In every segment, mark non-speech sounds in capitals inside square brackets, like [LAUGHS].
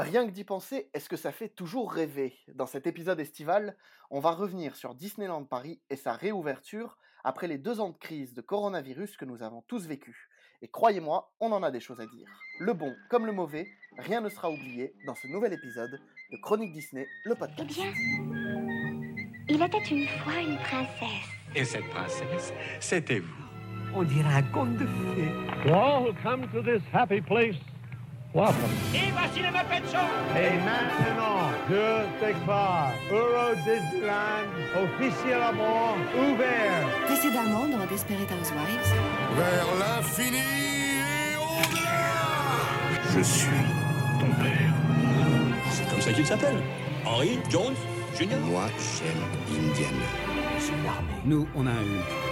Rien que d'y penser, est-ce que ça fait toujours rêver? Dans cet épisode estival, on va revenir sur Disneyland Paris et sa réouverture après les deux ans de crise de coronavirus que nous avons tous vécu. Et croyez-moi, on en a des choses à dire. Le bon comme le mauvais, rien ne sera oublié dans ce nouvel épisode de Chronique Disney, le podcast. Eh bien, il était une fois une princesse. Et cette princesse, c'était vous. On dirait un conte de fées. To all who come to this happy place, welcome. Et voici le Muppet Show Et maintenant, je déclare Euro Disneyland officiellement ouvert. Précédemment dans Desperate Housewives. Vers l'infini et au-delà Je suis ton père. C'est comme ça qu'il s'appelle. Henry Jones Jr. Moi, j'aime Indiana. Nous, on a un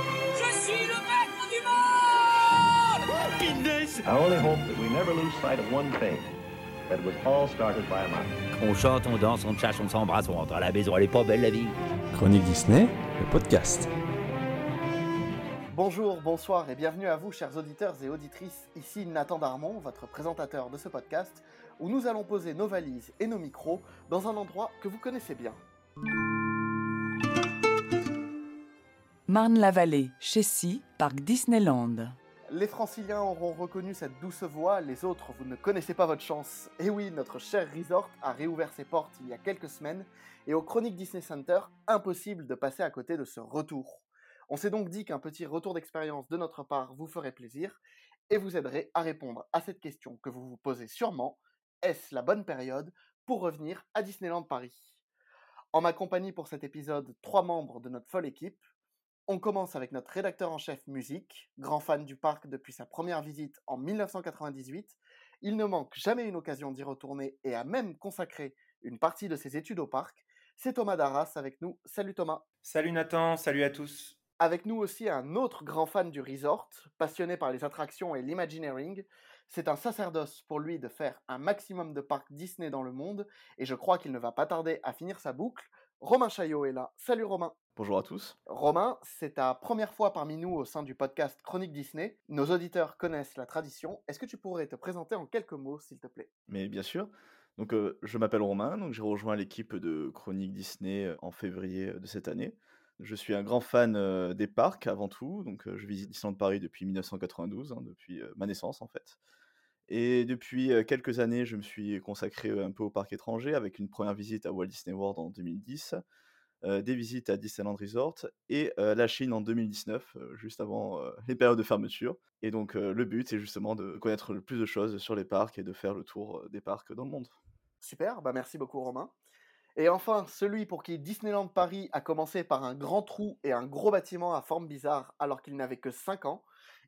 On chante, on danse, on chasse, on s'embrasse, on rentre à la maison. Elle est pas belle la vie. Chronique Disney, le podcast. Bonjour, bonsoir et bienvenue à vous, chers auditeurs et auditrices. Ici Nathan Darmon, votre présentateur de ce podcast, où nous allons poser nos valises et nos micros dans un endroit que vous connaissez bien. Marne-la-Vallée, Chessy, Parc Disneyland. Les franciliens auront reconnu cette douce voix, les autres, vous ne connaissez pas votre chance. Et oui, notre cher resort a réouvert ses portes il y a quelques semaines, et au Chronique Disney Center, impossible de passer à côté de ce retour. On s'est donc dit qu'un petit retour d'expérience de notre part vous ferait plaisir, et vous aiderait à répondre à cette question que vous vous posez sûrement, est-ce la bonne période pour revenir à Disneyland Paris? En ma compagnie pour cet épisode, trois membres de notre folle équipe, on commence avec notre rédacteur en chef musique, grand fan du parc depuis sa première visite en 1998. Il ne manque jamais une occasion d'y retourner et a même consacré une partie de ses études au parc. C'est Thomas Darras avec nous. Salut Thomas. Salut Nathan, salut à tous. Avec nous aussi un autre grand fan du resort, passionné par les attractions et l'imagineering. C'est un sacerdoce pour lui de faire un maximum de parcs Disney dans le monde et je crois qu'il ne va pas tarder à finir sa boucle. Romain Chaillot est là. Salut Romain. Bonjour à tous. Romain, c'est ta première fois parmi nous au sein du podcast Chronique Disney. Nos auditeurs connaissent la tradition. Est-ce que tu pourrais te présenter en quelques mots, s'il te plaît? Mais bien sûr. Donc, euh, je m'appelle Romain, donc j'ai rejoint l'équipe de Chronique Disney euh, en février de cette année. Je suis un grand fan euh, des parcs avant tout, donc euh, je visite Disneyland Paris depuis 1992, hein, depuis euh, ma naissance en fait. Et depuis euh, quelques années, je me suis consacré euh, un peu au parc étranger avec une première visite à Walt Disney World en 2010, euh, des visites à Disneyland Resort et euh, la Chine en 2019, euh, juste avant euh, les périodes de fermeture. Et donc euh, le but, c'est justement de connaître le plus de choses sur les parcs et de faire le tour euh, des parcs dans le monde. Super, bah merci beaucoup Romain. Et enfin, celui pour qui Disneyland Paris a commencé par un grand trou et un gros bâtiment à forme bizarre alors qu'il n'avait que 5 ans,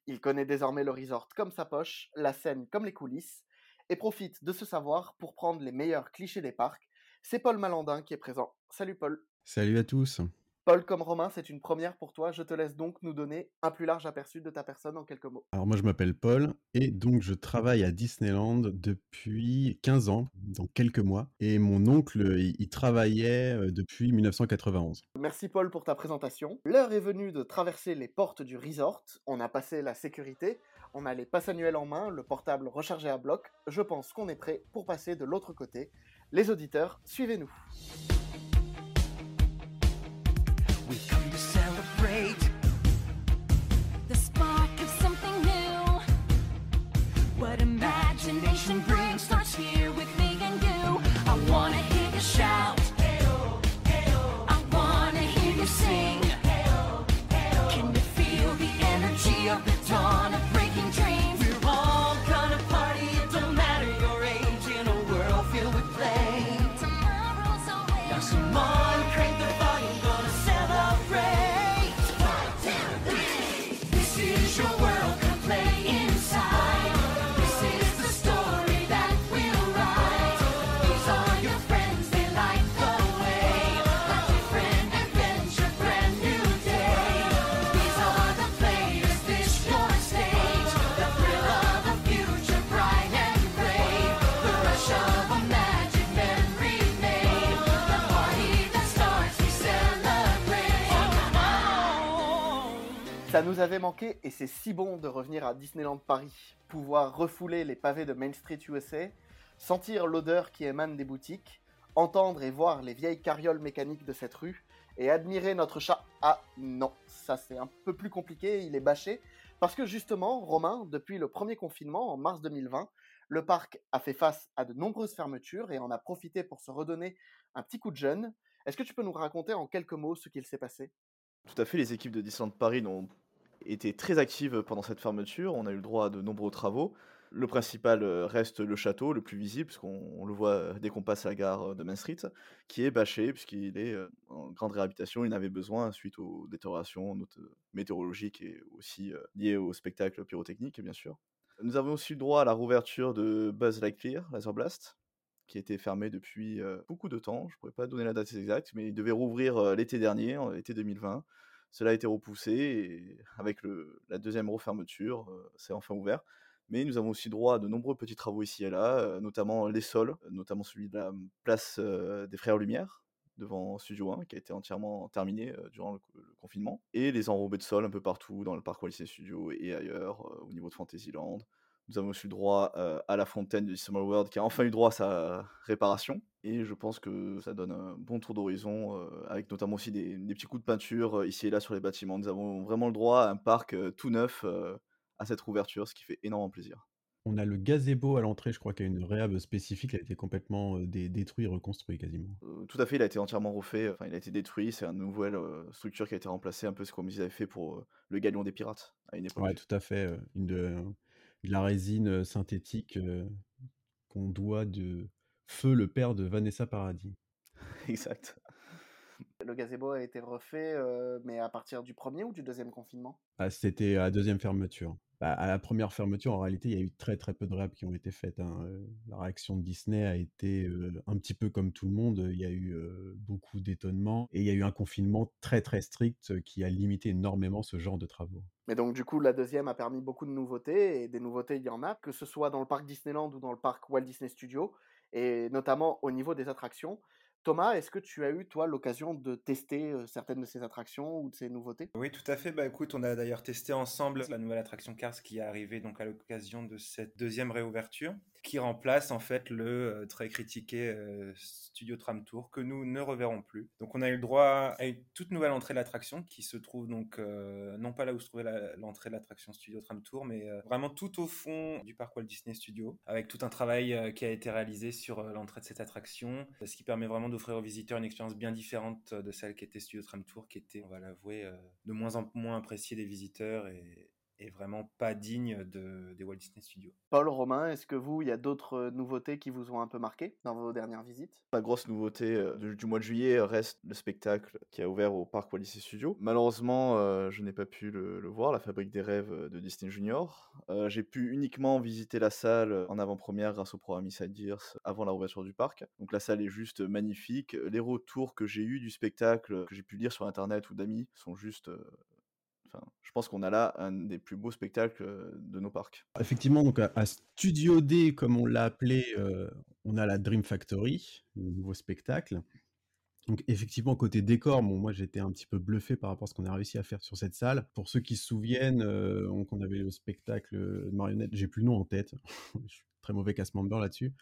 il connaît désormais le resort comme sa poche, la scène comme les coulisses, et profite de ce savoir pour prendre les meilleurs clichés des parcs. C'est Paul Malandin qui est présent. Salut Paul. Salut à tous. Paul comme Romain, c'est une première pour toi. Je te laisse donc nous donner un plus large aperçu de ta personne en quelques mots. Alors moi je m'appelle Paul et donc je travaille à Disneyland depuis 15 ans, dans quelques mois. Et mon oncle, il, il travaillait euh, depuis 1991. Merci Paul pour ta présentation. L'heure est venue de traverser les portes du resort. On a passé la sécurité, on a les passes annuelles en main, le portable rechargé à bloc. Je pense qu'on est prêt pour passer de l'autre côté. Les auditeurs, suivez-nous. Ça nous avait manqué et c'est si bon de revenir à Disneyland Paris, pouvoir refouler les pavés de Main Street USA, sentir l'odeur qui émane des boutiques, entendre et voir les vieilles carrioles mécaniques de cette rue, et admirer notre chat. Ah non, ça c'est un peu plus compliqué, il est bâché, parce que justement, Romain, depuis le premier confinement en mars 2020, le parc a fait face à de nombreuses fermetures et en a profité pour se redonner un petit coup de jeune. Est-ce que tu peux nous raconter en quelques mots ce qu'il s'est passé? Tout à fait, les équipes de Disneyland Paris ont été très actives pendant cette fermeture. On a eu le droit à de nombreux travaux. Le principal euh, reste le château, le plus visible, puisqu'on on le voit euh, dès qu'on passe la gare euh, de Main Street, qui est bâché, puisqu'il est en grande réhabilitation. Il en avait besoin suite aux détériorations météorologiques et aussi liées au spectacle pyrotechnique, bien sûr. Nous avons aussi eu le droit à la rouverture de Buzz Lightyear, Laser Blast, qui était fermé depuis beaucoup de temps. Je ne pourrais pas donner la date exacte, mais il devait rouvrir l'été dernier, l'été 2020. Cela a été repoussé et avec la deuxième refermeture, euh, c'est enfin ouvert. Mais nous avons aussi droit à de nombreux petits travaux ici et là, euh, notamment les sols, euh, notamment celui de la place euh, des Frères Lumière, devant Studio 1, qui a été entièrement terminé durant le, confinement, et les enrobés de sol un peu partout dans le parc Walt Disney Studios et ailleurs, au niveau de Fantasyland. Nous avons aussi le droit euh, à la fontaine de Summer World, qui a enfin eu droit à sa réparation, et je pense que ça donne un bon tour d'horizon, euh, avec notamment aussi des, des petits coups de peinture euh, ici et là sur les bâtiments. Nous avons vraiment le droit à un parc tout neuf à cette rouverture, ce qui fait énormément plaisir. On a le gazebo à l'entrée, je crois qu'il y a une réhab spécifique, il a été complètement dé- détruit, reconstruit quasiment. Tout à fait, il a été entièrement refait, enfin il a été détruit, c'est une nouvelle structure qui a été remplacée, un peu ce ils avaient fait pour le Galion des Pirates à une époque. Ouais, tout à fait. Une de, la résine synthétique qu'on doit de Feu, le père de Vanessa Paradis. [LAUGHS] exact. Le gazebo a été refait, euh, mais à partir du premier ou du deuxième confinement? Ah, c'était à la deuxième fermeture. Bah, à la première fermeture, en réalité, il y a eu très très peu de réhab qui ont été faites. hein. Euh, La réaction de Disney a été euh, un petit peu comme tout le monde. Il y a eu euh, beaucoup d'étonnement et il y a eu un confinement très très strict qui a limité énormément ce genre de travaux. Mais donc du coup, la deuxième a permis beaucoup de nouveautés, et des nouveautés, il y en a, que ce soit dans le parc Disneyland ou dans le parc Walt Disney Studios, et notamment au niveau des attractions. Thomas, est-ce que tu as eu, toi, l'occasion de tester certaines de ces attractions ou de ces nouveautés? Oui, tout à fait. Bah écoute, on a d'ailleurs testé ensemble la nouvelle attraction Cars qui est arrivée donc à l'occasion de cette deuxième réouverture, qui remplace en fait le euh, très critiqué euh, Studio Tram Tour que nous ne reverrons plus. Donc on a eu le droit à une toute nouvelle entrée de l'attraction qui se trouve donc euh, non pas là où se trouvait l'entrée de l'attraction Studio Tram Tour, mais vraiment tout au fond du parc Walt Disney Studio, avec tout un travail qui a été réalisé sur l'entrée de cette attraction, ce qui permet vraiment d'offrir aux visiteurs une expérience bien différente de celle qui était Studio Tram Tour, qui était, on va l'avouer, de moins en moins appréciée des visiteurs et vraiment pas digne de, des Walt Disney Studios. Paul, Romain, est-ce que vous, il y a d'autres euh, nouveautés qui vous ont un peu marqué dans vos dernières visites? La grosse nouveauté euh, du, du mois de juillet reste le spectacle qui a ouvert au parc Walt Disney Studios. Malheureusement, euh, je n'ai pas pu le, le voir, la fabrique des rêves euh, de Disney Junior. Euh, J'ai pu uniquement visiter la salle en avant-première grâce au programme Inside Ears avant la ouverture du parc. Donc la salle est juste magnifique. Les retours que j'ai eus du spectacle, que j'ai pu lire sur internet ou d'amis, sont juste... euh, Je pense qu'on a là un des plus beaux spectacles euh, de nos parcs. Effectivement, donc à, Studio D, comme on l'a appelé, euh, on a la Dream Factory, le nouveau spectacle. Donc effectivement, côté décor, bon, moi j'étais un petit peu bluffé par rapport à ce qu'on a réussi à faire sur cette salle. Pour ceux qui se souviennent, euh, on avait le spectacle de marionnette, j'ai plus le nom en tête, [LAUGHS] je suis très mauvais cast member là-dessus.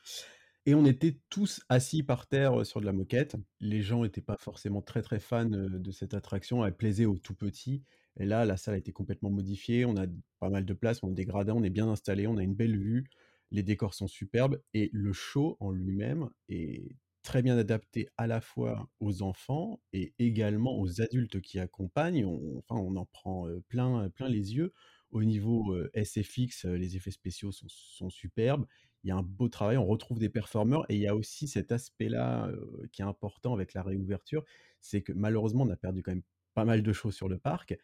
Et on était tous assis par terre euh, sur de la moquette. Les gens n'étaient pas forcément très très fans euh, de cette attraction, elle plaisait aux tout petits. Et là, la salle a été complètement modifiée, on a pas mal de place, on des gradins, on est bien installé, on a une belle vue, les décors sont superbes et le show en lui-même est très bien adapté à la fois aux enfants et également aux adultes qui accompagnent. On, enfin, on en prend plein, les yeux. Au niveau SFX, les effets spéciaux sont, superbes. Il y a un beau travail, on retrouve des performeurs et il y a aussi cet aspect-là qui est important avec la réouverture, c'est que malheureusement on a perdu quand même pas mal de choses sur le parc.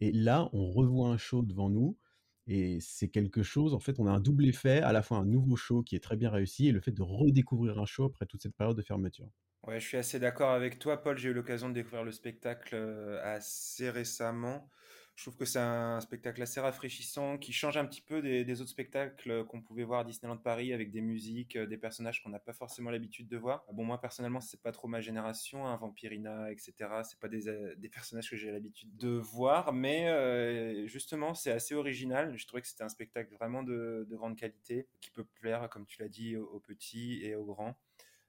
Et là, on revoit un show devant nous et c'est quelque chose, en fait, on a un double effet, à la fois un nouveau show qui est très bien réussi et le fait de redécouvrir un show après toute cette période de fermeture. Ouais, je suis assez d'accord avec toi, Paul. J'ai eu l'occasion de découvrir le spectacle euh, assez récemment. Je trouve que c'est un spectacle assez rafraîchissant qui change un petit peu des, autres spectacles qu'on pouvait voir à Disneyland Paris avec des musiques, euh, des personnages qu'on n'a pas forcément l'habitude de voir. Bon, moi personnellement, c'est pas trop ma génération, hein, Vampirina, etc. C'est pas des, euh, des personnages que j'ai l'habitude de voir, mais euh, justement, c'est assez original. Je trouvais que c'était un spectacle vraiment de, de grande qualité qui peut plaire, comme tu l'as dit, aux, petits et aux grands.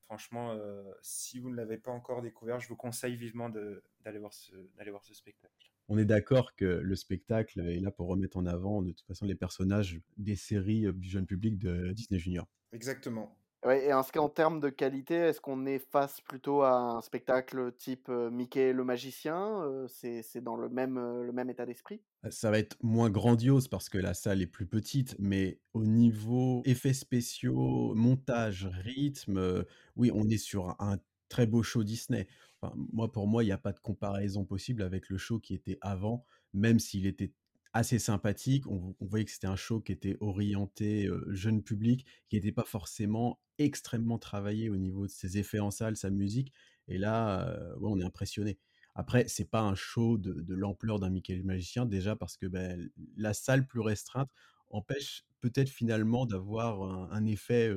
Franchement, euh, si vous ne l'avez pas encore découvert, je vous conseille vivement d'aller voir ce spectacle. On est d'accord que le spectacle est là pour remettre en avant de toute façon les personnages des séries euh, du jeune public de Disney Junior. Exactement. Ouais, et en, ce- en termes de qualité, est-ce qu'on est face plutôt à un spectacle type euh, Mickey le magicien euh, C'est c'est dans le même, euh, le même état d'esprit? Ça va être moins grandiose parce que la salle est plus petite, mais au niveau effets spéciaux, montage, rythme, euh, oui, on est sur un, un très beau show Disney. Moi, pour moi, il n'y a pas de comparaison possible avec le show qui était avant, même s'il était assez sympathique. On, voyait que c'était un show qui était orienté jeune public, qui n'était pas forcément extrêmement travaillé au niveau de ses effets en salle, sa musique. Et là, on est impressionné. Après, c'est pas un show de, l'ampleur d'un Mickey le magicien, déjà parce que ben, la salle plus restreinte empêche peut-être finalement d'avoir un, effet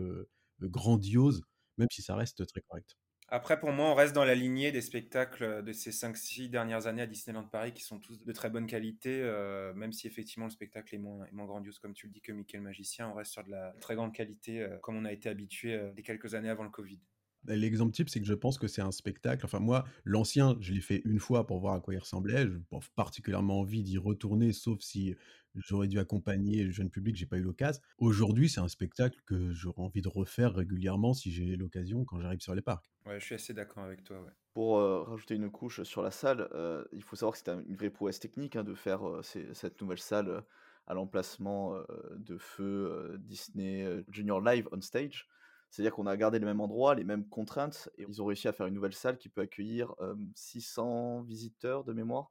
grandiose, même si ça reste très correct. Après, pour moi, on reste dans la lignée des spectacles de ces 5-6 dernières années à Disneyland Paris qui sont tous de très bonne qualité, euh, même si effectivement le spectacle est moins, grandiose, comme tu le dis, que Mickey Magicien, on reste sur de la très grande qualité, euh, comme on a été habitué euh, les quelques années avant le Covid. Ben, L'exemple type, c'est que je pense que c'est un spectacle. Enfin, moi, l'ancien, je l'ai fait une fois pour voir à quoi il ressemblait. Je n'ai pas particulièrement envie d'y retourner, sauf si j'aurais dû accompagner le jeune public, j'ai pas eu l'occasion. Aujourd'hui, c'est un spectacle que j'aurais envie de refaire régulièrement si j'ai l'occasion quand j'arrive sur les parcs. Ouais, je suis assez d'accord avec toi, ouais. Pour euh, rajouter une couche sur la salle, euh, il faut savoir que c'était une vraie prouesse technique hein, de faire euh, ces- cette nouvelle salle euh, à l'emplacement euh, de feu euh, Disney euh, Junior Live on stage. C'est-à-dire qu'on a gardé le même endroit, les mêmes contraintes, et ils ont réussi à faire une nouvelle salle qui peut accueillir euh, 600 visiteurs de mémoire,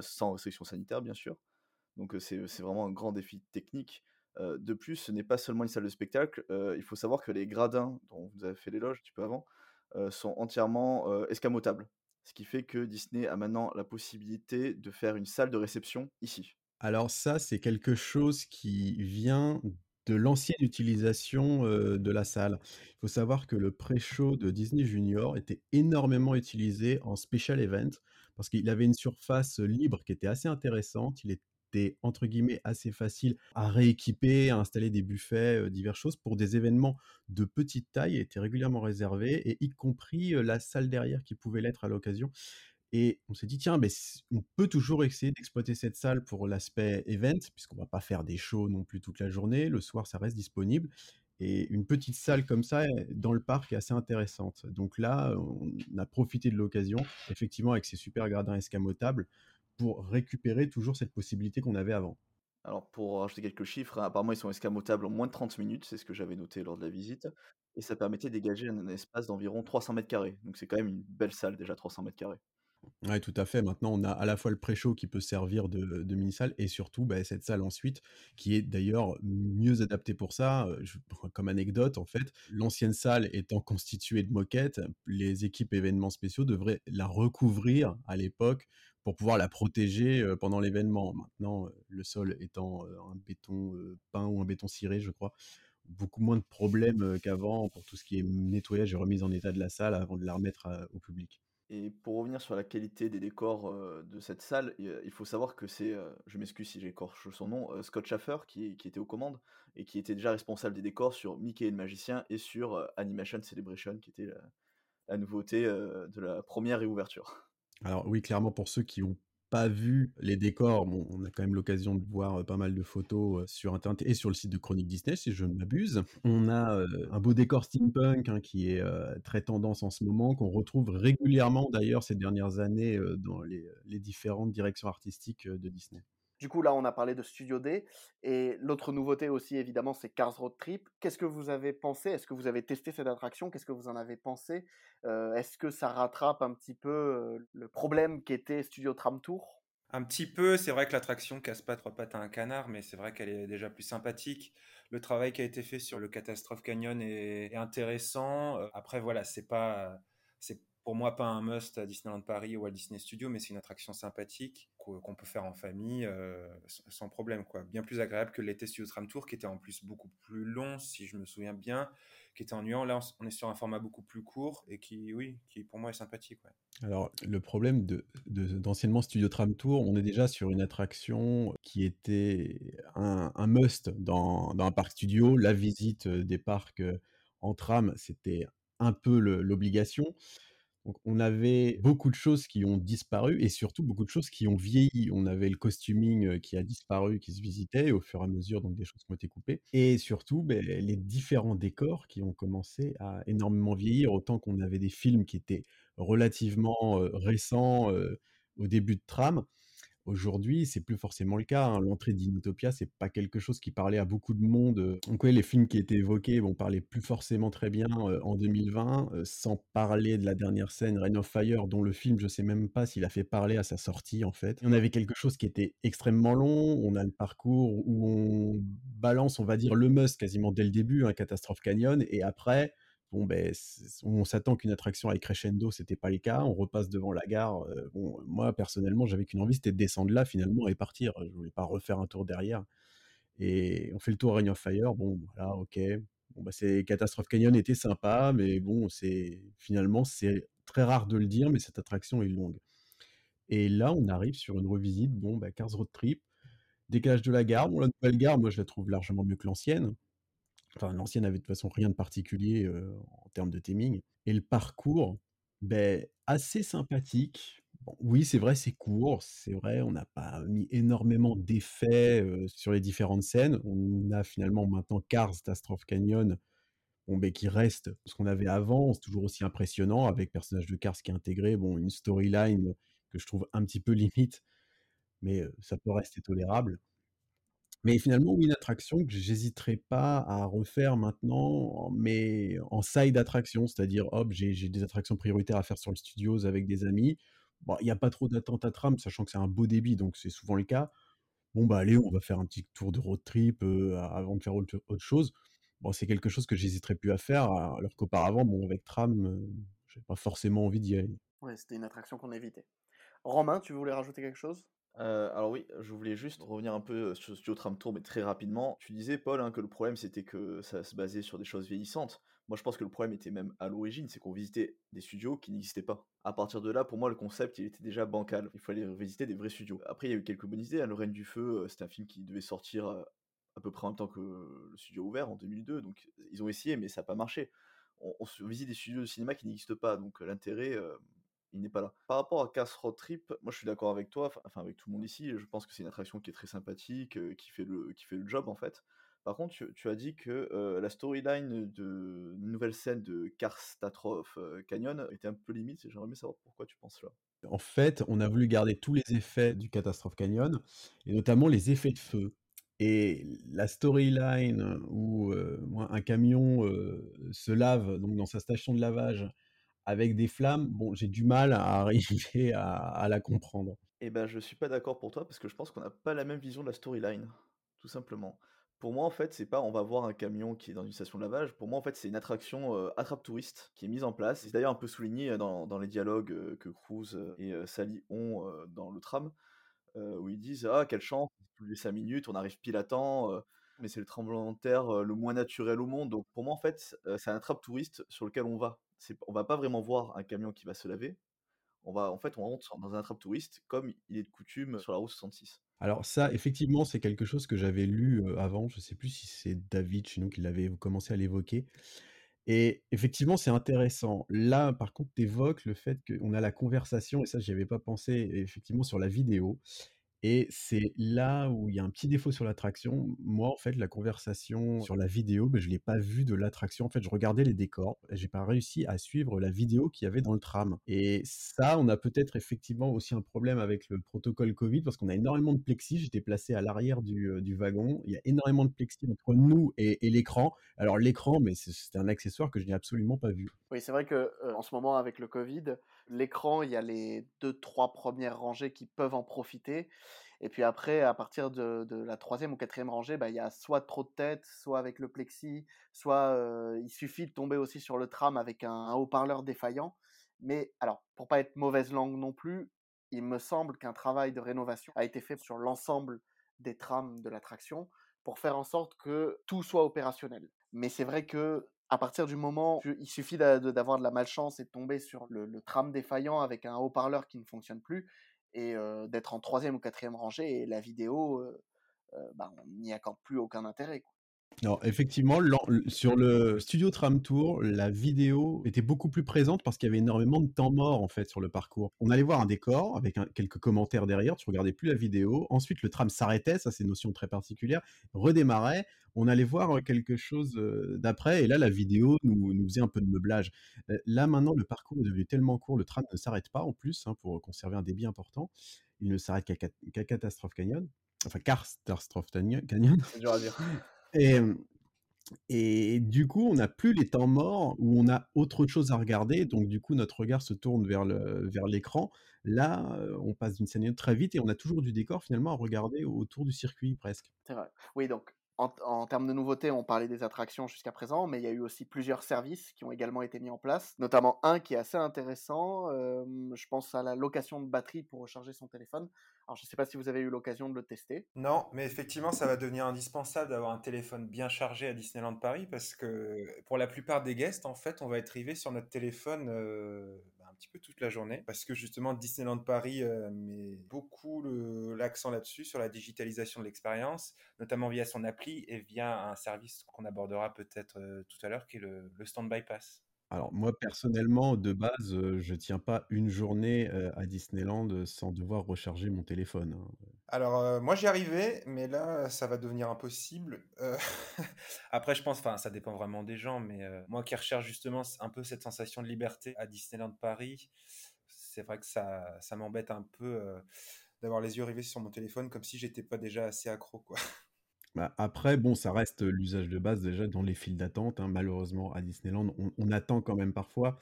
sans restriction sanitaire bien sûr. Donc c'est vraiment un grand défi technique. De plus, ce n'est pas seulement une salle de spectacle, il faut savoir que les gradins dont vous avez fait l'éloge un petit peu avant sont entièrement escamotables. Ce qui fait que Disney a maintenant la possibilité de faire une salle de réception ici. Alors ça, c'est quelque chose qui vient de l'ancienne utilisation de la salle. Il faut savoir que le pré-show de Disney Junior était énormément utilisé en special event parce qu'il avait une surface libre qui était assez intéressante. Il était entre guillemets assez facile à rééquiper, à installer des buffets, diverses choses pour des événements de petite taille étaient régulièrement réservés et y compris la salle derrière qui pouvait l'être à l'occasion. Et on s'est dit, tiens, ben, s- on peut toujours essayer d'exploiter cette salle pour l'aspect event, puisqu'on va pas faire des shows non plus toute la journée. Le soir, ça reste disponible. Et une petite salle comme ça euh, dans le parc est assez intéressante. Donc là, on a profité de l'occasion, effectivement, avec ces super gradins escamotables, pour récupérer toujours cette possibilité qu'on avait avant. Alors pour rajouter quelques chiffres, hein, apparemment ils sont escamotables en moins de 30 minutes, c'est ce que j'avais noté lors de la visite, et ça permettait de dégager un, un espace d'environ 300 mètres carrés. Donc c'est quand même une belle salle déjà, 300 mètres carrés. Ouais, tout à fait. Maintenant, on a à la fois le pré-show qui peut servir de, mini-salle et surtout bah, cette salle ensuite qui est d'ailleurs mieux adaptée pour ça. Euh, [LAUGHS] comme anecdote, en fait, l'ancienne salle étant constituée de moquettes, les équipes événements spéciaux devraient la recouvrir à l'époque pour pouvoir la protéger pendant l'événement. Maintenant, le sol étant un béton peint ou un béton ciré, je crois, beaucoup moins de problèmes qu'avant pour tout ce qui est nettoyage et remise en état de la salle avant de la remettre au public. Et pour revenir sur la qualité des décors de cette salle, il faut savoir que c'est, je m'excuse si j'écorche son nom, Scott Schaffer qui, était aux commandes et qui était déjà responsable des décors sur Mickey et le Magicien et sur Animation Celebration qui était la, nouveauté de la première réouverture. Alors oui, clairement, pour ceux qui n'ont pas vu les décors, bon, on a quand même l'occasion de voir pas mal de photos sur Internet et sur le site de Chronique Disney, si je ne m'abuse. On a un beau décor steampunk hein, qui est très tendance en ce moment, qu'on retrouve régulièrement d'ailleurs ces dernières années dans les, les différentes directions artistiques de Disney. Du coup, là, on a parlé de Studio D. Et l'autre nouveauté aussi, évidemment, c'est Cars Road Trip. Qu'est-ce que vous avez pensé? Est-ce que vous avez testé cette attraction? Qu'est-ce que vous en avez pensé? Euh, Est-ce que ça rattrape un petit peu le problème qu'était Studio Tram Tour? Un petit peu, c'est vrai que l'attraction casse pas trois pattes à un canard, mais c'est vrai qu'elle est déjà plus sympathique. Le travail qui a été fait sur le Catastrophe Canyon est, intéressant. Après, voilà, c'est pas, c'est pour moi pas un must à Disneyland Paris ou à Disney Studio, mais c'est une attraction sympathique qu'o- qu'on peut faire en famille euh, sans problème. Quoi. Bien plus agréable que l'été Studio Tram Tour, qui était en plus beaucoup plus long, si je me souviens bien, qui était ennuyant. Là, on est sur un format beaucoup plus court et qui, oui, qui pour moi est sympathique. Alors, le problème de, de- d'anciennement Studio Tram Tour, on est déjà sur une attraction qui était un, must dans, un parc studio. La visite euh, des parcs euh, en tram, c'était un peu l'obligation. Donc, on avait beaucoup de choses qui ont disparu et surtout beaucoup de choses qui ont vieilli. On avait le costuming qui a disparu, qui se visitait au fur et à mesure, donc des choses qui ont été coupées. Et surtout, ben, les différents décors qui ont commencé à énormément vieillir, autant qu'on avait des films qui étaient relativement récents au début de tram. Aujourd'hui, c'est plus forcément le cas. hein. L'entrée d'Inutopia, c'est pas quelque chose qui parlait à beaucoup de monde. euh. Donc ouais, les films qui étaient évoqués, bon, parlaient plus forcément très bien euh, en 2020, euh, sans parler de la dernière scène, Rain of Fire, dont le film, je sais même pas s'il a fait parler à sa sortie en fait. On avait quelque chose qui était extrêmement long. On a le parcours où on balance, on va dire, le must quasiment dès le début, un Catastrophe Canyon, et après. Bon, ben, on s'attend qu'une attraction aille crescendo, c'était pas le cas. On repasse devant la gare. euh, bon, moi, personnellement, j'avais qu'une envie, c'était de descendre là finalement et partir. Je voulais pas refaire un tour derrière. Et on fait le tour à Ring of Fire. Bon, voilà, ok. Bon, bah, c'est Catastrophe Canyon était sympa, mais bon, c'est finalement, c'est très rare de le dire, mais cette attraction est longue. Et là, on arrive sur une revisite. Bon, bah, Cars Road Trip, décalage de la gare. Bon, la nouvelle gare, moi, je la trouve largement mieux que l'ancienne. Enfin, l'ancienne avait de toute façon rien de particulier en termes de theming. Et le parcours, assez sympathique. Oui, c'est vrai, c'est court. C'est vrai, on n'a pas mis énormément d'effets sur les différentes scènes. On a finalement maintenant Cars, Catastrophe Canyon, bon, ben, qui reste ce qu'on avait avant. C'est toujours aussi impressionnant avec personnage de Cars qui est intégré. Bon, une storyline que je trouve un petit peu limite, mais ça peut rester tolérable. Mais finalement, une attraction que j'hésiterais pas à refaire maintenant, mais en side attraction, c'est-à-dire, hop, j'ai des attractions prioritaires à faire sur le studios avec des amis. Bon, il n'y a pas trop d'attente à tram, sachant que c'est un beau débit, donc c'est souvent le cas. Bon, bah allez, on va faire un petit tour de road trip euh, avant de faire autre, chose. Bon, c'est quelque chose que j'hésiterais plus à faire, alors qu'auparavant, bon, avec tram, euh, j'ai pas forcément envie d'y aller. Ouais, c'était une attraction qu'on évitait. Romain, tu voulais rajouter quelque chose? Euh, alors oui, je voulais juste revenir un peu sur Studio Tram Tour, mais très rapidement. Tu disais, Paul, hein, que le problème c'était que ça se basait sur des choses vieillissantes. Moi, je pense que le problème était même à l'origine, c'est qu'on visitait des studios qui n'existaient pas. À partir de là, pour moi, le concept, il était déjà bancal. Il fallait visiter des vrais studios. Après, il y a eu quelques bonnes idées. hein. Du Feu, euh, c'était un film qui devait sortir euh, à peu près en même temps que le studio ouvert en 2002. Donc, ils ont essayé, mais ça n'a pas marché. On, visite des studios de cinéma qui n'existent pas. Donc, euh, l'intérêt, euh, il n'est pas là. Par rapport à Road Trip, moi je suis d'accord avec toi, enfin- avec tout le monde ici, je pense que c'est une attraction qui est très sympathique, qui, fait le, qui fait le job en fait. Par contre, tu, as dit que la storyline de nouvelle scène de euh, Canyon était un peu limite, et j'aimerais bien savoir pourquoi tu penses là. En fait, on a voulu garder tous les effets du Catastrophe Canyon, et notamment les effets de feu. Et la storyline où un camion se lave donc dans sa station de lavage avec des flammes, bon, j'ai du mal à arriver à, la comprendre. Eh ben, je suis pas d'accord pour toi parce que je pense qu'on n'a pas la même vision de la storyline, tout simplement. Pour moi, en fait, c'est pas on va voir un camion qui est dans une station de lavage. Pour moi, en fait, c'est une attraction euh, attrape-touriste qui est mise en place. C'est d'ailleurs un peu souligné euh, dans, les dialogues euh, que Cruz et Sally ont dans le tram, où ils disent Ah, quelle chance, tous les 5 minutes, on arrive pile à temps. mais c'est le tremblement de terre le moins naturel au monde. Donc pour moi, en fait, c'est un attrape-touriste sur lequel on va. C'est, on va pas vraiment voir un camion qui va se laver. On va, en fait, on rentre dans un attrape-touriste comme il est de coutume sur la route 66. Alors ça, effectivement, c'est quelque chose que j'avais lu avant. Je sais plus si c'est David chez nous qui l'avait commencé à l'évoquer. Et effectivement, c'est intéressant. Là, par contre, tu évoques le fait qu'on a la conversation, et ça, j'y avais pas pensé, effectivement, sur la vidéo. Et c'est là où il y a un petit défaut sur l'attraction. Moi, en fait, la conversation sur la vidéo, ben, je ne l'ai pas vue de l'attraction. En fait, je regardais les décors j'ai pas réussi à suivre la vidéo qu'il y avait dans le tram. Et ça, on a peut-être effectivement aussi un problème avec le protocole Covid parce qu'on a énormément de plexi. J'étais placé à l'arrière du, euh, wagon. Il y a énormément de plexi entre nous et, l'écran. Alors, l'écran, mais c'était un accessoire que je n'ai absolument pas vu. Oui, c'est vrai que euh, en ce moment, avec le Covid, l'écran, il y a les deux, trois premières rangées qui peuvent en profiter. Et puis après, à partir de, la troisième ou quatrième rangée, bah, il y a soit trop de tête, soit avec le plexi, soit il suffit de tomber aussi sur le tram avec un, un haut-parleur défaillant. Mais alors, pour pas être mauvaise langue non plus, il me semble qu'un travail de rénovation a été fait sur l'ensemble des trames de l'attraction pour faire en sorte que tout soit opérationnel. Mais c'est vrai que à partir du moment où il suffit d'avoir de la malchance et de tomber sur le, tram défaillant avec un haut-parleur qui ne fonctionne plus et euh, d'être en troisième ou quatrième rangée et la vidéo, euh, euh, bah, on n'y accorde plus aucun intérêt. Alors, effectivement, sur le Studio Tram Tour, la vidéo était beaucoup plus présente parce qu'il y avait énormément de temps mort en fait sur le parcours. On allait voir un décor avec un- quelques commentaires derrière, tu regardais plus la vidéo. Ensuite, le tram s'arrêtait, ça c'est une notion très particulière, redémarrait. On allait voir euh, quelque chose euh, d'après et là la vidéo nous, nous faisait un peu de meublage. Euh, Là maintenant, le parcours est devenu tellement court, le tram ne s'arrête pas en plus hein, pour conserver un débit important. Il ne s'arrête qu'à Catastrophe Canyon, enfin Catastrophe Canyon. C'est dur à dire. [LAUGHS] Et, du coup, on n'a plus les temps morts où on a autre chose à regarder. Donc, du coup, notre regard se tourne vers le, vers l'écran. Là, on passe d'une scène à une très vite et on a toujours du décor finalement à regarder autour du circuit presque. C'est vrai. Oui, donc en, termes de nouveautés, on parlait des attractions jusqu'à présent, mais il y a eu aussi plusieurs services qui ont également été mis en place, notamment un qui est assez intéressant. je pense à la location de batterie pour recharger son téléphone. Je ne sais pas si vous avez eu l'occasion de le tester. Non, mais effectivement, ça va devenir indispensable d'avoir un téléphone bien chargé à Disneyland Paris parce que pour la plupart des guests, en fait, on va être rivé sur notre téléphone euh, bah, un petit peu toute la journée parce que justement, Disneyland Paris euh, met beaucoup l'accent là-dessus, sur la digitalisation de l'expérience, notamment via son appli et via un service qu'on abordera peut-être euh, tout à l'heure qui est le, le Standby Pass. Alors, moi, personnellement, de base, euh, je tiens pas une journée euh, à Disneyland euh, sans devoir recharger mon téléphone. hein. Alors, euh, moi j'y arrivais, mais là, ça va devenir impossible. [LAUGHS] Après, je pense, enfin, ça dépend vraiment des gens, mais moi qui recherche justement un peu cette sensation de liberté à Disneyland Paris, c'est vrai que ça, m'embête un peu d'avoir les yeux rivés sur mon téléphone comme si j'étais pas déjà assez accro, quoi. [LAUGHS] Bah, après, bon, ça reste l'usage de base déjà dans les files d'attente. hein. Malheureusement, à Disneyland, on, on attend quand même parfois.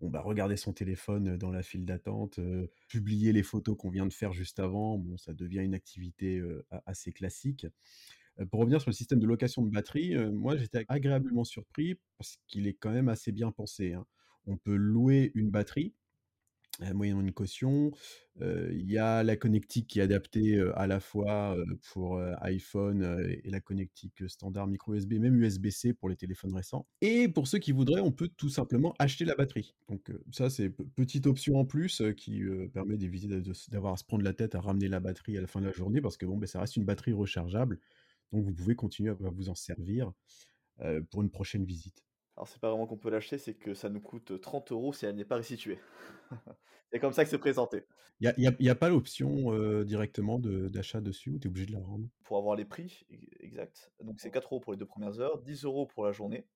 Bon, bah, regarder son téléphone dans la file d'attente, publier les photos qu'on vient de faire juste avant, bon, ça devient une activité assez classique. Pour revenir sur le système de location de batterie, moi j'étais agréablement surpris parce qu'il est quand même assez bien pensé. hein. On peut louer une batterie moyennant une caution. Il y a la connectique qui est adaptée à la fois pour iPhone et la connectique standard micro USB, même USB-C pour les téléphones récents. Et pour ceux qui voudraient, on peut tout simplement acheter la batterie. Donc ça, c'est pe- petite option en plus qui permet d'éviter d'avoir à se prendre la tête à ramener la batterie à la fin de la journée parce que bon, ben, ça reste une batterie rechargeable. Donc vous pouvez continuer à vous en servir pour une prochaine visite. Alors, c'est pas vraiment qu'on peut l'acheter, c'est que ça nous coûte 30 euros si elle n'est pas restituée. [LAUGHS] c'est comme ça que c'est présenté. Il n'y a, pas l'option euh, directement de- d'achat dessus ou tu es obligé de la rendre Pour avoir les prix e- exacts, donc c'est 4 euros pour les deux premières heures, 10 euros pour la journée,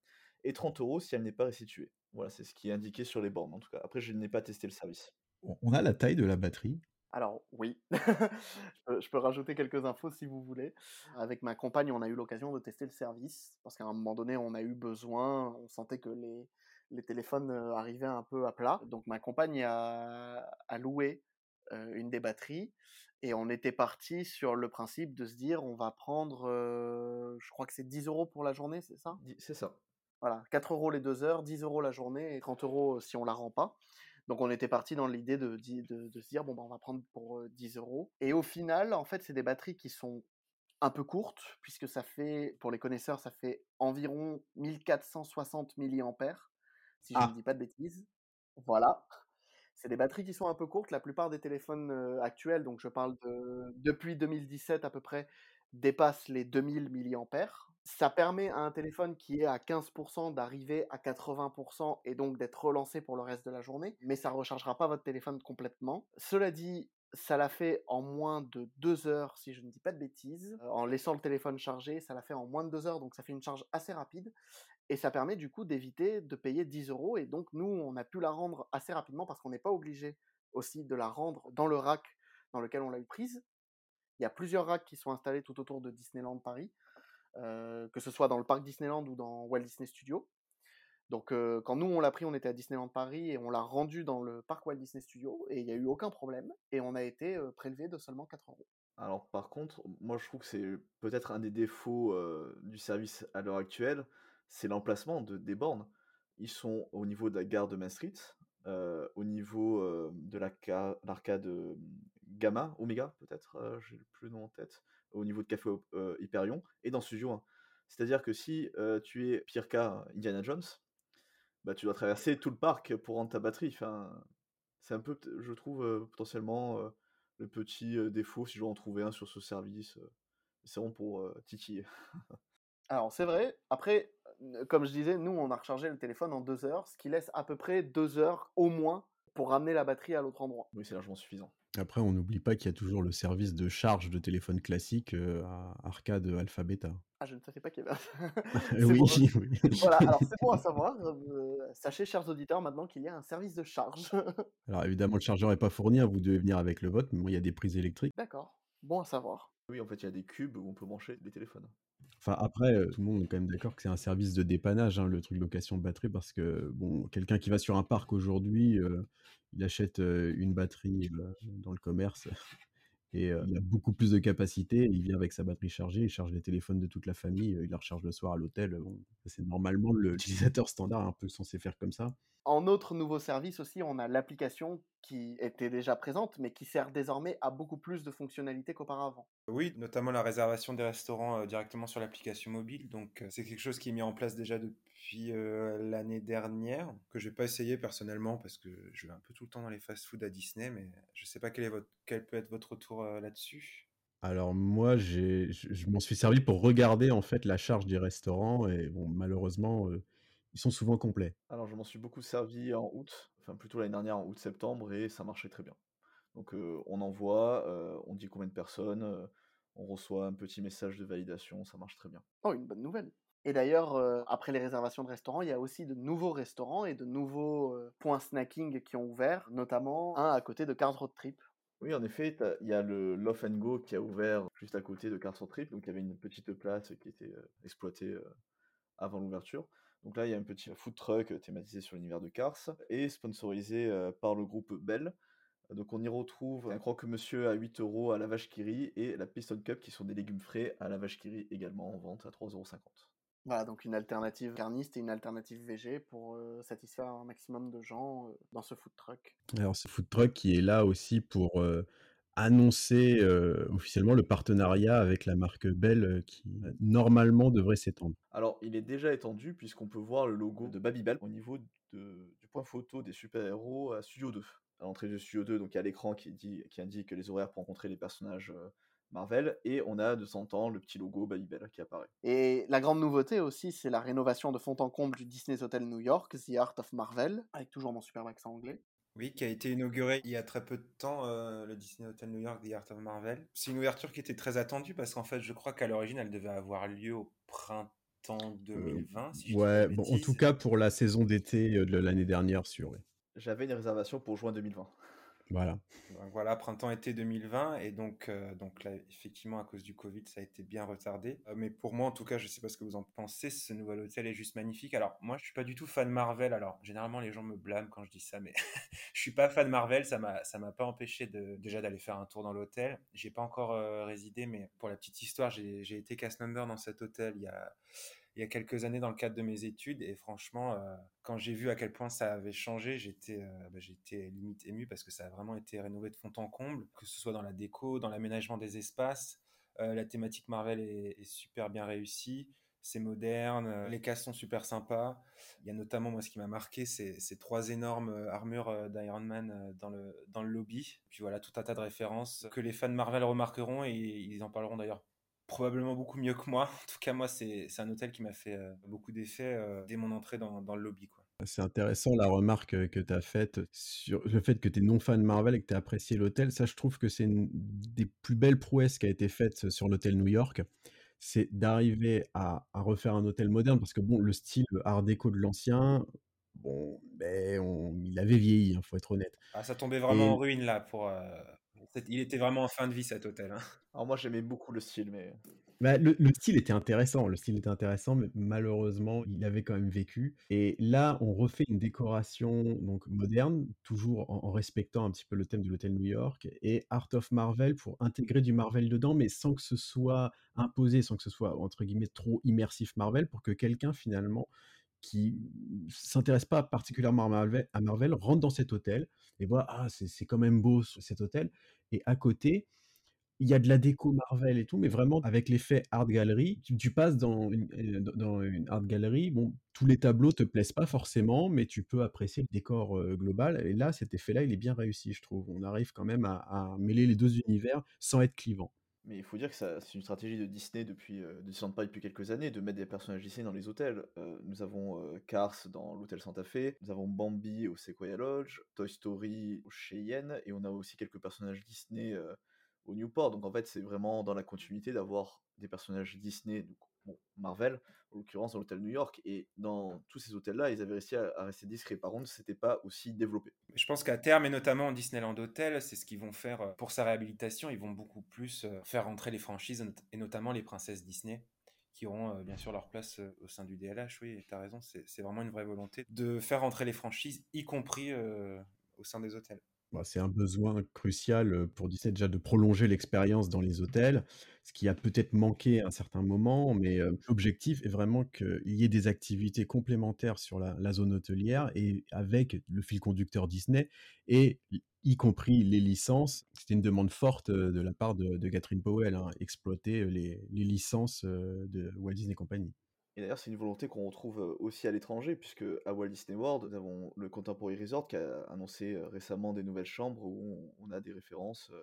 et 30 euros si elle n'est pas restituée. Voilà, c'est ce qui est indiqué sur les bornes en tout cas. Après, je n'ai pas testé le service. On a la taille de la batterie. Alors oui, [LAUGHS] je, peux, rajouter quelques infos si vous voulez. Avec ma compagne, on a eu l'occasion de tester le service, parce qu'à un moment donné, on a eu besoin, on sentait que les, les téléphones euh, arrivaient un peu à plat. Donc ma compagne a, a loué euh, une des batteries, et on était parti sur le principe de se dire, on va prendre, euh, je crois que c'est 10 euros pour la journée, c'est ça? C'est ça. Voilà, 4 euros les deux heures, 10 euros la journée et 30 euros si on la rend pas. Donc on était parti dans l'idée de, di- de, de se dire, bon, bah, on va prendre pour euh, 10 euros. Et au final, en fait, c'est des batteries qui sont un peu courtes, puisque ça fait, pour les connaisseurs, ça fait environ 1460 mAh, si je Ah. ne dis pas de bêtises. Voilà. C'est des batteries qui sont un peu courtes. La plupart des téléphones actuels, donc je parle de depuis 2017 à peu près, dépassent les 2000 mAh. Ça permet à un téléphone qui est à 15% d'arriver à 80% et donc d'être relancé pour le reste de la journée, mais ça ne rechargera pas votre téléphone complètement. Cela dit, ça l'a fait en moins de 2 heures, si je ne dis pas de bêtises. Euh, En laissant le téléphone chargé, ça l'a fait en moins de 2 heures, donc ça fait une charge assez rapide. Et ça permet du coup d'éviter de payer 10 euros. Et donc nous, on a pu la rendre assez rapidement parce qu'on n'est pas obligé aussi de la rendre dans le rack dans lequel on l'a eu prise. Il y a plusieurs racks qui sont installés tout autour de Disneyland Paris, euh, que ce soit dans le parc Disneyland ou dans Walt Disney Studios. Donc euh, quand nous on l'a pris, on était à Disneyland Paris et on l'a rendu dans le parc Walt Disney Studios et il n'y a eu aucun problème et on a été euh, prélevé de seulement 4 euros. Alors par contre, moi je trouve que c'est peut-être un des défauts du service à l'heure actuelle, c'est l'emplacement de, des bornes. Ils sont au niveau de la gare de Main Street, euh, au niveau euh, de la ca- l'arcade euh, Gamma, Omega peut-être, euh, j'ai plus le nom en tête, au niveau de Café Hyperion, et dans Studio 1. C'est-à-dire que si tu es pire cas Indiana Jones, bah, tu dois traverser tout le parc pour rendre ta batterie. Enfin, c'est un peu, je trouve, potentiellement le petit défaut, si je dois en trouver un sur ce service. c'est bon pour titiller. [LAUGHS] Alors, c'est vrai. Après, comme je disais, nous, on a rechargé le téléphone en deux heures, ce qui laisse à peu près deux heures au moins pour ramener la batterie à l'autre endroit. Oui, c'est largement suffisant. Après, on n'oublie pas qu'il y a toujours le service de charge de téléphone classique euh, à Arcade Alpha Beta. Ah, je ne savais pas qu'il y avait [LAUGHS] [LAUGHS] Euh, oui, bon. oui. [LAUGHS] Voilà, alors c'est bon à savoir. euh, sachez, chers auditeurs, maintenant qu'il y a un service de charge. Alors évidemment, le chargeur n'est pas fourni, hein, vous devez venir avec le vôtre, mais bon, il y a des prises électriques. D'accord, bon à savoir. Oui, en fait, il y a des cubes où on peut brancher les téléphones. Enfin, après, euh, tout le monde est quand même d'accord que c'est un service de dépannage, hein, le truc location de batterie, parce que bon, quelqu'un qui va sur un parc aujourd'hui, euh, il achète euh, une batterie dans le commerce [LAUGHS] et il a beaucoup plus de capacité. Il vient avec sa batterie chargée, il charge les téléphones de toute la famille, il la recharge le soir à l'hôtel. C'est normalement le- l'utilisateur standard un peu censé faire comme ça. En autre nouveau service aussi, on a l'application qui était déjà présente, mais qui sert désormais à beaucoup plus de fonctionnalités qu'auparavant. Oui, notamment la réservation des restaurants euh, directement sur l'application mobile. Donc, euh, c'est quelque chose qui est mis en place déjà depuis euh, l'année dernière, que je vais pas essayer personnellement parce que je vais un peu tout le temps dans les fast-food à Disney, mais je sais pas quel, est votre, quel peut être votre retour euh, là-dessus. Alors moi, j'ai, je, je m'en suis servi pour regarder en fait la charge des restaurants et bon, malheureusement, euh, ils sont souvent complets. Alors, je m'en suis beaucoup servi en août, enfin plutôt l'année dernière en août-septembre, et ça marchait très bien. Donc, euh, on envoie, euh, on dit combien de personnes, euh, on reçoit un petit message de validation, ça marche très bien. Oh, une bonne nouvelle. Et d'ailleurs, après les réservations de restaurants, il y a aussi de nouveaux restaurants et de nouveaux points snacking qui ont ouvert, notamment un à côté de Cars Road Trip. Oui, en effet, il y a le Love and Go qui a ouvert juste à côté de Cars Road Trip, donc il y avait une petite place qui était exploitée avant l'ouverture. Donc là, il y a un petit food truck euh, thématisé sur l'univers de Cars et sponsorisé euh, par le groupe Bell. Donc on y retrouve un croque-monsieur à 8 euros à la vache qui rit et la Piston Cup qui sont des légumes frais à la vache qui rit également en vente à 3,50 euros. Voilà, donc une alternative carniste et une alternative VG pour euh, satisfaire un maximum de gens euh, dans ce food truck. Alors ce food truck qui est là aussi pour euh, annoncer euh, officiellement le partenariat avec la marque Bell qui euh, normalement devrait s'étendre. Alors, il est déjà étendu puisqu'on peut voir le logo de Babybel au niveau de- du point photo des super-héros à Studio 2. À l'entrée de Studio 2, donc il y a l'écran qui, dit- qui indique les horaires pour rencontrer les personnages euh, Marvel, et on a de temps en temps le petit logo Babybel qui apparaît. Et la grande nouveauté aussi, c'est la rénovation de fond en comble du Disney's Hotel New York, The Art of Marvel, avec toujours mon superbe accent anglais. Oui, qui a été inauguré il y a très peu de temps, euh, le Disney Hotel New York, The Art of Marvel. C'est une ouverture qui était très attendue parce qu'en fait, je crois qu'à l'origine, elle devait avoir lieu au printemps 2020, si je dis pas Ouais, de bon, en tout cas pour la saison d'été euh, de l'année dernière, sûr. oui. J'avais une réservation pour juin 2020. Voilà. Voilà, printemps-été 2020, et donc, euh, effectivement, à cause du Covid, ça a été bien retardé. Euh, mais pour moi, en tout cas, je sais pas ce que vous en pensez, ce nouvel hôtel est juste magnifique. Alors, moi, je suis pas du tout fan Marvel. Alors, généralement, les gens me blâment quand je dis ça, mais [LAUGHS] je suis pas fan Marvel. Ça m'a, ça m'a pas empêché de, déjà d'aller faire un tour dans l'hôtel. J'ai pas encore euh, résidé, mais pour la petite histoire, j'ai, j'ai été cast member dans cet hôtel il y a il y a quelques années dans le cadre de mes études et franchement euh, quand j'ai vu à quel point ça avait changé j'étais euh, bah, j'étais limite ému parce que ça a vraiment été rénové de fond en comble que ce soit dans la déco dans l'aménagement des espaces Euh, la thématique Marvel est, super bien réussie c'est moderne les cases sont super sympas. Il y a notamment moi ce qui m'a marqué c'est ces trois énormes armures d'Iron Man dans le dans le lobby. Puis voilà tout un tas de références que les fans Marvel remarqueront et ils en parleront d'ailleurs probablement beaucoup mieux que moi. [LAUGHS] En tout cas, moi, c'est un hôtel qui m'a fait euh, beaucoup d'effet euh, dès mon entrée dans, dans le lobby. C'est intéressant la remarque euh, que tu as faite sur le fait que tu es non fan de Marvel et que tu as apprécié l'hôtel. Ça, je trouve que c'est une des plus belles prouesses qui a été faite sur l'hôtel New York. C'est d'arriver à, à refaire un hôtel moderne parce que bon, le style art déco de l'ancien, bon, ben, on- il avait vieilli, il faut être honnête. Ah, ça tombait vraiment Et- en ruine là. Pour, euh, Il était vraiment en fin de vie cet hôtel. hein. Alors moi j'aimais beaucoup le style, mais Bah, le, le style était intéressant, le style était intéressant, mais malheureusement, il avait quand même vécu. Et là, on refait une décoration donc moderne, toujours en, en respectant un petit peu le thème de l'hôtel New York, et Art of Marvel pour intégrer du Marvel dedans, mais sans que ce soit imposé, sans que ce soit entre guillemets trop immersif Marvel, pour que quelqu'un finalement qui s'intéressent pas particulièrement à Marvel, à Marvel rentrent dans cet hôtel et voient ah c'est c'est quand même beau ce- cet hôtel et à côté il y a de la déco Marvel et tout, mais vraiment avec l'effet art gallery, tu, passes dans une, euh, art gallery, bon, tous les tableaux te plaisent pas forcément, mais tu peux apprécier le décor euh, global. Et là, cet effet-là, il est bien réussi, je trouve. On arrive quand même à, à mêler les deux univers sans être clivant. Mais il faut dire que c'est une stratégie de Disney depuis, euh, de Disneyland Paris depuis quelques années, de mettre des personnages Disney dans les hôtels. Euh, nous avons euh, Cars dans l'hôtel Santa Fe, nous avons Bambi au Sequoia Lodge, Toy Story au Cheyenne, et on a aussi quelques personnages Disney au Newport. Donc en fait, c'est vraiment dans la continuité d'avoir des personnages Disney, donc Marvel, en l'occurrence dans l'hôtel New York, et dans tous ces hôtels-là, ils avaient réussi à, rester discrets. Par contre, c'était pas aussi développé. Je pense qu'à terme, et notamment en Disneyland Hotel, c'est ce qu'ils vont faire euh, pour sa réhabilitation. Ils vont beaucoup plus euh, faire rentrer les franchises, et notamment les princesses Disney, qui auront euh, bien sûr leur place au sein du DLH. Oui, tu as raison, c'est vraiment une vraie volonté de faire rentrer les franchises, y compris au sein des hôtels. Bah, c'est un besoin crucial pour Disney déjà de prolonger l'expérience dans les hôtels, ce qui a peut-être manqué à un certain moment, mais l'objectif est vraiment qu'il y ait des activités complémentaires sur la, zone hôtelière et avec le fil conducteur Disney et y- compris les licences. C'était une demande forte de la part de, Catherine Powell, hein, exploiter les, licences de Walt Disney Company. Et d'ailleurs, c'est une volonté qu'on retrouve euh, aussi à l'étranger, puisque à Walt Disney World, nous avons le Contemporary Resort qui a annoncé euh, récemment des nouvelles chambres où on, a des références euh,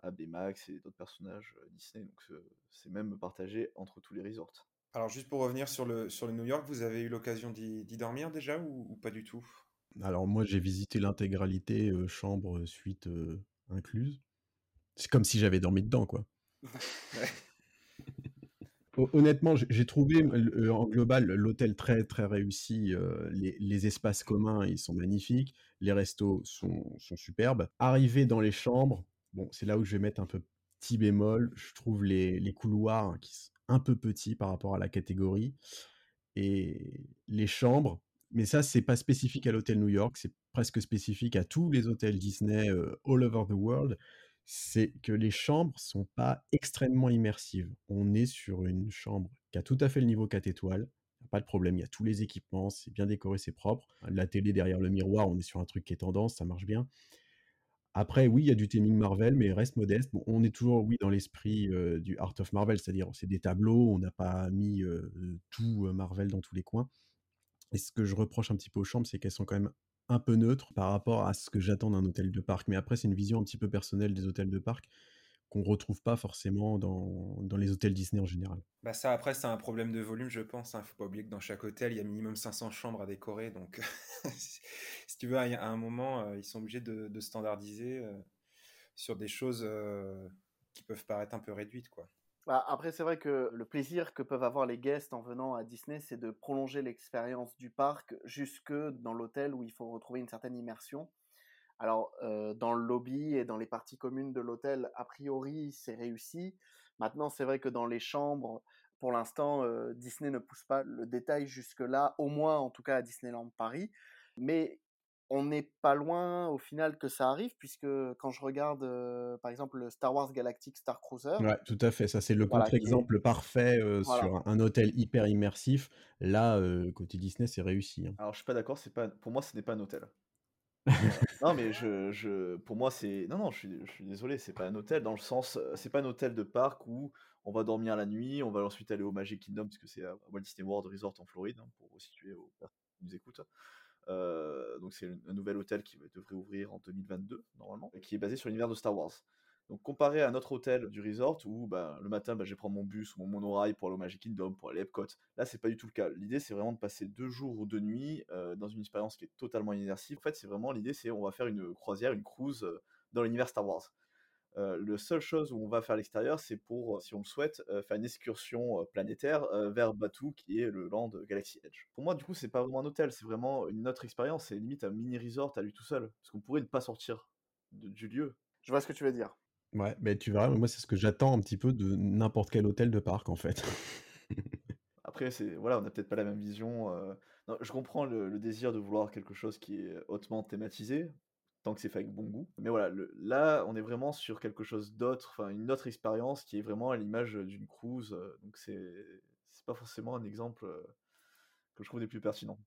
à Baymax et d'autres personnages Disney. Donc c'est même partagé entre tous les resorts. Alors juste pour revenir sur le, sur le New York, vous avez eu l'occasion d'y dormir déjà ou, ou pas du tout? Alors moi, j'ai visité l'intégralité, euh, chambre, suite euh, incluse. C'est comme si j'avais dormi dedans, quoi. [LAUGHS] [LAUGHS] Hon- Honnêtement, j'ai trouvé euh, en global l'hôtel très très réussi. euh, les, espaces communs, ils sont magnifiques. Les restos sont, superbes. Arrivé dans les chambres, bon, c'est là où je vais mettre un peu petit bémol. Je trouve les, couloirs qui sont un peu petits par rapport à la catégorie. Et les chambres, mais ça, c'est pas spécifique à l'hôtel New York, c'est presque spécifique à tous les hôtels Disney euh, all over the world. C'est que les chambres sont pas extrêmement immersives. On est sur une chambre qui a tout à fait le niveau 4 étoiles. Pas de problème, il y a tous les équipements, c'est bien décoré, c'est propre. La télé derrière le miroir, on est sur un truc qui est tendance, ça marche bien. Après, oui, il y a du theming Marvel, mais reste modeste. On est toujours, oui, dans l'esprit euh, du Art of Marvel, c'est-à-dire c'est des tableaux, on n'a pas mis euh, tout euh, Marvel dans tous les coins. Et ce que je reproche un petit peu aux chambres, c'est qu'elles sont quand même un peu neutres par rapport à ce que j'attends d'un hôtel de parc. Mais après, c'est une vision un petit peu personnelle des hôtels de parc qu'on retrouve pas forcément dans, les hôtels Disney en général. Bah ça après c'est un problème de volume je pense, hein. Faut pas oublier que dans chaque hôtel il y a minimum 500 chambres à décorer donc [LAUGHS] si tu veux à à un moment euh, ils sont obligés de, de standardiser euh, sur des choses euh, qui peuvent paraître un peu réduites quoi. Bah, après, c'est vrai que le plaisir que peuvent avoir les guests en venant à Disney, c'est de prolonger l'expérience du parc jusque dans l'hôtel où il faut retrouver une certaine immersion. Alors, euh, dans le lobby et dans les parties communes de l'hôtel, a priori, c'est réussi. Maintenant, c'est vrai que dans les chambres, pour l'instant, euh, Disney ne pousse pas le détail jusque-là, au moins en tout cas à Disneyland Paris. Mais on n'est pas loin au final que ça arrive, puisque quand je regarde euh, par exemple le Star Wars Galactic Star Cruiser, Ouais, tout à fait. Ça, c'est le voilà, qui est- contre-exemple parfait euh, Voilà. sur un, un hôtel hyper immersif. Là, euh, côté Disney, c'est réussi. hein. Alors je suis pas d'accord, c'est pas, pour moi ce n'est pas un hôtel. Euh, [LAUGHS] non mais je, je, pour moi c'est, non non, je suis, je suis désolé, c'est pas un hôtel dans le sens, c'est pas un hôtel de parc où on va dormir la nuit, on va ensuite aller au Magic Kingdom parce que c'est à Walt Disney World Resort en Floride hein, pour situer aux personnes qui nous écoutent. Euh, donc c'est un nouvel hôtel qui devrait ouvrir en 2022 normalement, et qui est basé sur l'univers de Star Wars. Donc comparé à notre hôtel du resort où bah, le matin bah, je vais prendre mon bus ou mon monorail pour aller au Magic Kingdom, pour aller à Epcot, là c'est pas du tout le cas. L'idée c'est vraiment de passer deux jours ou deux nuits euh, dans une expérience qui est totalement immersive. En fait c'est vraiment l'idée c'est on va faire une croisière, une cruise euh, dans l'univers Star Wars. Euh, le seule chose où on va faire à l'extérieur, c'est pour, si on le souhaite, euh, faire une excursion euh, planétaire euh, vers Batuu, qui est le land Galaxy Edge. Pour moi, du coup, c'est pas vraiment un hôtel, c'est vraiment une autre expérience, c'est limite un mini resort à lui tout seul, parce qu'on pourrait ne pas sortir de- du lieu. je vois ce que tu veux dire. Ouais, mais tu verras, moi, c'est ce que j'attends un petit peu de n'importe quel hôtel de parc, en fait. [LAUGHS] Après, c'est voilà, on n'a peut-être pas la même vision. euh, non, je comprends le, le désir de vouloir quelque chose qui est hautement thématisé, tant que c'est fait avec bon goût. Mais voilà, le- là, on est vraiment sur quelque chose d'autre, enfin une autre expérience qui est vraiment à l'image d'une cruise. euh, donc c'est c'est pas forcément un exemple euh, que je trouve les plus pertinents.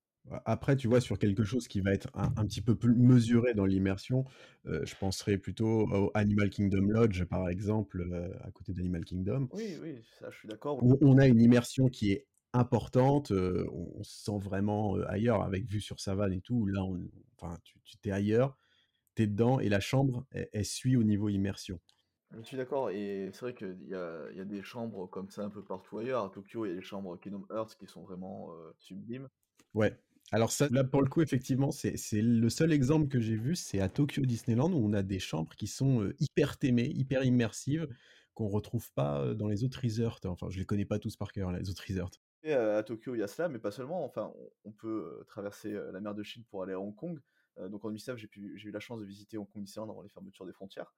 Après, tu vois, sur quelque chose qui va être un un petit peu plus mesuré dans l'immersion, je penserais plutôt au Animal Kingdom Lodge, par exemple, à côté d'Animal Kingdom. Oui, oui, ça, je suis d'accord. Où on a une immersion qui est importante, on on se sent vraiment, ailleurs avec vue sur savane et tout. Là, on enfin, tu tu tu es ailleurs, tu es dedans et la chambre, elle elle suit au niveau immersion. Je suis d'accord et c'est vrai qu'il y a il y a des chambres comme ça un peu partout ailleurs. À Tokyo, il y a les chambres Kingdom Hearts qui sont vraiment, sublimes. Ouais. Alors ça, là, pour le coup, effectivement, c'est le seul exemple que j'ai vu, c'est à Tokyo Disneyland où on a des chambres qui sont, hyper thémées, hyper immersives, qu'on retrouve pas, dans les autres resorts. Enfin, je les connais pas tous par cœur, les autres resorts. Et à Tokyo, il y a cela, mais pas seulement. Enfin, on peut, traverser, la mer de Chine pour aller à Hong Kong. Heu, donc en Unicef, j'ai eu la chance de visiter Hong Kong Disneyland avant les fermetures des frontières.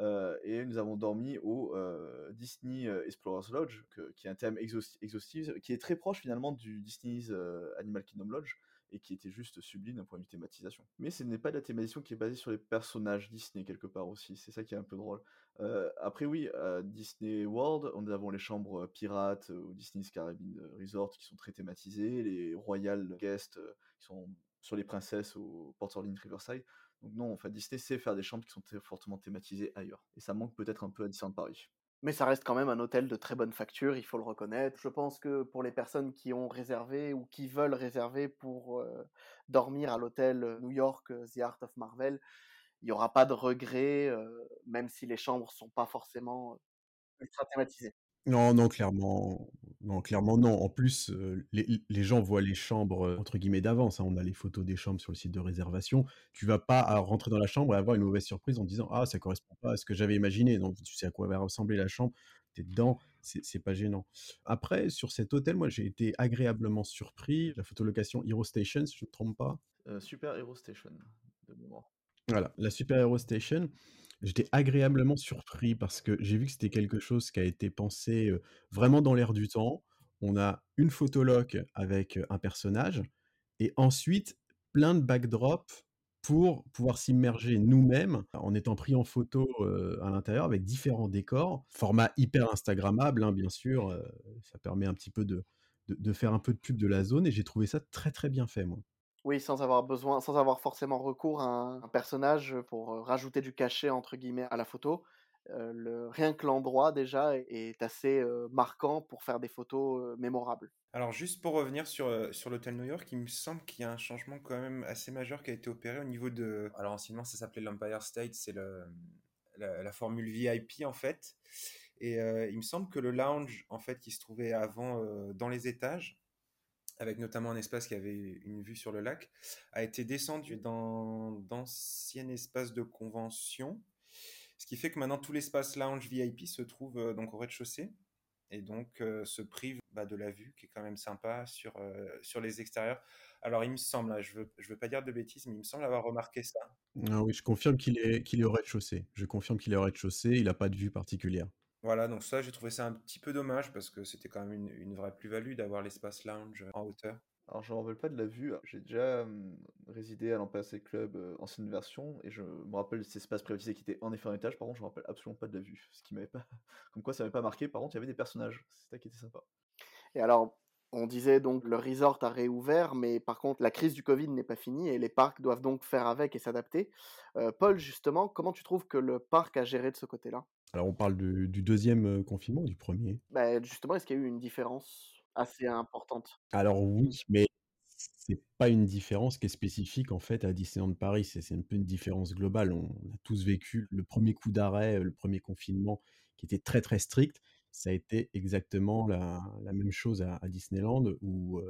Heu et nous avons dormi au, heu, Disney, Explorers Lodge, qui est un thème exhaus exhaustif, qui est très proche finalement du Disney's, Animal Kingdom Lodge et qui était juste sublime d'un point de vue thématisation. Mais ce n'est pas de la thématisation qui est basée sur les personnages Disney quelque part aussi, c'est ça qui est un peu drôle. Après oui, Disney World, nous avons les chambres, pirates, ou Disney's Caribbean Resort qui sont très thématisées, les Royal Guest, heu, qui sont sur les princesses au Port Orleans Riverside. Donc non, enfin Disney sait faire des chambres qui sont très fortement thématisées ailleurs et ça manque peut-être un peu à Disneyland Paris. Mais ça reste quand même un hôtel de très bonne facture, il faut le reconnaître. Je pense que pour les personnes qui ont réservé ou qui veulent réserver pour, heu, dormir à l'hôtel, heu, New York, heu, The Art of Marvel, il y aura pas de regret, même si les chambres sont pas forcément, ultra thématisées. Non, non, clairement non, clairement non. En plus, les gens voient les chambres, entre guillemets «d'avance», hein. On a les photos des chambres sur le site de réservation. Tu vas pas à rentrer dans la chambre et avoir une mauvaise surprise en disant: «Ah, ça correspond pas à ce que j'avais imaginé». Donc tu sais à quoi va ressembler la chambre, tu es dedans, c'est c'est pas gênant. Après, sur cet hôtel, moi, j'ai été agréablement surpris. La photolocation Hero Station, si je me trompe pas. Super Hero Station, de mémoire. Voilà, la Super Hero Station. J'étais agréablement surpris parce que j'ai vu que c'était quelque chose qui a été pensé, vraiment dans l'air du temps. On a une photoloc avec, un personnage et ensuite plein de backdrops pour pouvoir s'immerger nous-mêmes en étant pris en photo, à l'intérieur avec différents décors. Format hyper instagrammable, hein, bien sûr, ça permet un petit peu de de de faire un peu de pub de la zone et j'ai trouvé ça très, très bien fait, moi. Oui, sans avoir besoin sans avoir forcément recours à un personnage, pour, rajouter du «cachet» entre guillemets à la photo. Le rien que l'endroit déjà est assez, marquant pour faire des photos, mémorables. Alors juste pour revenir sur, sur l'hôtel New York, il me semble qu'il y a un changement quand même assez majeur qui a été opéré au niveau de alors anciennement ça s'appelait l'Empire State, c'est la la formule VIP en fait et il me semble que le lounge en fait qui se trouvait avant, dans les étages, avec notamment un espace qui avait une vue sur le lac, a été descendu dans d'anciens espaces de convention. Ce qui fait que maintenant tout l'espace lounge VIP se trouve, heu, donc au rez-de-chaussée et donc heu, se prive, bah, de la vue qui est quand même sympa sur, heu, sur les extérieurs. Alors il me semble, hein, je veux je veux pas dire de bêtises, mais il me semble avoir remarqué ça. Ah oui, je confirme qu'il est qu'il est au rez-de-chaussée. Je confirme qu'il est au rez-de-chaussée, il a pas de vue particulière. Voilà, donc ça, j'ai trouvé ça un petit peu dommage parce que c'était quand même une une vraie plus-value d'avoir l'espace lounge, heu, en hauteur. Alors je m'en rappelle pas de la vue. J'ai déjà, hem, résidé à l'Empire Club, heu, ancienne version et je me rappelle de cet espace privatisé qui était en effet un étage. Par contre, je me rappelle absolument pas de la vue. Ce qui m'avait pas [LAUGHS] comme quoi ça m'avait pas marqué. Par contre, il y avait des personnages. C'est ça qui était sympa. Et alors, on disait donc le resort a réouvert, mais par contre la crise du covid n'est pas finie et les parcs doivent donc faire avec et s'adapter. Heu, Paul, justement, comment tu trouves que le parc a géré de ce côté-là? Alors on parle du du 2e, heu, confinement ou du 1er? Bah, justement, est-ce qu'il y a eu une différence assez importante? Alors oui, mais c'est pas une différence qui est spécifique en fait à Disneyland Paris, c'est un peu une différence globale. On a tous vécu le 1er coup d'arrêt, le 1er confinement qui était très, très strict. Ça a été exactement la la même chose à à Disneyland où,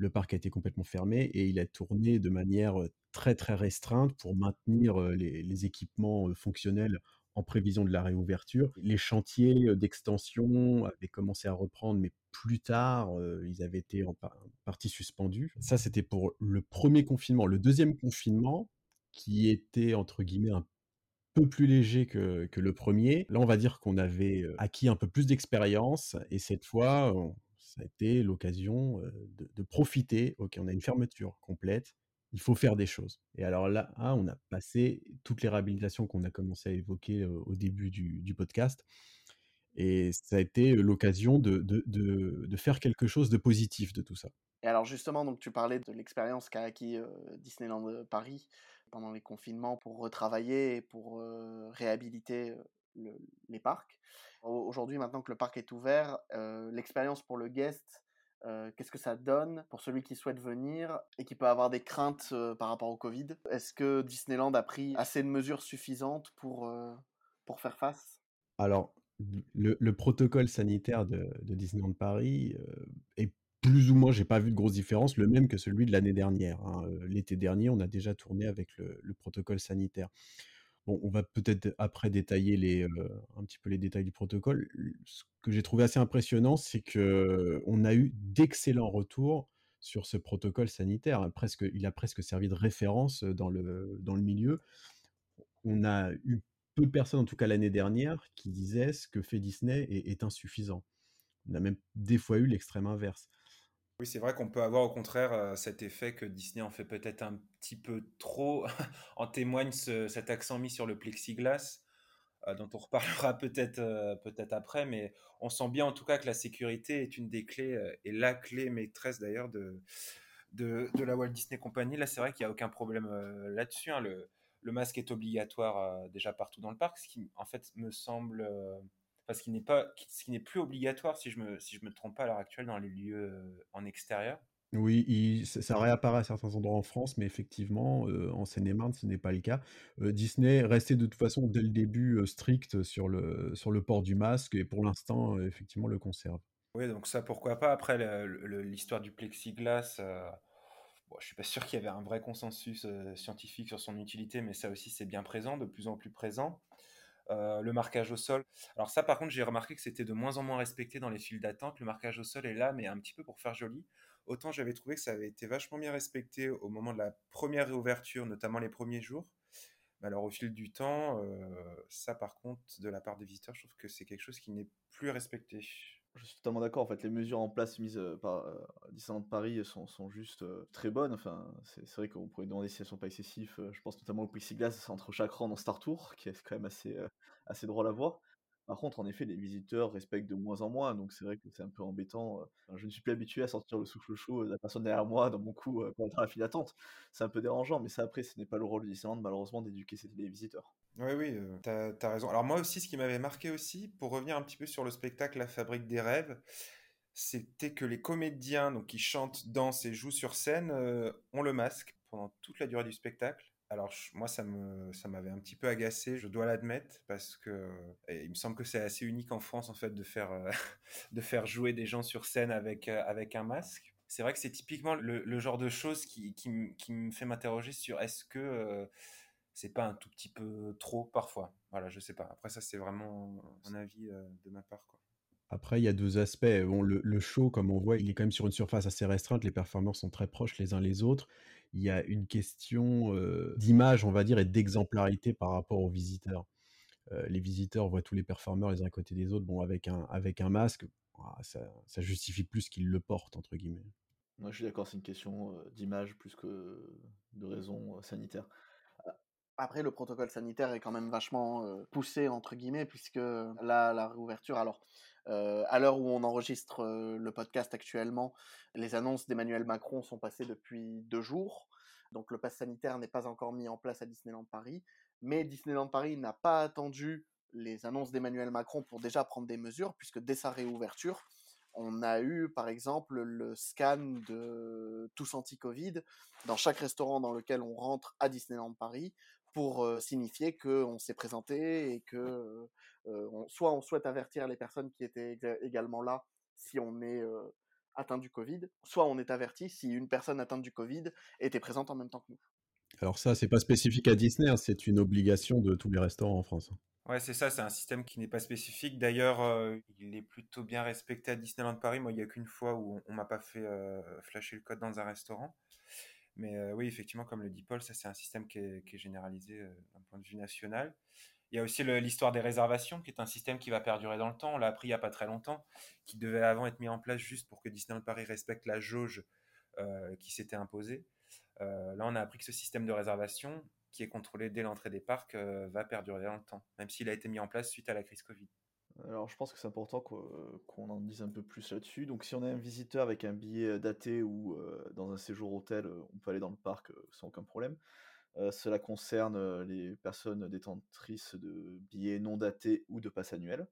le parc a été complètement fermé et il a tourné de manière, très, très restreinte pour maintenir, les les équipements, fonctionnels en prévision de la réouverture. Les chantiers, d'extension avaient commencé à reprendre, mais plus tard, ils avaient été en par partie suspendus. Ça, c'était pour le 1er confinement. Le 2e confinement, qui était entre guillemets «un peu plus léger» que que le 1er, là, on va dire qu'on avait, acquis un peu plus d'expérience et cette fois, ça a été l'occasion, de de profiter. OK, on a une fermeture complète, il faut faire des choses et alors là, ah, on a passé toutes les réhabilitations qu'on a commencé à évoquer, au début du podcast Et ça a été l'occasion de faire quelque chose de positif de tout ça. Et alors justement, donc tu parlais de l'expérience qu'a acquis, Disneyland, Paris pendant les confinements pour retravailler et pour, réhabiliter, les parcs. Au aujourd'hui, maintenant que le parc est ouvert, l'expérience pour le guest, heu, qu'est-ce que ça donne pour celui qui souhaite venir et qui peut avoir des craintes, heu, par rapport au Covid? Est-ce que Disneyland a pris assez de mesures suffisantes pour, heu, pour faire face? Alors, le le protocole sanitaire de Disneyland Paris, est plus ou moins, j'ai pas vu de grosses différences, le même que celui de l'année dernière, hein. L'été dernier, on a déjà tourné avec le protocole sanitaire. On va peut-être après détailler les, un petit peu les détails du protocole. Ce que j'ai trouvé assez impressionnant, c'est qu'on a eu d'excellents retours sur ce protocole sanitaire, hein. Il a presque servi de référence, dans le milieu. On a eu peu de personnes, en tout cas l'année dernière, qui disaient: «Ce que fait Disney est insuffisant». On a même des fois eu l'extrême inverse. Oui, c'est vrai qu'on peut avoir au contraire, heu, cet effet que Disney en fait peut-être un petit peu trop. [LAUGHS] En témoigne ce cet accent mis sur le plexiglas, heu, dont on reparlera [LAUGHS] peut-être, heu, peut-être après, mais on sent bien en tout cas que la sécurité est une des clés, et la clé maîtresse d'ailleurs de la Walt Disney Company. Là, c'est vrai qu'il y a aucun problème, là-dessus, hein. Le masque est obligatoire, déjà partout dans le parc, ce qui en fait me semble, heu, enfin ce qui n'est pas ce qui n'est plus obligatoire si je me si je me trompe pas à l'heure actuelle dans les lieux, heu, en extérieur. Oui, il ça réapparaît à certains endroits en France, mais effectivement, heu, en Seine-et-Marne, ce n'est pas le cas. Heu, Disney est resté de toute façon dès le début, strict sur le sur le port du masque et pour l'instant, effectivement le conserve. Oui, donc ça pourquoi pas. Après l'histoire du plexiglas, bon, je suis pas sûr qu'il y avait un vrai consensus, scientifique sur son utilité, mais ça aussi c'est bien présent, de plus en plus présent. Heu, le marquage au sol. Alors ça par contre, j'ai remarqué que c'était de moins en moins respecté dans les files d'attente. Le marquage au sol est là, mais un petit peu pour faire joli. Autant j'avais trouvé que ça avait été vachement bien respecté au moment de la 1re réouverture, notamment les 1ers jours. Mais alors au fil du temps, heu, ça par contre, de la part des visiteurs, je trouve que c'est quelque chose qui n'est plus respecté. Je suis totalement d'accord. En fait, les mesures en place mises, heu, par, heu, Disneyland Paris sont sont juste, très bonnes. Enfin, c'est vrai qu'on pourrait demander si elles sont pas excessives, je pense notamment au plexiglas entre chaque rang dans Star Tours, qui est quand même assez, assez drôle à voir. Par contre, en effet, les visiteurs respectent de moins en moins, donc c'est vrai que c'est un peu embêtant, heu. Je ne suis plus habitué à sentir le souffle chaud de la personne derrière moi dans mon cou, heu, pendant la file d'attente. C'est un peu dérangeant, mais ça après, ce n'est pas le rôle de Disneyland malheureusement d'éduquer les visiteurs. Oui, oui, heu, tu as raison. Alors moi aussi, ce qui m'avait marqué aussi, pour revenir un petit peu sur le spectacle La Fabrique des rêves, c'était que les comédiens, donc qui chantent, dansent et jouent sur scène, heu, ont le masque pendant toute la durée du spectacle. Alors moi ça me ça m'avait un petit peu agacé, je dois l'admettre, parce que il me semble que c'est assez unique en France en fait de faire, heu, [LAUGHS] de faire jouer des gens sur scène avec, heu, avec un masque. C'est vrai que c'est typiquement le genre de chose qui qui me fait m'interroger sur est-ce que, heu, c'est pas un tout petit peu trop parfois? Voilà, je sais pas. Après ça, c'est vraiment un avis, de ma part, quoi. Après, il y a 2 aspects. Bon, le le show, comme on voit, il est quand même sur une surface assez restreinte. Les performeurs sont très proches les uns les autres. Il y a une question, d'image, on va dire et d'exemplarité par rapport aux visiteurs. Les visiteurs voient tous les performeurs les uns à côté des autres, bon, avec un avec un masque, ça ça justifie plus qu'ils «le portent» entre guillemets. Ouais, je suis d'accord, c'est une question, d'image plus que de sanitaires. A après le protocole sanitaire est quand même vachement, «poussé» entre guillemets puisque là, la réouverture alors, heu, à l'heure où on enregistre, heu, le podcast actuellement, les annonces d'Emmanuel Macron sont passées depuis 2 jours. Donc le pass sanitaire n'est pas encore mis en place à Disneyland Paris. Mais Disneyland Paris n'a pas attendu les annonces d'Emmanuel Macron pour déjà prendre des mesures, puisque dès sa réouverture, on a eu par exemple le scan de tous anti-Covid dans chaque restaurant dans lequel on rentre à Disneyland Paris pour, signifier qu'on s'est présenté et que, on soit on souhaite avertir les personnes qui étaient éga également là si on est, atteint du Covid, soit on est averti si une personne atteinte du Covid était présente en même temps que nous. Alors ça, c'est pas spécifique à Disney, hein, c'est une obligation de tous les restaurants en France, hein. Ouais, c'est ça, c'est un système qui n'est pas spécifique. D'ailleurs, il est plutôt bien respecté à Disneyland Paris. Moi, il y a qu'une fois où on on m'a pas fait, flasher le code dans un restaurant. Mais, oui, effectivement, comme le dit Paul, ça c'est un système qui est généralisé, d'un point de vue national. Il y a aussi l'histoire des réservations, qui est un système qui va perdurer dans le temps. On l'a appris il y a pas très longtemps, qui devait avant être mis en place juste pour que Disneyland Paris respecte la jauge, qui s'était imposée. Là, on a appris que ce système de réservation, qui est contrôlé dès l'entrée des parcs, va perdurer dans le temps, même s'il a été mis en place suite à la crise Covid. Alors, je pense que c'est important qu'o qu'on en dise un peu plus là-dessus. Donc, si on est un visiteur avec un billet, heu, daté ou, heu, dans un séjour hôtel, heu, on peut aller dans le parc, sans aucun problème. Cela concerne, les personnes détentrices de billets non datés ou de pass annuel.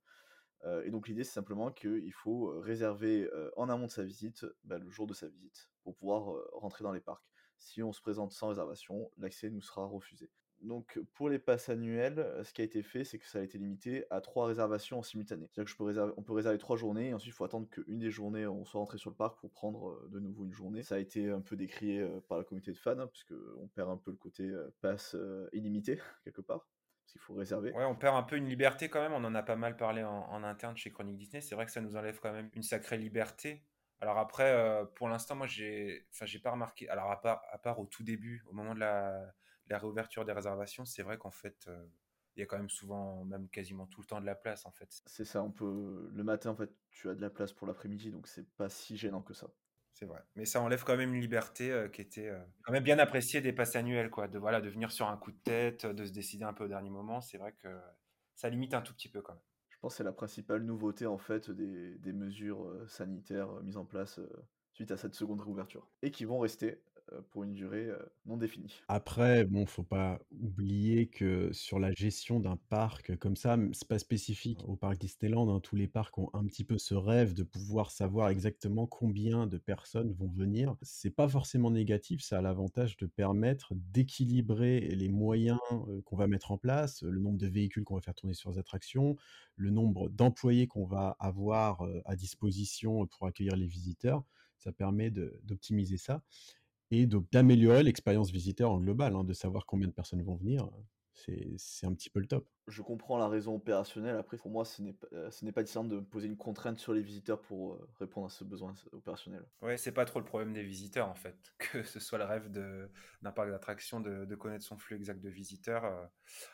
Et donc l'idée, c'est simplement qu'il faut, réserver, en amont de sa visite, bah, le jour de sa visite pour pouvoir, rentrer dans les parcs. Si on se présente sans réservation, l'accès nous sera refusé. Donc pour les passes annuels, heu, ce qui a été fait, c'est que ça a été limité à 3 réservations en simultané. C'est-à-dire que je peux réserver on peut réserver 3 journées et ensuite il faut attendre qu'une des journées, on soit rentré sur le parc pour prendre, heu, de nouveau une journée. Ça a été un peu décrié, heu, par la communauté de fans, hein, puisqu'on perd un peu le côté, heu, pass, heu, illimité [LAUGHS] quelque part, parce qu'il faut réserver. Ouais, on perd un peu une liberté quand même. On en a pas mal parlé en, interne chez Chronique Disney. C'est vrai que ça nous enlève quand même une sacrée liberté. Alors après, euh, pour l'instant, moi, j'ai, enfin, j'ai pas remarqué. Alors à part, à part au tout début, au moment de la, la réouverture des réservations, c'est vrai qu'en fait, euh, il y a quand même souvent, même quasiment tout le temps de la place en fait. C'est ça, on peut le matin, en fait, tu as de la place pour l'après-midi, donc c'est pas si gênant que ça. C'est vrai. Mais ça enlève quand même une liberté euh, qui était euh, quand même bien appréciée des passes annuelles, quoi. De, voilà, de venir sur un coup de tête, de se décider un peu au dernier moment. C'est vrai que ça limite un tout petit peu quand même. Je pense que c'est la principale nouveauté, en fait, des des mesures, sanitaires, mises en place, suite à cette seconde réouverture et qui vont rester, pour une durée, heu, non définie. Après, bon, faut pas oublier que sur la gestion d'un parc comme ça, c'est pas spécifique au parc Disneyland, hein. Tous les parcs ont un petit peu ce rêve de pouvoir savoir exactement combien de personnes vont venir. C'est pas forcément négatif, ça a l'avantage de permettre d'équilibrer les moyens, heu, qu'on va mettre en place, le nombre de véhicules qu'on va faire tourner sur les attractions, le nombre d'employés qu'on va avoir, à disposition pour accueillir les visiteurs. Ça permet d'optimiser ça et d'améliorer l'expérience visiteur en global, hein, de savoir combien de personnes vont venir, c'est c'est un petit peu le top. Je comprends la raison opérationnelle. Après, pour moi, ce n'est pas décernant de poser une contrainte sur les visiteurs pour, heu, répondre à ce besoin opérationnel. Ouais, c'est pas trop le problème des visiteurs en fait. [LAUGHS] Que ce soit le rêve d'un parc d'attractions de de connaître son flux exact de visiteurs, heu.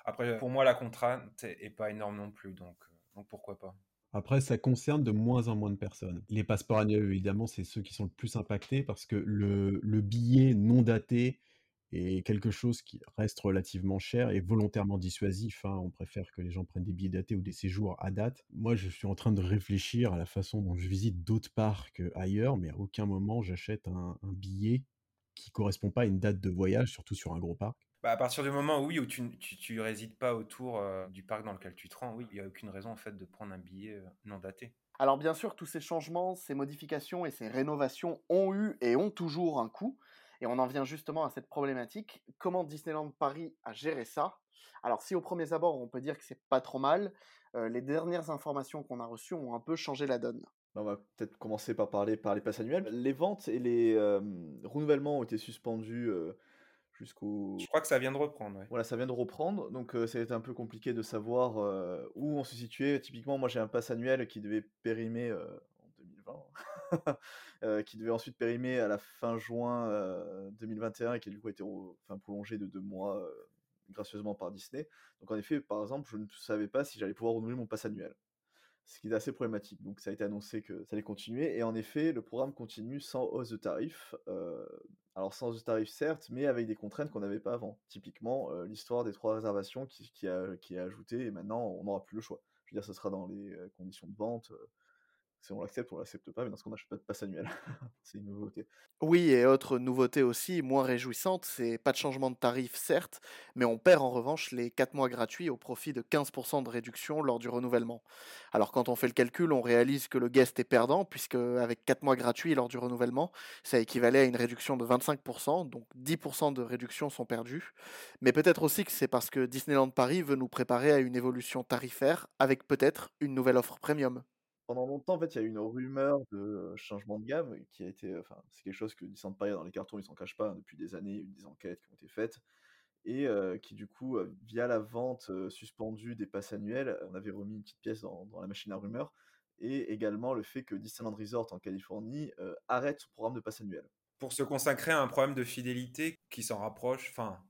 Après, pour moi, la contrainte est est pas énorme non plus, donc pourquoi pas. Après, ça concerne de moins en moins de personnes. Les passeports annuels, évidemment, c'est ceux qui sont le plus impactés parce que le le billet non daté est quelque chose qui reste relativement cher et volontairement dissuasif, hein. On préfère que les gens prennent des billets datés ou des séjours à date. Moi, je suis en train de réfléchir à la façon dont je visite d'autres parcs, heu, ailleurs, mais à aucun moment j'achète un billet qui correspond pas à une date de voyage, surtout sur un gros parc. Bah, à partir du moment, oui, où tu tu tu résides pas autour, heu, du parc dans lequel tu te rends, oui, il y a aucune raison en fait de prendre un billet, heu, non daté. Alors bien sûr, tous ces changements, ces modifications et ces rénovations ont eu et ont toujours un coût. Et on en vient justement à cette problématique. Comment Disneyland Paris a géré ça? Alors si aux premiers abords, on peut dire que c'est pas trop mal, heu, les dernières informations qu'on a reçues ont un peu changé la donne. Bah, on va peut-être commencer par parler par les passes annuelles. Les ventes et les, renouvellements ont été suspendus, jusqu'au Je crois que ça vient de reprendre, ouais. voilà, ça vient de reprendre, donc heu, ça a été un peu compliqué de savoir, heu, où on se situait. Typiquement, moi, j'ai un pass annuel qui devait périmer, heu, en 2020, heu, [LAUGHS] qui devait ensuite périmer à la fin juin, heu, 2021 et qui, du coup, a été enfin prolongé de 2 mois, gracieusement par Disney. Donc en effet, par exemple, je ne savais pas si j'allais pouvoir renouveler mon pass annuel. Ce qui est assez problématique. Donc ça a été annoncé que ça allait continuer et en effet, le programme continue sans hausse de tarif. Heu, alors sans hausse de tarif certes, mais avec des contraintes qu'on n'avait pas avant. Typiquement, heu, l'histoire des 3 réservations qui a qui est ajoutée et maintenant on n'aura plus le choix. Je veux dire, ce sera dans les, heu, conditions de vente, on l'accepte on l'accepte pas, mais dans ce cas, on n'achète pas de pass annuel. [LAUGHS] C'est une nouveauté. Oui et autre nouveauté aussi, moins réjouissante, c'est pas de changement de tarif certes, mais on perd en revanche les 4 mois gratuits au profit de 15% de réduction lors du renouvellement. Alors quand on fait le calcul, on réalise que le guest est perdant puisque avec 4 mois gratuits lors du renouvellement, ça équivalait à une réduction de 25% donc 10% de réduction sont perdus. Mais peut-être aussi que c'est parce que Disneyland Paris veut nous préparer à une évolution tarifaire avec peut-être une nouvelle offre premium. Pendant longtemps, en fait, il y a eu une rumeur de, changement de gamme qui a été, enfin, c'est quelque chose que Disneyland Paris dans les cartons, ils s'en cachent pas, hein, depuis des années, eu des enquêtes qui ont été faites et qui du coup, via la vente, suspendue des passes annuels, on avait remis une petite pièce dans la machine à rumeurs et également le fait que Disneyland Resort en Californie, arrête son programme de pass annuel. Pour se consacrer à un problème de fidélité qui s'en rapproche, enfin,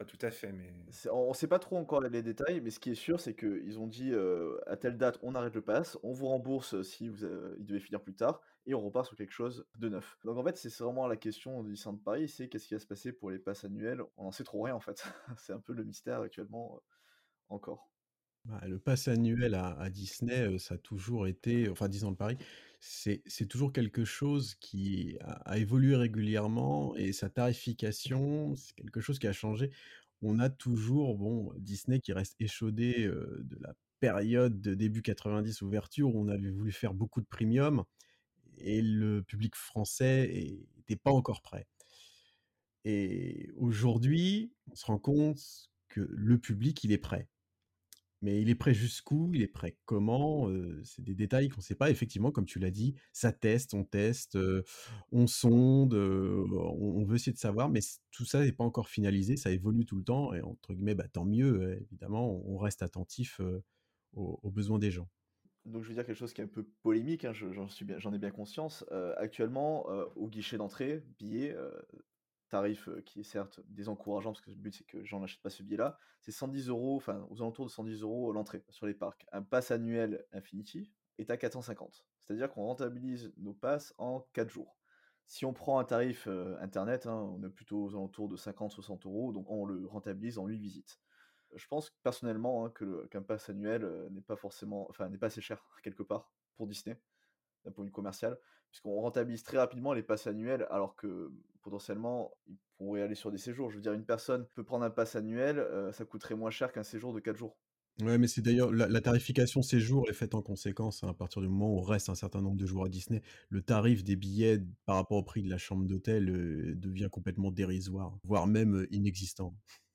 pas tout à fait, mais on on sait pas trop encore les détails, mais ce qui est sûr, c'est qu'ils ont dit, heu: «À telle date, on arrête le pass, on vous rembourse si vous, il devait finir plus tard et on repart sur quelque chose de neuf». Donc en fait, c'est vraiment la question de Disneyland Paris, c'est qu'est-ce qui va se passer pour les passes annuelles? On n'en sait trop rien en fait. [LAUGHS] C'est un peu le mystère actuellement, encore. Bah, le pass annuel à à Disney, ça a toujours été enfin Disneyland Paris, c'est toujours quelque chose qui a évolué régulièrement et sa tarification, c'est quelque chose qui a changé. On a toujours, bon, Disney qui reste échaudé, de la période de début 90 ouverture où on avait voulu faire beaucoup de premium et le public français é était pas encore prêt. Et aujourd'hui, on se rend compte que le public, il est prêt. Mais il est prêt jusqu'où? Il est prêt comment? C'est des détails qu'on sait pas. Effectivement, comme tu l'as dit, ça teste, on teste, on sonde, on veut essayer de savoir, mais tout ça n'est pas encore finalisé, ça évolue tout le temps et entre guillemets, bah, «tant mieux», heu, évidemment, on reste attentif, aux besoins des gens. Donc je vais dire quelque chose qui est un peu polémique, hein, je j'en ai bien conscience. Actuellement, au guichet d'entrée, billet, tarif, qui est certes désencourageant parce que le but c'est que les gens pas ce billet-là, c'est 110 €, enfin aux alentours de 110 € l'entrée sur les parcs. Un pass annuel Infinity est à 450. C'est-à-dire qu'on rentabilise nos passes en 4 jours. Si on prend un tarif, internet, hein, on est plutôt aux alentours de 50-60 €, donc on le rentabilise en 8 visites. Je pense personnellement, hein, qu'un pass annuel, n'est pas forcément enfin n'est pas assez cher [LAUGHS] quelque part pour Disney, d'un point de vue commercial, puisqu'on rentabilise très rapidement les passes annuels alors que potentiellement, ils pourraient aller sur des séjours. Je veux dire une personne peut prendre un pass annuel, ça coûterait moins cher qu'un séjour de 4 jours. Ouais, mais c'est d'ailleurs la tarification séjour est faite en conséquence, hein, à partir du moment où reste un certain nombre de jours à Disney. Le tarif des billets par rapport au prix de la chambre d'hôtel, devient complètement dérisoire, voire même, inexistant.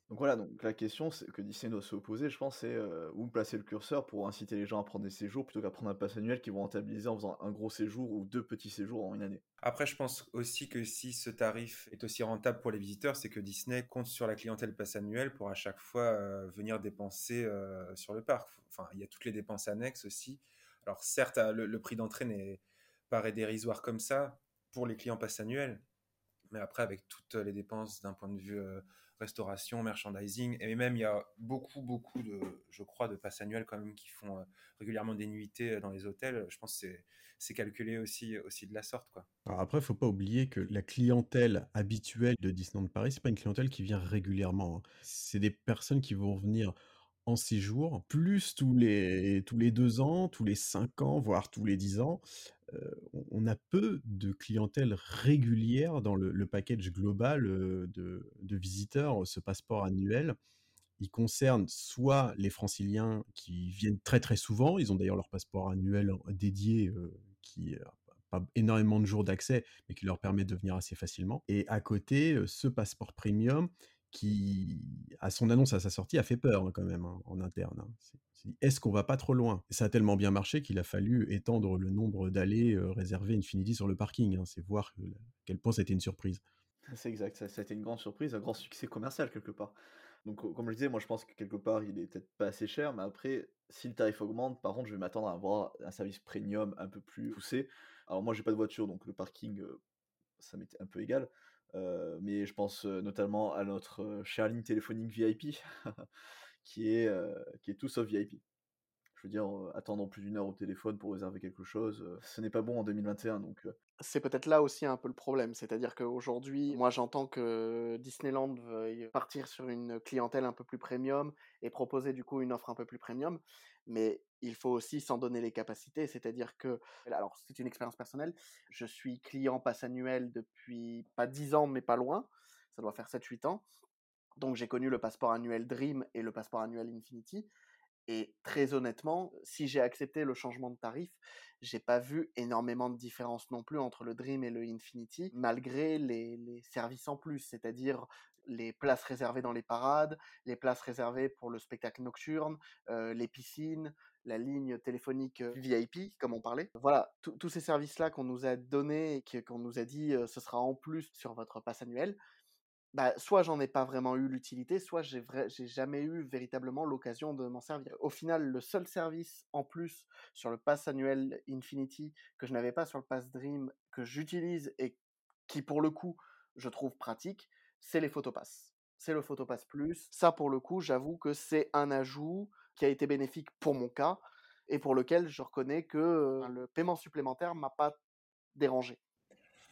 Donc voilà, donc la question que Disney doit se poser, je pense, c'est, heu, où placer le curseur pour inciter les gens à prendre des séjours plutôt qu'à prendre un pass annuel qu'ils vont rentabiliser en faisant un gros séjour ou 2 petits séjours en 1 année. Après, je pense aussi que si ce tarif est aussi rentable pour les visiteurs, c'est que Disney compte sur la clientèle pass annuelle pour à chaque fois, heu, venir dépenser, heu, sur le parc. Enfin, il y a toutes les dépenses annexes aussi. Alors certes, le prix d'entrée n'est paraît dérisoire comme ça pour les clients pass annuels, mais après avec toutes les dépenses d'un point de vue, restauration, merchandising et même il y a beaucoup, beaucoup de je crois de passes annuels quand même qui font, heu, régulièrement des nuitées, heu, dans les hôtels. Je pense que c'est calculé aussi aussi de la sorte, quoi. Après, faut pas oublier que la clientèle habituelle de Disneyland Paris, c'est pas une clientèle qui vient régulièrement, hein. C'est des personnes qui vont venir en séjour, plus tous les tous les 2 ans, tous les 5 ans, voire tous les 10 ans. Heu, on a peu de clientèle régulière dans le package global, heu, de visiteurs. Ce passeport annuel, il concerne soit les franciliens qui viennent très, très souvent, ils ont d'ailleurs leur passeport annuel dédié, heu, qui a pas énormément de jours d'accès, mais qui leur permet de venir assez facilement et à côté, ce passeport premium qui, à son annonce, à sa sortie, a fait peur, hein, quand même, hein, en interne, hein. «Est-ce qu'on va pas trop loin?» ça a tellement bien marché qu'il a fallu étendre le nombre d'allées, heu, réservées Infinity sur le parking. C'est voir que à quel point été une surprise. C'est exact, ça a été une grande surprise, un grand succès commercial quelque part. Donc co comme je disais, moi je pense que quelque part il est peut-être pas assez cher, mais après si le tarif augmente, par contre je vais m'attendre à avoir un service premium un peu plus poussé. Alors moi j'ai pas de voiture donc le parking, heu, ça m'est un peu égal, heu, mais je pense, heu, notamment à notre, heu, chère téléphonique VIP [LAUGHS] qui est, qui est tout sauf VIP. Je veux dire, heu, attendre plus d'1 heure au téléphone pour réserver quelque chose, ce n'est pas bon en 2021 donc C'est peut-être là aussi un peu le problème, c'est-à-dire qu'aujourd'hui, moi j'entends que Disneyland veuille partir sur une clientèle un peu plus premium et proposer du coup une offre un peu plus premium, mais il faut aussi s'en donner les capacités. C'est-à-dire que alors c'est une expérience personnelle, je suis client pass annuel depuis pas 10 ans, mais pas loin, ça doit faire 7-8 ans. Donc j'ai connu le passeport annuel Dream et le passeport annuel Infinity et très honnêtement, si j'ai accepté le changement de tarif, j'ai pas vu énormément de différence non plus entre le Dream et le Infinity, malgré les services en plus, c'est-à-dire les places réservées dans les parades, les places réservées pour le spectacle nocturne, heu, les piscines, la ligne téléphonique, heu, VIP comme on parlait. Voilà, tous ces services-là qu'on nous a donnés et qu'on nous a dit, heu: «Ce sera en plus sur votre pass annuel», bah, soit j'en ai pas vraiment eu l'utilité, soit j'ai jamais eu véritablement l'occasion de m'en servir. Au final, le seul service en plus sur le pass annuel Infinity que je n'avais pas sur le pass Dream, que j'utilise et qui pour le coup, je trouve pratique, c'est les PhotoPass. C'est le PhotoPass Plus. Ça pour le coup, j'avoue que c'est un ajout qui a été bénéfique pour mon cas et pour lequel je reconnais que, le paiement supplémentaire m'a pas dérangé.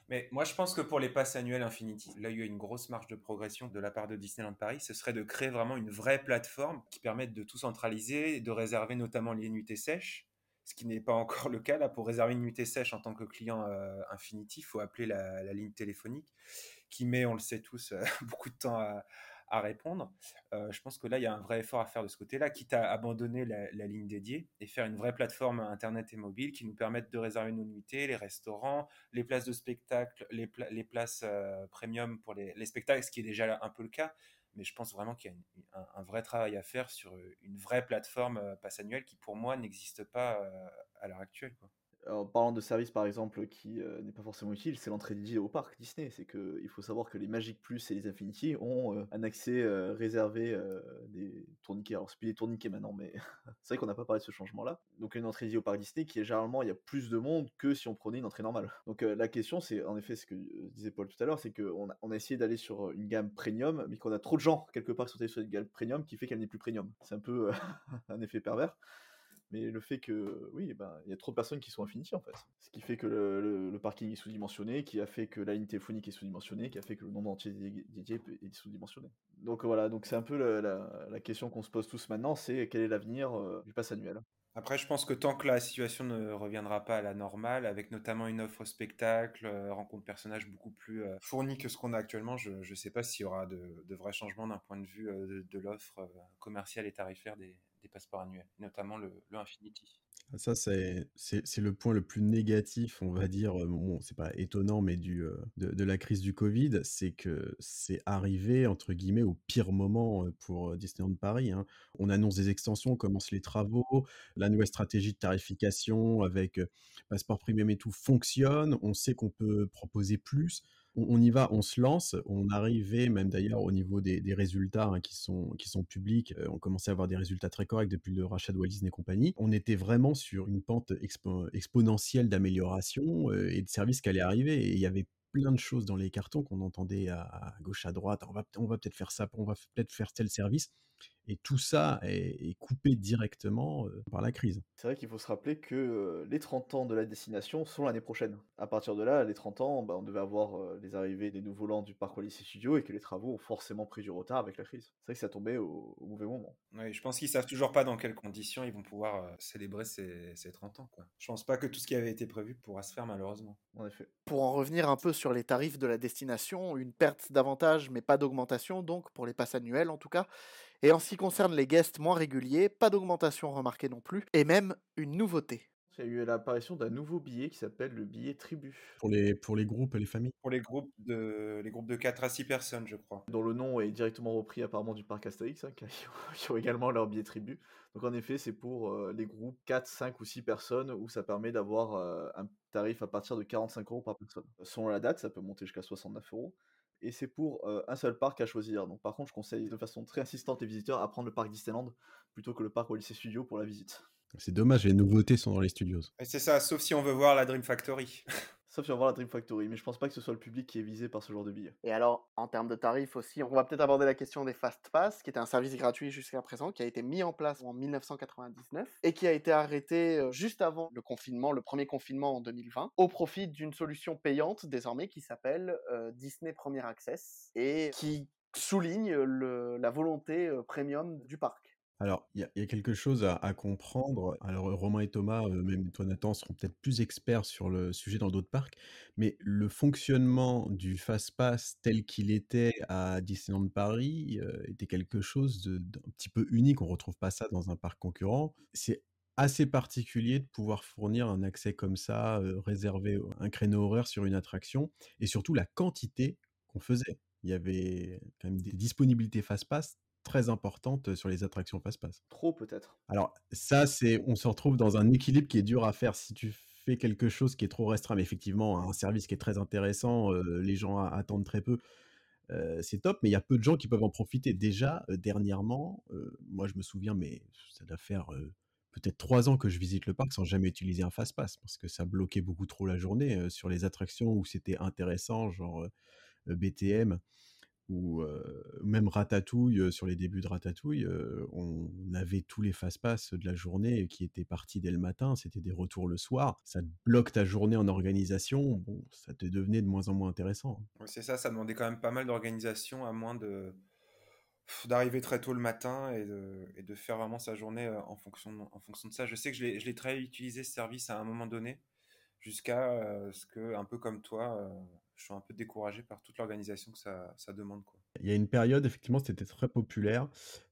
Mais moi, je pense que pour les passes annuelles Infinity, là, il y a une grosse marge de progression de la part de Disneyland Paris. Ce serait de créer vraiment une vraie plateforme qui permette de tout centraliser de réserver notamment les nuitées sèches. Ce qui n'est pas encore le cas. Là, pour réserver une nuitée sèche en tant que client euh, Infinity, il faut appeler la, la ligne téléphonique qui met, on le sait tous, euh, [LAUGHS] beaucoup de temps à, à répondre. Euh, je pense que là, il y a un vrai effort à faire de ce côté-là, quitte à abandonner la, ligne dédiée et faire une vraie plateforme Internet et mobile qui nous permette de réserver nos nuitées, les restaurants, les places de spectacle, les, pla- les places euh, premium pour les, les spectacles, ce qui est déjà un peu le cas. Mais je pense vraiment qu'il y a un, vrai travail à faire sur une vraie plateforme euh, passe annuelle qui, pour moi, n'existe pas euh, à l'heure actuelle. En parlant de service par exemple qui euh, n'est pas forcément utile, c'est l'entrée dédiée au parc Disney. C'est que il faut savoir que les Magic Plus et les Infinity ont euh, un accès euh, réservé des tourniquets. Alors c'est plus des tourniquets maintenant, mais [LAUGHS] c'est vrai qu'on n'a pas parlé de ce changement-là. Donc une entrée dédiée au parc Disney qui est généralement il y a plus de monde que si on prenait une entrée normale. Donc la question c'est en effet ce que disait Paul tout à l'heure, c'est qu'on a, on a essayé d'aller sur une gamme premium, mais qu'on a trop de gens quelque part qui sont allés sur une gamme premium qui fait qu'elle n'est plus premium. C'est un peu [LAUGHS] un effet pervers. Mais le fait que, oui, ben, il y a trop de personnes qui sont Infinity en fait. Ce qui fait que le, parking est sous-dimensionné, qui a fait que la ligne téléphonique est sous-dimensionnée, qui a fait que le nombre entier dédié est sous-dimensionné. Donc voilà, donc c'est un peu la, question qu'on se pose tous maintenant, c'est quel est l'avenir euh, du pass annuel? Après, je pense que tant que la situation ne reviendra pas à la normale, avec notamment une offre spectacle, euh, rencontre personnages beaucoup plus euh, fournie que ce qu'on a actuellement, je ne sais pas s'il y aura de, vrais changements d'un point de vue de, l'offre commerciale et tarifaire des, des passeports annuels, notamment le, le Infinity. Ah, Ça, c'est le point le plus négatif, on va dire, heu, bon, c'est pas étonnant, mais du, heu, de la crise du covid, c'est que c'est arrivé, entre guillemets, «au pire moment», heu, pour, Disneyland Paris, hein. On annonce des extensions, on commence les travaux, la nouvelle stratégie de tarification avec, passeport premium et tout fonctionne, on sait qu'on peut proposer plus. On y va, on se lance, on arrivait même d'ailleurs au niveau des résultats, hein, qui sont qui sont publics, heu, on commençait à avoir des résultats très corrects depuis le rachat de Walt Disney Company. On était vraiment sur une pente expo exponentielle d'amélioration, heu, et de services qui allaient arriver et il y avait plein de choses dans les cartons qu'on entendait à à gauche, à droite. On va on va peut-être faire ça, on va peut-être faire tel service et tout ça est est coupé directement, par la crise. C'est vrai qu'il faut se rappeler que euh, les 30 ans de la destination sont l'année prochaine. À partir de là, les 30 ans, bah, on devait avoir euh, les arrivées des nouveaux lands du parc Wallis et Studios et que les travaux ont forcément pris du retard avec la crise. C'est vrai que ça tombait au, au mauvais moment. Oui, je pense qu'ils savent toujours pas dans quelles conditions ils vont pouvoir euh, célébrer ces, ces 30 ans. Quoi. Je pense pas que tout ce qui avait été prévu pourra se faire malheureusement. En effet. Pour en revenir un peu sur les tarifs de la destination, une perte d'avantage mais pas d'augmentation donc pour les passes annuelles en tout cas. Et en ce qui concerne les guests moins réguliers, pas d'augmentation remarquée non plus, et même une nouveauté. Il y a eu l'apparition d'un nouveau billet qui s'appelle le billet tribu. Pour les pour les groupes et les familles. Pour les groupes de, les groupes de 4 à 6 personnes, je crois. dont le nom est directement repris apparemment du parc Astérix, hein, qui, [LAUGHS] ont également leur billet tribu. Donc en effet, c'est pour euh, les groupes 4, 5 ou 6 personnes où ça permet d'avoir euh, un tarif à partir de 45 euros par personne. Selon la date, ça peut monter jusqu'à 69 euros. Et c'est pour euh, un seul parc à choisir. Donc par contre, je conseille de façon très insistante les visiteurs à prendre le parc Disneyland plutôt que le parc Walt Disney Studios pour la visite. C'est dommage, les nouveautés sont dans les studios. Et c'est ça, sauf si on veut voir la Dream Factory. [LAUGHS] Sauf si on va la Dream Factory, mais je pense pas que ce soit le public qui est visé par ce genre de billet. Et alors, en termes de tarifs aussi, on va peut-être aborder la question des Fast Pass, qui était un service gratuit jusqu'à présent, qui a été mis en place en 1999 et qui a été arrêté euh, juste avant le confinement, le premier confinement en 2020, au profit d'une solution payante désormais qui s'appelle euh, Disney Premier Access et qui souligne la volonté euh, premium du parc. Alors, il y a quelque chose à comprendre. Alors, Romain et Thomas, heu, même toi Nathan, seront peut-être plus experts sur le sujet dans d'autres parcs, mais le fonctionnement du fast-pass tel qu'il était à Disneyland Paris, heu, était quelque chose de d'un petit peu unique. On retrouve pas ça dans un parc concurrent. C'est assez particulier de pouvoir fournir un accès comme ça, heu, réservé un créneau horaire sur une attraction et surtout la quantité qu'on faisait. Il y avait quand même des disponibilités fast-pass très importantes, sur les attractions fast-pass. Trop peut-être. Alors ça, c'est on se retrouve dans un équilibre qui est dur à faire. Si tu fais quelque chose qui est trop restreint, mais effectivement un service qui est très intéressant, les gens a attendent très peu, c'est top, mais il y a peu de gens qui peuvent en profiter. Déjà, dernièrement, moi je me souviens, mais ça doit faire, peut-être 3 ans que je visite le parc sans jamais utiliser un fast-pass parce que ça bloquait beaucoup trop la journée, sur les attractions où c'était intéressant, genre, BTM ou même Ratatouille, sur les débuts de Ratatouille, on avait tous les fast-pass de la journée qui étaient partis dès le matin, c'était des retours le soir. Ça bloque ta journée en organisation, ça te devenait de moins en moins intéressant. Ouais, c'est ça, ça demandait quand même pas mal d'organisation, à moins de d'arriver très tôt le matin et de, et de faire vraiment sa journée en fonction de, ça. Je sais que je l'ai très utilisé ce service à un moment donné, jusqu'à ce que, un peu comme toi, je suis un peu découragé par toute l'organisation que ça, demande. Il y a une période, effectivement, c'était très populaire.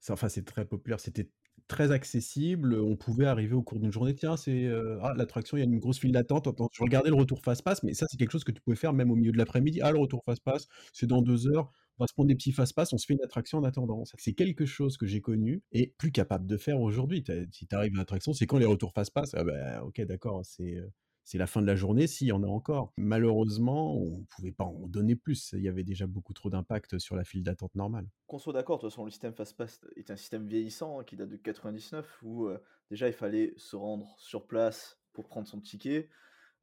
Enfin, c'est très populaire, c'était très accessible. On pouvait arriver au cours d'une journée, tiens, c'est euh, ah, l'attraction, il y a une grosse file d'attente. Je regardais le retour fast-pass, mais ça, c'est quelque chose que tu pouvais faire même au milieu de l'après-midi. Ah, le retour fast-pass, c'est dans deux heures. On va se prendre des petits fast-pass, on se fait une attraction en attendant. C'est quelque chose que j'ai connu et plus capable de faire aujourd'hui. Si tu arrives à l'attraction, c'est quand les retours fast-pass Ah ben, ok, d'accord, c'est euh, c'est la fin de la journée s'il y en a encore. Malheureusement, on ne pouvait pas en donner plus. Il y avait déjà beaucoup trop d'impact sur la file d'attente normale. Qu'on soit d'accord, de toute façon, le système FastPass est un système vieillissant hein, qui date de 99 où euh, déjà il fallait se rendre sur place pour prendre son ticket.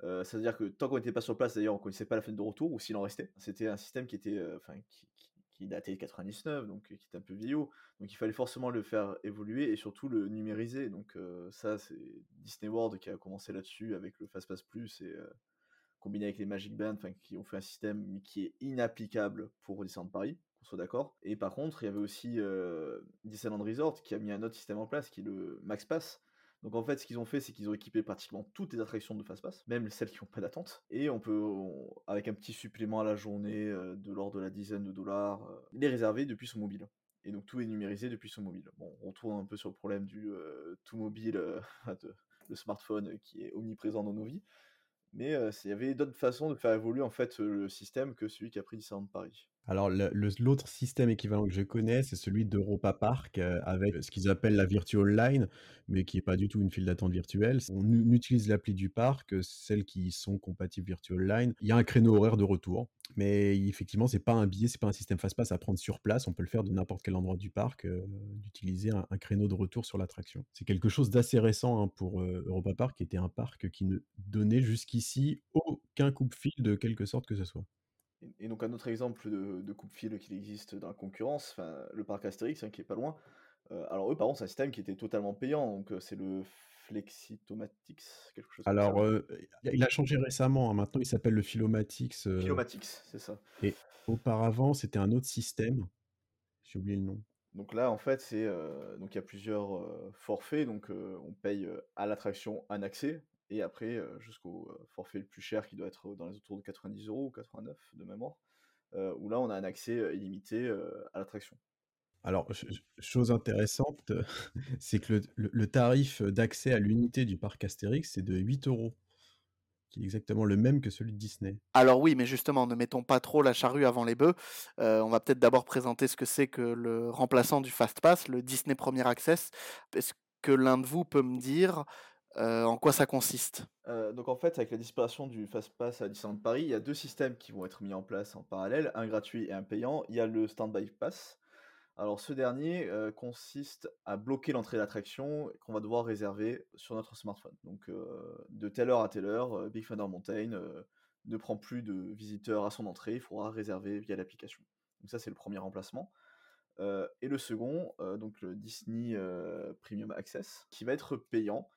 Euh, C'est-à-dire que tant qu'on n'était pas sur place, d'ailleurs, on connaissait pas la fenêtre de retour ou s'il en restait. C'était un système qui était, euh, qui- datait de 99, donc euh, qui était un peu vieillot. Donc il fallait forcément le faire évoluer et surtout le numériser. Donc euh, ça, c'est Disney World qui a commencé là-dessus avec le FastPass Plus et euh, combiné avec les Magic Band, qui ont fait un système qui est inapplicable pour Disneyland Paris, qu'on soit d'accord. Et par contre, il y avait aussi Disneyland Resort qui a mis un autre système en place, qui est le Max Pass. Donc en fait, ce qu'ils ont fait, c'est qu'ils ont équipé pratiquement toutes les attractions de FastPass, même celles qui n'ont pas d'attente. Et on peut, avec un petit supplément à la journée euh, de l'ordre de la dizaine de dollars, euh, les réserver depuis son mobile. Et donc tout est numérisé depuis son mobile. Bon, on retourne un peu sur le problème du euh, tout mobile, [LAUGHS] de, le smartphone qui est omniprésent dans nos vies. Mais il y avait d'autres façons de faire évoluer en fait le système que celui qui a pris Disneyland Paris. Alors, l'autre système équivalent que je connais, c'est celui d'Europa Park, euh, avec ce qu'ils appellent la Virtual Line, mais qui n'est pas du tout une file d'attente virtuelle. On utilise l'appli du parc, euh, celles qui sont compatibles Virtual Line. Il y a un créneau horaire de retour, mais effectivement, c'est pas un billet, c'est pas un système fast-pass à prendre sur place. On peut le faire de n'importe quel endroit du parc, euh, d'utiliser un, créneau de retour sur l'attraction. C'est quelque chose d'assez récent hein, pour euh, Europa Park, qui était un parc qui ne donnait jusqu'ici aucun coupe-fil de quelque sorte que ce soit. Et, et donc un autre exemple de, de coupe-fil qu'il existe dans la concurrence, le parc Astérix hein, qui est pas loin. Euh, alors eux par contre c'est un système qui était totalement payant, donc euh, c'est le Flexitomatix, quelque chose comme ça. Alors, euh, il a changé récemment. hein. Maintenant, il s'appelle le Philomatix. euh, Philomatix, c'est ça. et auparavant, c'était un autre système. J'ai oublié le nom. Donc là, en fait, c'est euh, donc il y a plusieurs euh, forfaits. Donc euh, on paye à l'attraction un accès et après jusqu'au forfait le plus cher qui doit être dans les autour de 90 euros ou 89 de mémoire. euh, où là on a un accès illimité euh, à l'attraction. Alors, ch- ch- chose intéressante, [LAUGHS] c'est que le, le- le tarif d'accès à l'unité du parc Astérix, c'est de 8 euros, qui est exactement le même que celui de Disney. Alors oui, mais justement, ne mettons pas trop la charrue avant les bœufs. Euh, on va peut-être d'abord présenter ce que c'est que le remplaçant du FastPass, le Disney Premier Access. Est-ce que l'un de vous peut me dire en quoi ça consiste? Donc en fait, avec la disparition du FastPass à Disneyland Paris, il y a deux systèmes qui vont être mis en place en parallèle, un gratuit et un payant. Il y a le Standby Pass. Alors ce dernier consiste à bloquer l'entrée de l'attraction qu'on va devoir réserver sur notre smartphone. Donc de telle heure à telle heure, Big Thunder Mountain ne prend plus de visiteurs à son entrée, il faudra réserver via l'application. Donc ça c'est le premier remplacement. Et le second, donc le Disney Premium Access, qui va être payant.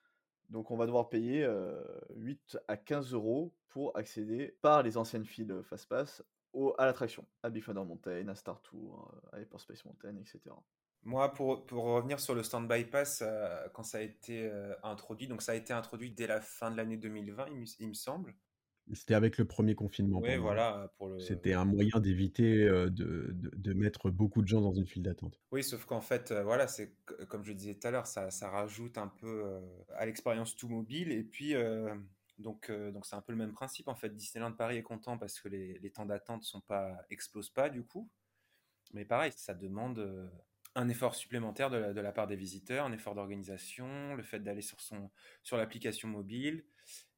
Donc on va devoir payer euh, 8 à 15 euros pour accéder par les anciennes files FastPass au, à l'attraction, à Big Thunder Mountain, à Star Tour, à Hyperspace Mountain, etc. Moi, pour, revenir sur le Standby Pass, quand ça a été introduit, donc ça a été introduit dès la fin de l'année 2020, il me, il me semble. C'était avec le premier confinement. Oui, moi. voilà, pour le... C'était un moyen d'éviter euh, de, de- de mettre beaucoup de gens dans une file d'attente. Oui, sauf qu'en fait, euh, voilà, c'est c- comme je disais tout à l'heure, ça, ça rajoute un peu euh, à l'expérience tout mobile. Et puis, euh, donc, euh, donc c'est un peu le même principe. En fait, Disneyland Paris est content parce que les, les temps d'attente sont pas explosent pas du coup. Mais pareil, ça demande euh, un effort supplémentaire de la, de la part des visiteurs, un effort d'organisation, le fait d'aller sur son sur l'application mobile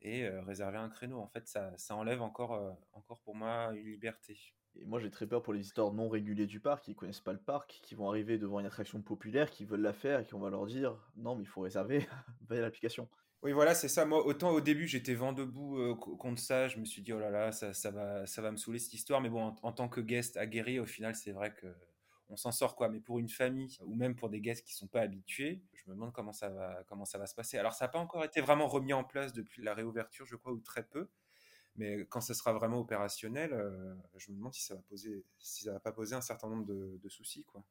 et réserver un créneau. En fait, ça, ça enlève encore, encore pour moi une liberté. Et moi j'ai très peur pour les visiteurs non réguliers du parc, qui connaissent pas le parc, qui vont arriver devant une attraction populaire, qui veulent la faire et qu'on va leur dire non mais il faut réserver [LAUGHS] via l'application. Oui, voilà, c'est ça. Moi, autant au début, j'étais vent debout euh, co- contre ça. Je me suis dit, oh là là, ça, ça va, ça va me saouler cette histoire. Mais bon, en, en tant que guest aguerri, au final, c'est vrai que on s'en sort quoi. Mais pour une famille ou même pour des guests qui sont pas habitués, je me demande comment ça va, comment ça va se passer. Alors, ça n'a pas encore été vraiment remis en place depuis la réouverture, je crois, ou très peu. Mais quand ce sera vraiment opérationnel, euh, je me demande si ça va poser, si ça va pas poser un certain nombre de, de soucis, quoi.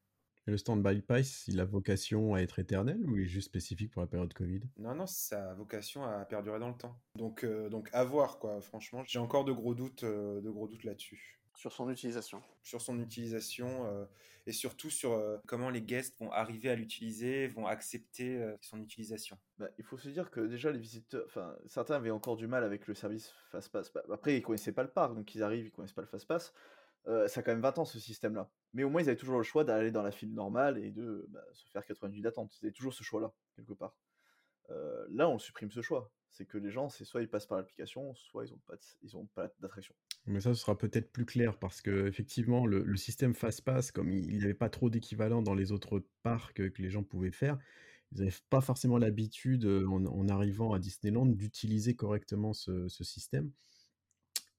Et le stand-by price, il a vocation à être éternel ou il est juste spécifique pour la période Covid? Non, non, ça a vocation à perdurer dans le temps. Donc, euh, donc à voir, quoi. Franchement, j'ai encore de gros doutes, euh, de gros doutes là-dessus. Sur son utilisation. Sur son utilisation euh, et surtout sur euh, comment les guests vont arriver à l'utiliser, vont accepter euh, son utilisation. Bah, il faut se dire que déjà les visiteurs, enfin certains avaient encore du mal avec le service Fastpass. Bah, après ils connaissaient pas le parc, donc ils arrivent, ils connaissent pas le Fastpass. Euh, ça a quand même 20 ans ce système-là. Mais au moins ils avaient toujours le choix d'aller dans la file normale et de bah, se faire 90 minutes d'attente. Ils avaient toujours ce choix-là quelque part. Euh, là on supprime ce choix. C'est que les gens, c'est soit ils passent par l'application, soit ils ont pas, de- ils ont pas d'attraction. Mais ça, ce sera peut-être plus clair parce que effectivement, le, système Fastpass, comme il n'y avait pas trop d'équivalent dans les autres parcs euh, que les gens pouvaient faire, ils n'avaient pas forcément l'habitude, euh, en, arrivant à Disneyland, d'utiliser correctement ce, système.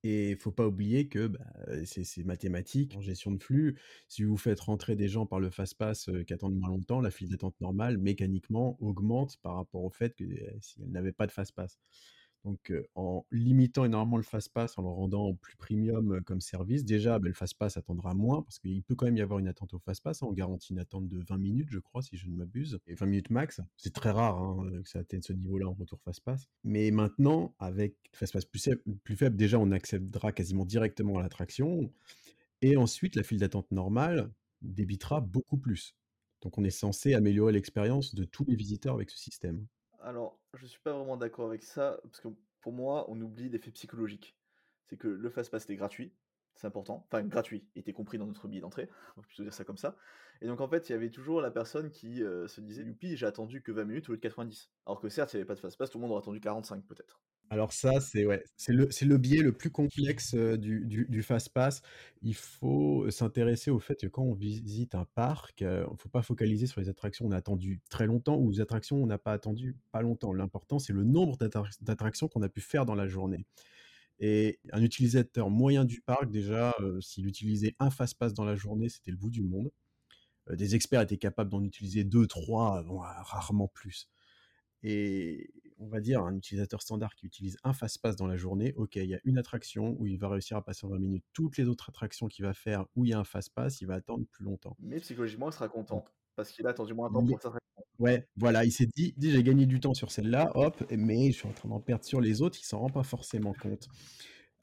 Et il faut pas oublier que bah, c'est mathématique en gestion de flux. Si vous faites rentrer des gens par le Fastpass euh, qui attendent moins longtemps, la file d'attente normale, mécaniquement, augmente par rapport au fait que elle n'avait pas de Fastpass. Donc, en limitant énormément le Fastpass, en le rendant plus premium comme service, déjà, ben, le Fastpass attendra moins, parce qu'il peut quand même y avoir une attente au Fastpass. hein, On garantit une attente de 20 minutes, je crois, si je ne m'abuse, et 20 minutes max. C'est très rare hein, que ça atteigne ce niveau-là en retour Fastpass. Mais maintenant, avec le Fastpass plus, plus faible, déjà, on accédera quasiment directement à l'attraction. Et ensuite, la file d'attente normale débitera beaucoup plus. Donc, on est censé améliorer l'expérience de tous les visiteurs avec ce système. Alors, je suis pas vraiment d'accord avec ça, parce que pour moi, on oublie l'effet psychologique. C'est que le Fastpass était gratuit, c'est important. Enfin, gratuit, était compris dans notre billet d'entrée, [LAUGHS] on va plutôt dire ça comme ça. Et donc, en fait, il y avait toujours la personne qui euh, se disait Youpi, j'ai attendu que 20 minutes au lieu de 90. Alors que certes, il n'y avait pas de Fastpass, tout le monde aurait attendu 45 peut-être. Alors ça, c'est le, biais le plus complexe du, du Fastpass. Il faut s'intéresser au fait que quand on visite un parc, il ne faut pas focaliser sur les attractions on a attendu très longtemps ou les attractions on n'a pas attendu pas longtemps. L'important, c'est le nombre d'attra- d'attractions qu'on a pu faire dans la journée. Et un utilisateur moyen du parc, déjà, s'il utilisait un Fastpass dans la journée, c'était le bout du monde. Des experts étaient capables d'en utiliser deux, trois, rarement plus. Et on va dire un utilisateur standard qui utilise un fast-pass dans la journée, ok, il y a une attraction où il va réussir à passer en 20 minutes. Toutes les autres attractions qu'il va faire où il y a un fast-pass, il va attendre plus longtemps. Mais psychologiquement, il sera content, parce qu'il a attendu moins de temps pour. Ouais, voilà, il s'est dit, dit j'ai gagné du temps sur celle-là, hop, mais je suis en train d'en perdre sur les autres, il s'en rend pas forcément compte.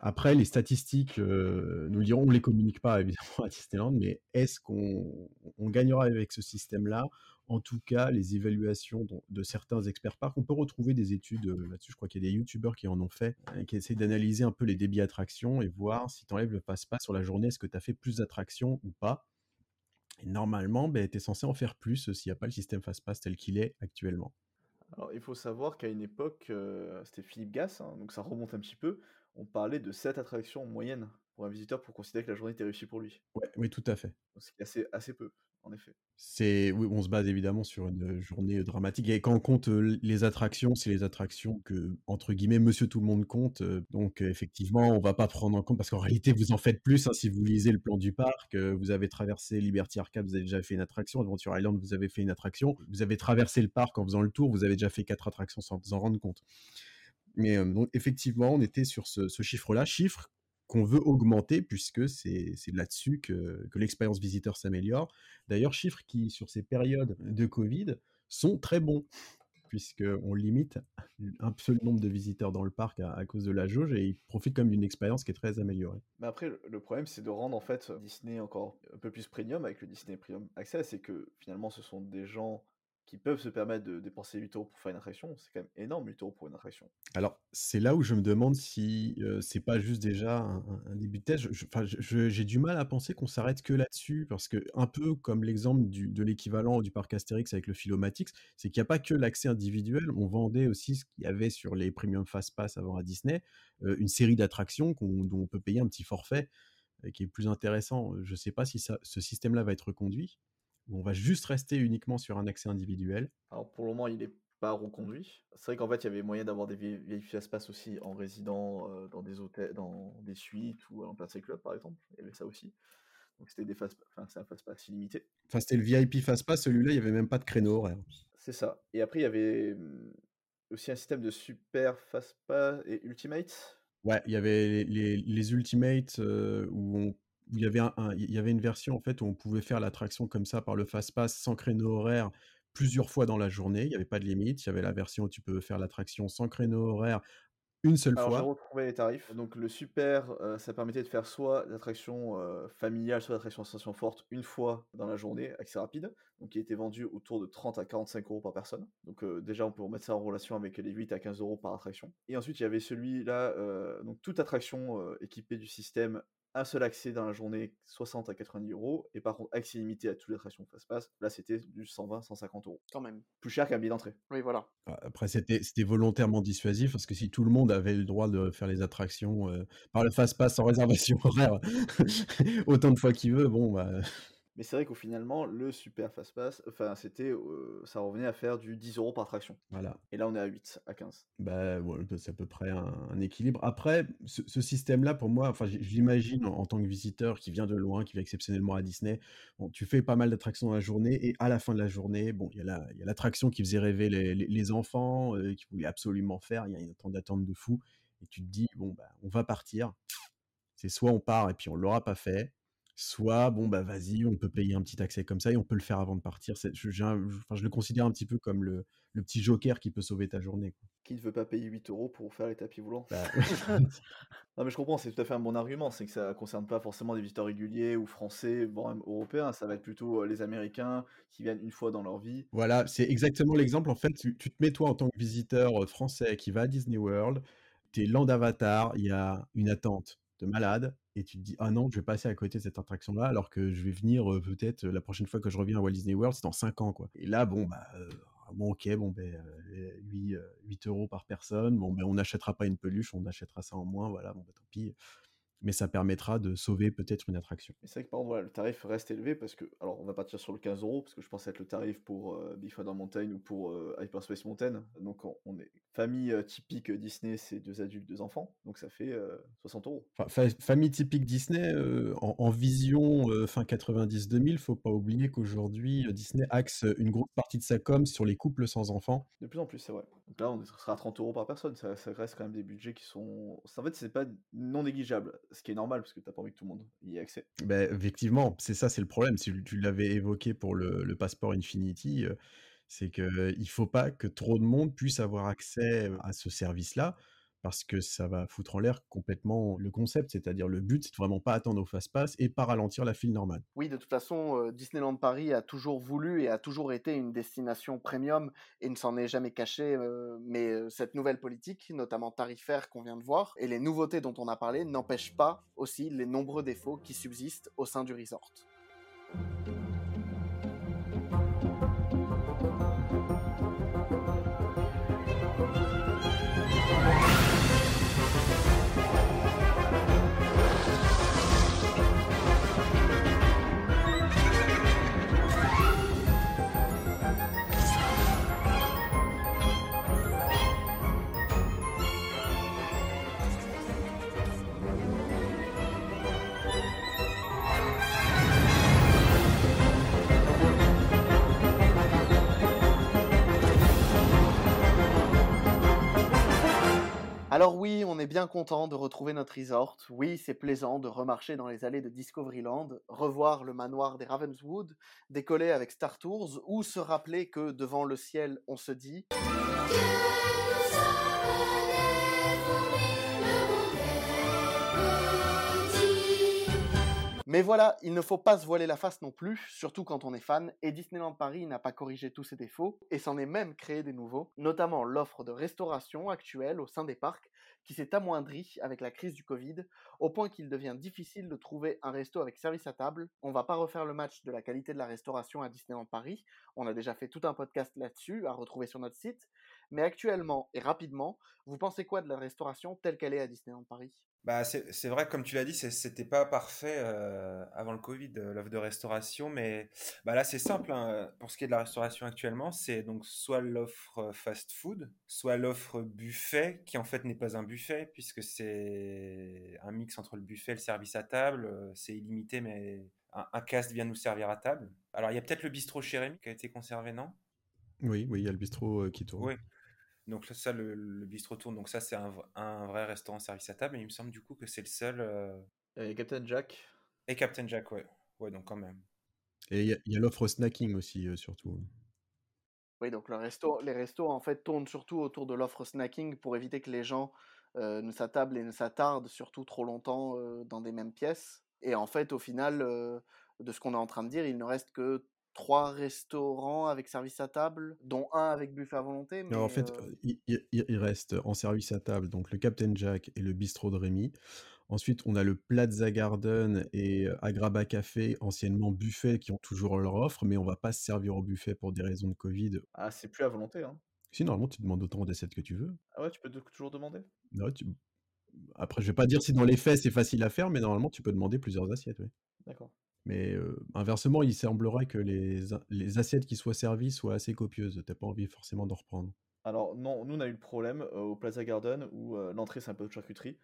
Après, les statistiques, euh, nous le dirons, on ne les communique pas [LAUGHS] évidemment à Disneyland, mais est-ce qu'on on gagnera avec ce système-là? En tout cas, les évaluations de certains experts parcs, on peut retrouver des études euh, là-dessus, je crois qu'il y a des youtubeurs qui en ont fait, euh, qui essaient d'analyser un peu les débits attractions et voir si tu enlèves le passe-passe sur la journée, est-ce que tu as fait plus d'attractions ou pas? Et normalement, ben, tu es censé en faire plus euh, s'il n'y a pas le système fast-pass tel qu'il est actuellement. Alors, il faut savoir qu'à une époque, euh, c'était Philippe Gas, hein, donc ça remonte un petit peu, on parlait de 7 attractions en moyenne pour un visiteur pour considérer que la journée était réussie pour lui. Ouais, oui, tout à fait. C'est assez, assez peu, on se base évidemment sur une journée dramatique. Et quand on compte euh, les attractions, c'est les attractions que, entre guillemets, monsieur tout le monde compte. euh, Donc, euh, effectivement, on va pas prendre en compte parce qu'en réalité, vous en faites plus. hein, si vous lisez le plan du parc, euh, vous avez traversé Liberty Arcade, vous avez déjà fait une attraction. Adventure Island, vous avez fait une attraction. Vous avez traversé le parc en faisant le tour, vous avez déjà fait quatre attractions sans vous en rendre compte. Mais euh, donc, effectivement, on était sur ce chiffre-là, chiffre qu'on veut augmenter puisque c'est là-dessus que, que l'expérience visiteur s'améliore. D'ailleurs, chiffres qui, sur ces périodes de Covid, sont très bons puisqu'on limite un seul nombre de visiteurs dans le parc à, cause de la jauge et ils profitent comme d'une expérience qui est très améliorée. Mais après, le- le problème, c'est de rendre en fait Disney encore un peu plus premium avec le Disney Premium Access, c'est que finalement, ce sont des gens qui peuvent se permettre de dépenser 8 euros pour faire une attraction. C'est quand même énorme, 8 euros pour une attraction. Alors, c'est là où je me demande si euh, c'est pas juste déjà un, début de test. J'ai du mal à penser qu'on s'arrête que là-dessus, parce que un peu comme l'exemple de l'équivalent du parc Astérix avec le Philomatix, c'est qu'il n'y a pas que l'accès individuel. On vendait aussi ce qu'il y avait sur les Premium Fast Pass avant à Disney, une série d'attractions dont on peut payer un petit forfait qui est plus intéressant. Je ne sais pas si ce système-là va être reconduit, ou on va juste rester uniquement sur un accès individuel. Alors pour le moment, il est pas reconduit. C'est vrai qu'en fait, il y avait moyen d'avoir des vieilles, fast-pass aussi en résidant euh, dans des hôtels, dans des suites ou en Plaza Club par exemple. Il y avait ça aussi. Donc c'était des fast, enfin c'est un fast-pass illimité. Enfin, c'était le VIP Fastpass, celui-là, il n'y avait même pas de créneau horaire. C'est ça. Et après, il y avait hum, aussi un système de super fast-pass et ultimate. Ouais, il y avait les, les, les Ultimates euh, où, on- où il y avait un, un- il y avait une version en fait où on pouvait faire l'attraction comme ça par le Fastpass sans créneau horaire plusieurs fois dans la journée. Il n'y avait pas de limite. Il y avait la version où tu peux faire l'attraction sans créneau horaire une seule Alors j'ai fois. retrouvé les tarifs. Donc le super, euh, ça permettait de faire soit l'attraction euh, familiale, soit l'attraction sensation forte une fois dans la journée, accès rapide. Donc qui était vendu autour de 30 à 45 euros par personne. Donc euh, déjà on peut remettre ça en relation avec les 8 à 15 euros par attraction. Et ensuite il y avait celui-là, euh, donc toute attraction euh, équipée du système, un seul accès dans la journée, 60 à 90 euros. Et par contre accès limité à toutes les attractions Fastpass, là c'était du 120, 150 euros. Quand même. Plus cher qu'un billet d'entrée. Oui, voilà. Ah, Après, c'était c'était volontairement dissuasif parce que si tout le monde avait le droit de faire les attractions euh, par le Fastpass sans réservation [LAUGHS] horaire autant de fois qu'il veut, bon, bah, Mais c'est vrai qu'au finalement, le super fast pass, enfin, c'était, euh, ça revenait à faire du 10 euros par attraction. voilà. Et là, on est à 8, à 15. Bah, ouais, c'est à peu près un, un équilibre. Après, ce, ce système-là, pour moi, enfin, je l'imagine en, en tant que visiteur qui vient de loin, qui vient exceptionnellement à Disney. Bon, tu fais pas mal d'attractions dans la journée et à la fin de la journée, bon, il y a la- l'attraction qui faisait rêver les, les- les enfants, euh, qui voulaient absolument faire. Il y a un temps d'attente de fou. Et tu te dis, bon, bah, on va partir. C'est soit on part et puis on l'aura pas fait, soit bon bah vas-y, on peut payer un petit accès comme ça et on peut le faire avant de partir. C'est- Je, j'ai un- je- enfin, je le considère un petit peu comme le, le petit joker qui peut sauver ta journée. quoi. Qui ne veut pas payer 8 euros pour faire les tapis volants Bah, [LAUGHS] Non, mais je comprends, c'est tout à fait un bon argument. C'est que ça concerne pas forcément des visiteurs réguliers ou français, voire même européens. Ça va être plutôt euh, les Américains qui viennent une fois dans leur vie. Voilà, c'est exactement l'exemple. En fait, tu, tu te mets toi en tant que visiteur euh, français qui va à Disney World, t'es land avatar, il y a une attente de malade, et tu te dis, ah non, je vais passer à côté de cette attraction-là, alors que je vais venir peut-être la prochaine fois que je reviens à Walt Disney World, c'est dans 5 ans, quoi. Et là, bon, bah, bon, ok, bon, ben, euh, 8, euh, 8 euros par personne, bon, ben, on n'achètera pas une peluche, on achètera ça en moins, voilà, bon, bah, tant pis. Mais ça permettra de sauver peut-être une attraction. C'est vrai que par contre, voilà, le tarif reste élevé parce que, alors on va partir sur le 15 euros parce que je pense être le tarif pour euh, Big Thunder Mountain ou pour euh, Hyperspace Mountain. Donc on, est famille euh, typique Disney, c'est deux adultes, deux enfants. Donc ça fait euh, 60 euros. Enfin, fa- famille typique Disney, euh, en, en vision euh, fin 90-2000, faut pas oublier qu'aujourd'hui, euh, Disney axe une grosse partie de sa com sur les couples sans enfants. De plus en plus, c'est vrai. Donc là, on sera à 30 euros par personne. Ça, reste quand même des budgets qui sont. En fait, c'est pas non négligeable. Ce qui est normal parce que t'as pas envie que tout le monde y ait accès. Ben, effectivement, c'est ça, c'est le problème. Si tu l'avais évoqué pour le, passeport Infinity, euh, c'est que il faut pas que trop de monde puisse avoir accès à ce service-là, parce que ça va foutre en l'air complètement le concept. C'est-à-dire le but, c'est vraiment pas attendre au fast-pass et pas ralentir la file normale. Oui, de toute façon, Disneyland Paris a toujours voulu et a toujours été une destination premium et ne s'en est jamais caché. mais cette nouvelle politique, notamment tarifaire qu'on vient de voir, et les nouveautés dont on a parlé, n'empêchent pas aussi les nombreux défauts qui subsistent au sein du resort. Alors oui, on est bien content de retrouver notre resort. Oui, c'est plaisant de remarcher dans les allées de Discoveryland, revoir le manoir des Ravenswood, décoller avec Star Tours, ou se rappeler que devant le ciel, on se dit Mais voilà, il ne faut pas se voiler la face non plus, surtout quand on est fan, et Disneyland Paris n'a pas corrigé tous ses défauts, et s'en est même créé des nouveaux, notamment l'offre de restauration actuelle au sein des parcs, qui s'est amoindrie avec la crise du Covid, au point qu'il devient difficile de trouver un resto avec service à table. On va pas refaire le match de la qualité de la restauration à Disneyland Paris, on a déjà fait tout un podcast là-dessus, à retrouver sur notre site, Mais actuellement et rapidement, vous pensez quoi de la restauration telle qu'elle est à Disneyland Paris? Bah, c'est c'est vrai, comme tu l'as dit, c'était pas parfait euh, avant le Covid, euh, l'offre de restauration, mais bah là, c'est simple. hein. Pour ce qui est de la restauration actuellement, c'est donc soit l'offre fast-food, soit l'offre buffet, qui en fait n'est pas un buffet, puisque c'est un mix entre le buffet et le service à table. euh, C'est illimité, mais un, un cast vient nous servir à table. Alors, il y a peut-être le bistrot Rémi qui a été conservé, non? Oui, oui, il y a le bistrot euh, qui tourne. Oui. Donc là, ça, le, le bistrot tourne. Donc ça, c'est un, un vrai restaurant service à table. Et il me semble du coup que c'est le seul. euh, Et Captain Jack? Et Captain Jack, ouais. Ouais, donc quand même. Et il y a, l'offre snacking aussi, euh, surtout. Oui, donc le resto, les restos en fait tournent surtout autour de l'offre snacking pour éviter que les gens euh, ne s'attablent et ne s'attardent surtout trop longtemps euh, dans des mêmes pièces. Et en fait, au final, euh, de ce qu'on est en train de dire, il ne reste que trois restaurants avec service à table, dont un avec buffet à volonté. Mais Alors, en fait, euh, il, il- il reste en service à table donc le Captain Jack et le bistrot de Rémi. Ensuite, on a le Plaza Garden et euh, Agraba Café, anciennement buffet, qui ont toujours leur offre, mais on va pas se servir au buffet pour des raisons de Covid. Ah, c'est plus à volonté, hein. Si, normalement, tu demandes autant d'assiettes que tu veux. Ah ouais, tu peux toujours demander? Ouais, tu- Après, je vais pas dire si dans les faits c'est facile à faire, mais normalement, tu peux demander plusieurs assiettes, oui. D'accord. Mais euh, inversement, il semblerait que les, les assiettes qui soient servies soient assez copieuses. T'as pas envie forcément d'en reprendre. Alors non, nous on a eu le problème euh, au Plaza Garden où euh, l'entrée c'est un peu de charcuterie.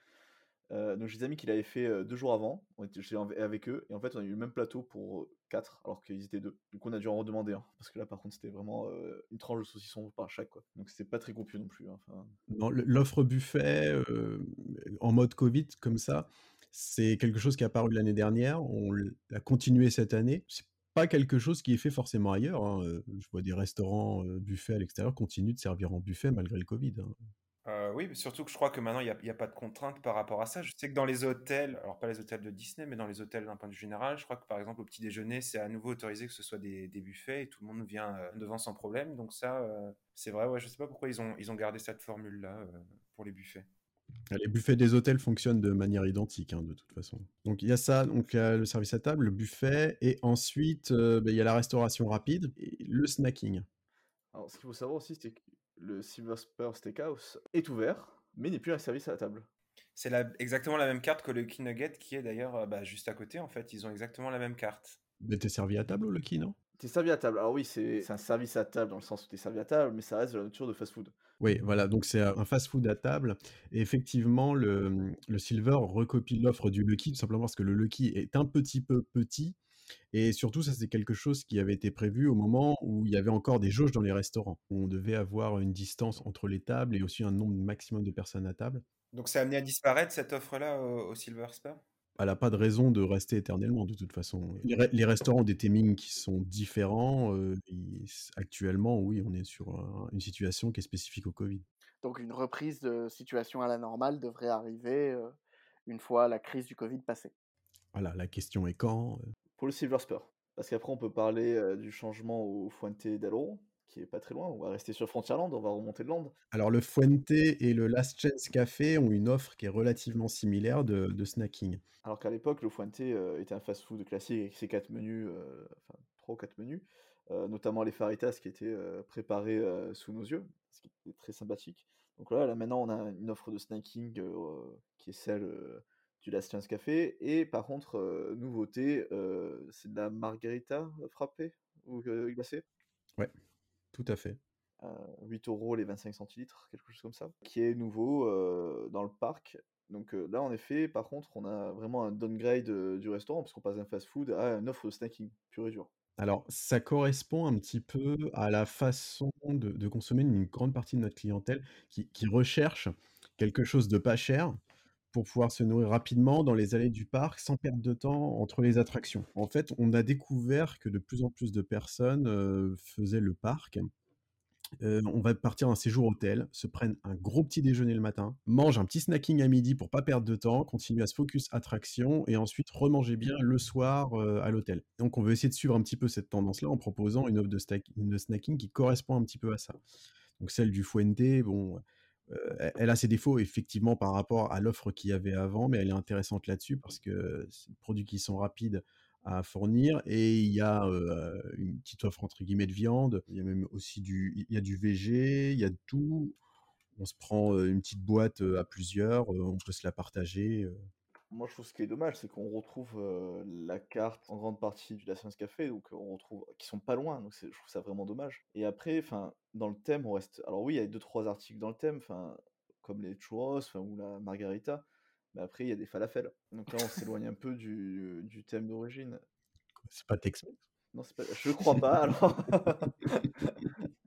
Donc j'ai des amis qui l'avaient fait deux jours avant, on était j'étais avec eux, et en fait on a eu le même plateau pour quatre alors qu'ils étaient deux. Du coup on a dû en redemander un, parce que là par contre c'était vraiment une tranche de saucisson par chaque quoi. Donc c'était pas très copieux non plus. hein, l'offre buffet en mode Covid comme ça, c'est quelque chose qui est apparu l'année dernière. On l'a continué cette année. C'est pas quelque chose qui est fait forcément ailleurs. hein. Je vois des restaurants buffets à l'extérieur continuent de servir en buffet malgré le Covid. hein. Oui, surtout que je crois que maintenant, il n'y a, pas de contrainte par rapport à ça. Je sais que dans les hôtels, alors pas les hôtels de Disney, mais dans les hôtels d'un point de vue général, je crois que par exemple au petit déjeuner, c'est à nouveau autorisé que ce soit des, buffets et tout le monde vient devant sans problème. Donc ça, c'est vrai, ouais, je sais pas pourquoi ils ont, ils ont gardé cette formule-là pour les buffets. Les buffets des hôtels fonctionnent de manière identique, hein, de toute façon. Donc il y a ça, donc y a le service à table, le buffet, et ensuite euh, ben, il y a la restauration rapide et le snacking. Alors, ce qu'il faut savoir aussi, c'est que le Silver Spur Steakhouse est ouvert, mais n'est plus un service à la table. C'est la- exactement la même carte que le Key Nugget qui est d'ailleurs euh, bah, juste à côté. En fait, ils ont exactement la même carte. Mais t'es servi à table au Lucky, non? T'es servi à table. Alors oui, c'est c'est un service à table dans le sens où t'es servi à table, mais ça reste de la nature de fast-food. Oui, voilà, donc c'est un fast-food à table. Et effectivement, le, Silver recopie l'offre du Lucky, tout simplement parce que le Lucky est un petit peu petit. Et surtout, ça, c'est quelque chose qui avait été prévu au moment où il y avait encore des jauges dans les restaurants. On devait avoir une distance entre les tables et aussi un nombre maximum de personnes à table. Donc ça a amené à disparaître cette offre-là au, au Silver Spur Elle n'a pas de raison de rester éternellement, de toute façon. Les, re- les restaurants ont des timings qui sont différents. euh, et actuellement, oui, on est sur un- une situation qui est spécifique au Covid. donc une reprise de situation à la normale devrait arriver euh, une fois la crise du Covid passée. Voilà, la question est quand euh, Pour le Silver Spur. Parce qu'après, on peut parler euh, du changement au Fuente qui est pas très loin. On va rester sur Frontierland, on va remonter de Land. Alors, le Fuente et le Last Chance Café ont une offre qui est relativement similaire de, de snacking. Alors qu'à l'époque, le Fuente euh, était un fast-food classique avec ses quatre menus, euh, enfin trois ou quatre menus, euh, notamment les faritas qui étaient préparés sous nos yeux, ce qui était très sympathique. Donc là, là maintenant, on a une offre de snacking qui est celle du Last Chance Café. Et par contre, nouveauté, c'est de la margarita frappée ou glacée? Ouais, tout à fait. euh, 8 euros les 25 centilitres, quelque chose comme ça, qui est nouveau dans le parc. Donc là, en effet, par contre, on a vraiment un downgrade du restaurant, parce qu'on passe d'un fast-food à une offre de snacking, pur et dur. Alors, ça correspond un petit peu à la façon de, de consommer d'une grande partie de notre clientèle qui, qui recherche quelque chose de pas cher pour pouvoir se nourrir rapidement dans les allées du parc sans perdre de temps entre les attractions. En fait, on a découvert que de plus en plus de personnes euh, faisaient le parc. Euh, on va partir en séjour hôtel, se prennent un gros petit déjeuner le matin, mangent un petit snacking à midi pour pas perdre de temps, continuent à se focus attraction et ensuite remanger bien le soir euh, à l'hôtel. Donc on veut essayer de suivre un petit peu cette tendance-là en proposant une offre de, de snacking qui correspond un petit peu à ça. Donc celle du Fuente, bon, elle- a ses défauts effectivement par rapport à l'offre qu'il y avait avant, mais elle est intéressante là-dessus parce que c'est des produits qui sont rapides à fournir et il y a, une petite offre entre guillemets «de viande». Il y a même aussi du il y a du végé, il y a tout. On se prend, une petite boîte, à plusieurs, on peut se la partager. Moi, je trouve ce qui est dommage, c'est qu'on retrouve, la carte en grande partie du La Séance Café, donc on retrouve qui sont pas loin, donc je trouve ça vraiment dommage et après, enfin, dans le thème, on reste alors oui, il y a 2-3 articles dans le thème, enfin, comme les churros, ou la margarita, mais après il y a des falafels. Donc là, on s'éloigne un peu du du thème d'origine. C'est pas Tex-Mex? Non, c'est pas je crois pas alors. [LAUGHS]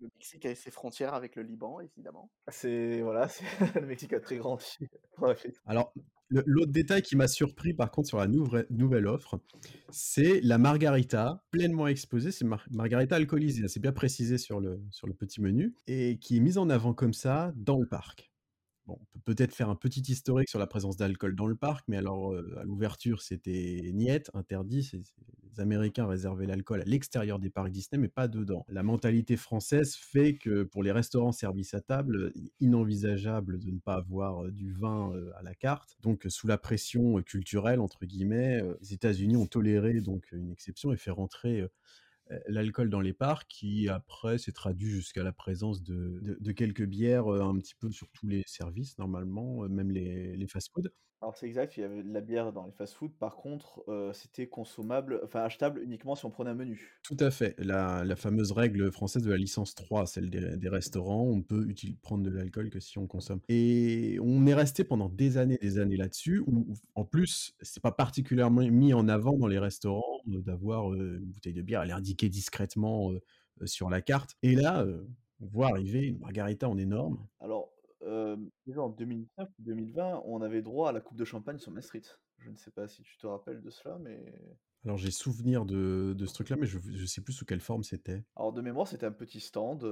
Le Mexique a ses frontières avec le Liban, évidemment. C'est voilà, c'est [LAUGHS] le Mexique a très grandi frite. Alors, l'autre détail qui m'a surpris par contre sur la nouvelle offre, c'est la margarita pleinement exposée, c'est mar margarita alcoolisée, hein, c'est bien précisé sur le petit menu et qui est mise en avant comme ça dans le parc. On peut peut-être faire un petit historique sur la présence d'alcool dans le parc, mais alors, à l'ouverture, c'était niet, interdit, les Américains réservaient l'alcool à l'extérieur des parcs Disney, mais pas dedans. La mentalité française fait que pour les restaurants service à table, inenvisageable de ne pas avoir, du vin, à la carte. Donc sous la pression, «culturelle» entre guillemets, les États-Unis ont toléré donc une exception et fait rentrer, l'alcool dans les parcs qui après s'est traduit jusqu'à la présence de de quelques bières, un petit peu sur tous les services normalement, même les les fast-food. Alors c'est exact, il y avait de la bière dans les fast-food, par contre, heu, c'était consommable, enfin achetable uniquement si on prenait un menu. Tout à fait, la la fameuse règle française de la licence 3, celle des des restaurants, on peut util prendre de l'alcool que si on consomme. Et on est resté pendant des années, des années là-dessus où où en plus, c'est pas particulièrement mis en avant dans les restaurants, heu, d'avoir, heu, une bouteille de bière, elle est indiquée discrètement, heu heu, sur la carte. Et là, heu, on voit arriver une margarita en énorme. Alors, déjà en 2019 ou 2020, on avait droit à la coupe de champagne sur Main Street. Je ne sais pas si tu te rappelles de cela, mais Alors j'ai souvenir de de ce truc-là, mais je je sais plus sous quelle forme c'était. alors de mémoire, c'était un petit stand,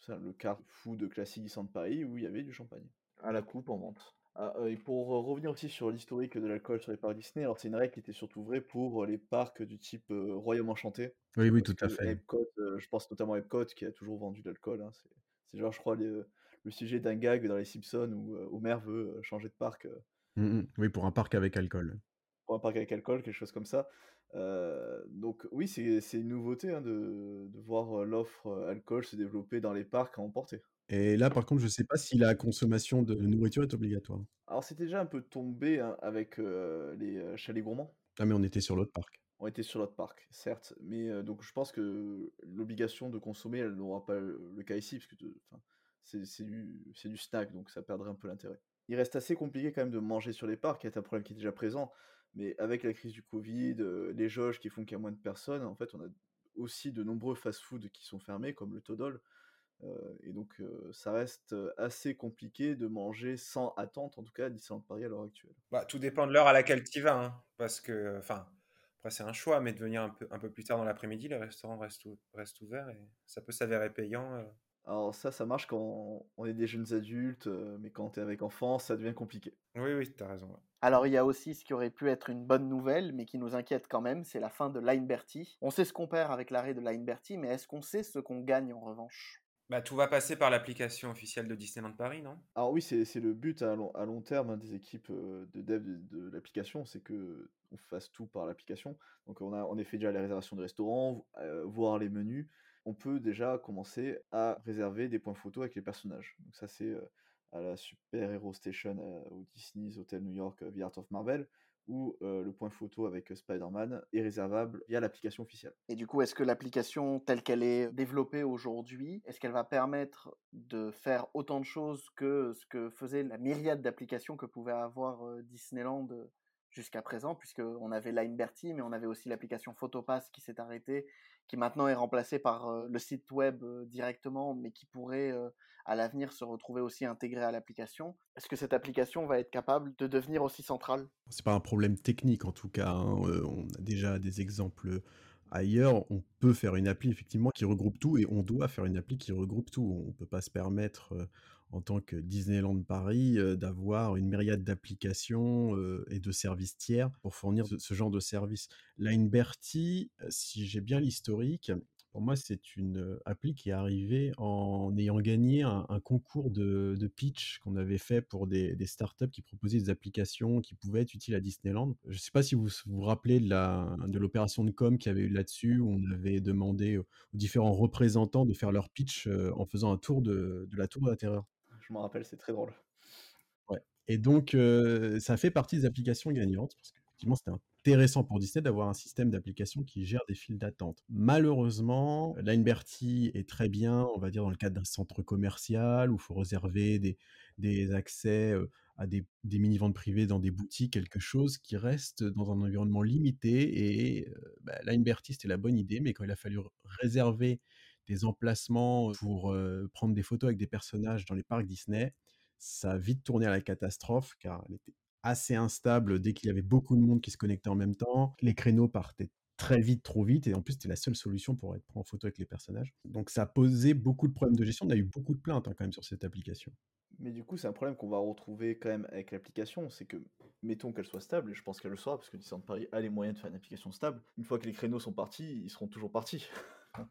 c'est le Carrefood classique Disneyland Paris où il y avait du champagne, à la coupe en vente. Ah, heu et pour, revenir aussi sur l'historique de l'alcool sur les parcs Disney, alors c'est une règle qui était surtout vraie pour, heu, les parcs du type, Royaume Enchanté. Oui, oui, tout à fait. Epcot, je pense notamment à Epcot qui a toujours vendu de l'alcool, hein, c'est genre je crois le le sujet d'un gag dans les Simpsons où, heu, Homer veut, heu, changer de parc, heu Mmh mh. Oui, pour un parc avec alcool. pour un parc avec alcool, quelque chose comme ça. Donc oui, c'est une nouveauté, hein, de de voir, l'offre, alcool se développer dans les parcs à emporter. Et là, par contre, je sais pas si la consommation de nourriture est obligatoire. Alors c'était déjà un peu tombé, hein, avec, les, chalets gourmands. Ah mais on était sur l'autre parc. On était sur l'autre parc, certes, mais, donc je pense que l'obligation de consommer, elle n'aura pas, le cas ici, parce que c'est c'est du c'est du snack, donc ça perdrait un peu l'intérêt. Il reste assez compliqué quand même de manger sur les parcs, a un problème qui est déjà présent, mais avec la crise du covid, heu, les jauges qui font qu'il y a moins de personnes, en fait, on a aussi de nombreux fast-food qui sont fermés, comme le Toddle, heu et donc heu, ça reste, assez compliqué de manger sans attente, en tout cas à Disneyland Paris à l'heure actuelle. Bah, tout dépend de l'heure à laquelle tu vas, hein, parce que enfin, après c'est un choix, mais de venir un peu un peu plus tard dans l'après-midi, les restaurants restent ou restent ouverts et ça peut s'avérer payant, Alors ça, ça marche quand on est des jeunes adultes, mais quand tu es avec enfants, ça devient compliqué. Oui, oui, tu as raison, ouais. Alors il y a aussi ce qui aurait pu être une bonne nouvelle, mais qui nous inquiète quand même, c'est la fin de Line Bertie. On sait ce qu'on perd avec l'arrêt de Line Bertie, mais est-ce qu'on sait ce qu'on gagne en revanche? Bah, tout va passer par l'application officielle de Disneyland Paris, non? Alors oui, c'est le but à long à long terme, hein, des équipes, de dev de de l'application, c'est qu'on fasse tout par l'application. Donc on a en effet déjà les réservations de restaurants, heu, voir les menus. On peut déjà commencer à réserver des points photos avec les personnages. Donc ça, c'est, heu, à la Super Hero Station, heu, au Disney's Hotel New York, heu, The Art of Marvel, où, le point photo avec, Spider-Man est réservable via l'application officielle. Et du coup, est-ce que l'application telle qu'elle est développée aujourd'hui, est-ce qu'elle va permettre de faire autant de choses que ce que faisait la myriade d'applications que pouvait avoir, Disneyland, jusqu'à présent? Puisqu'on avait Line Bertie, mais on avait aussi l'application Photopass qui s'est arrêtée, qui maintenant est remplacée par, le site web, directement, mais qui pourrait, à l'avenir se retrouver aussi intégrée à l'application. Est-ce que cette application va être capable de devenir aussi centrale? C'est pas un problème technique en tout cas, hein, on a déjà des exemples, ailleurs. On peut faire une appli effectivement qui regroupe tout et on doit faire une appli qui regroupe tout. On peut pas se permettre, en tant que Disneyland Paris, d'avoir une myriade d'applications, et de services tiers pour fournir ce genre de service. Line Bertie, heu, si j'ai bien l'historique, Pour moi, c'est une appli qui est arrivée en ayant gagné un, concours de, pitch qu'on avait fait pour des, startups qui proposaient des applications qui pouvaient être utiles à Disneyland. Je ne sais pas si vous vous rappelez de l'opération de com qu'il y avait eu là-dessus, où on avait demandé aux différents représentants de faire leur pitch en faisant un tour de, de la tour de la terreur. Je m'en rappelle, c'est très drôle. Ouais. Et donc, euh, ça fait partie des applications gagnantes, parce qu'effectivement, c'était intéressant pour Disney d'avoir un système d'application qui gère des files d'attente. Malheureusement, Lineberty est très bien, on va dire, dans le cadre d'un centre commercial où il faut réserver des, des accès euh, à des, des mini-ventes privées dans des boutiques, quelque chose qui reste dans un environnement limité. Et euh, bah, Lineberty, c'était la bonne idée, mais quand il a fallu réserver des emplacements pour prendre des photos avec des personnages dans les parcs Disney, ça a vite tourné à la catastrophe car elle était assez instable dès qu'il y avait beaucoup de monde qui se connectait en même temps. Les créneaux partaient très vite, trop vite, et en plus c'était la seule solution pour être en photo avec les personnages. Donc ça a posé beaucoup de problèmes de gestion. On a eu beaucoup de plaintes hein, quand même sur cette application. Mais du coup, c'est un problème qu'on va retrouver quand même avec l'application, c'est que, mettons qu'elle soit stable, et je pense qu'elle le sera, parce que Disneyland Paris a les moyens de faire une application stable, une fois que les créneaux sont partis, ils seront toujours partis. [LAUGHS]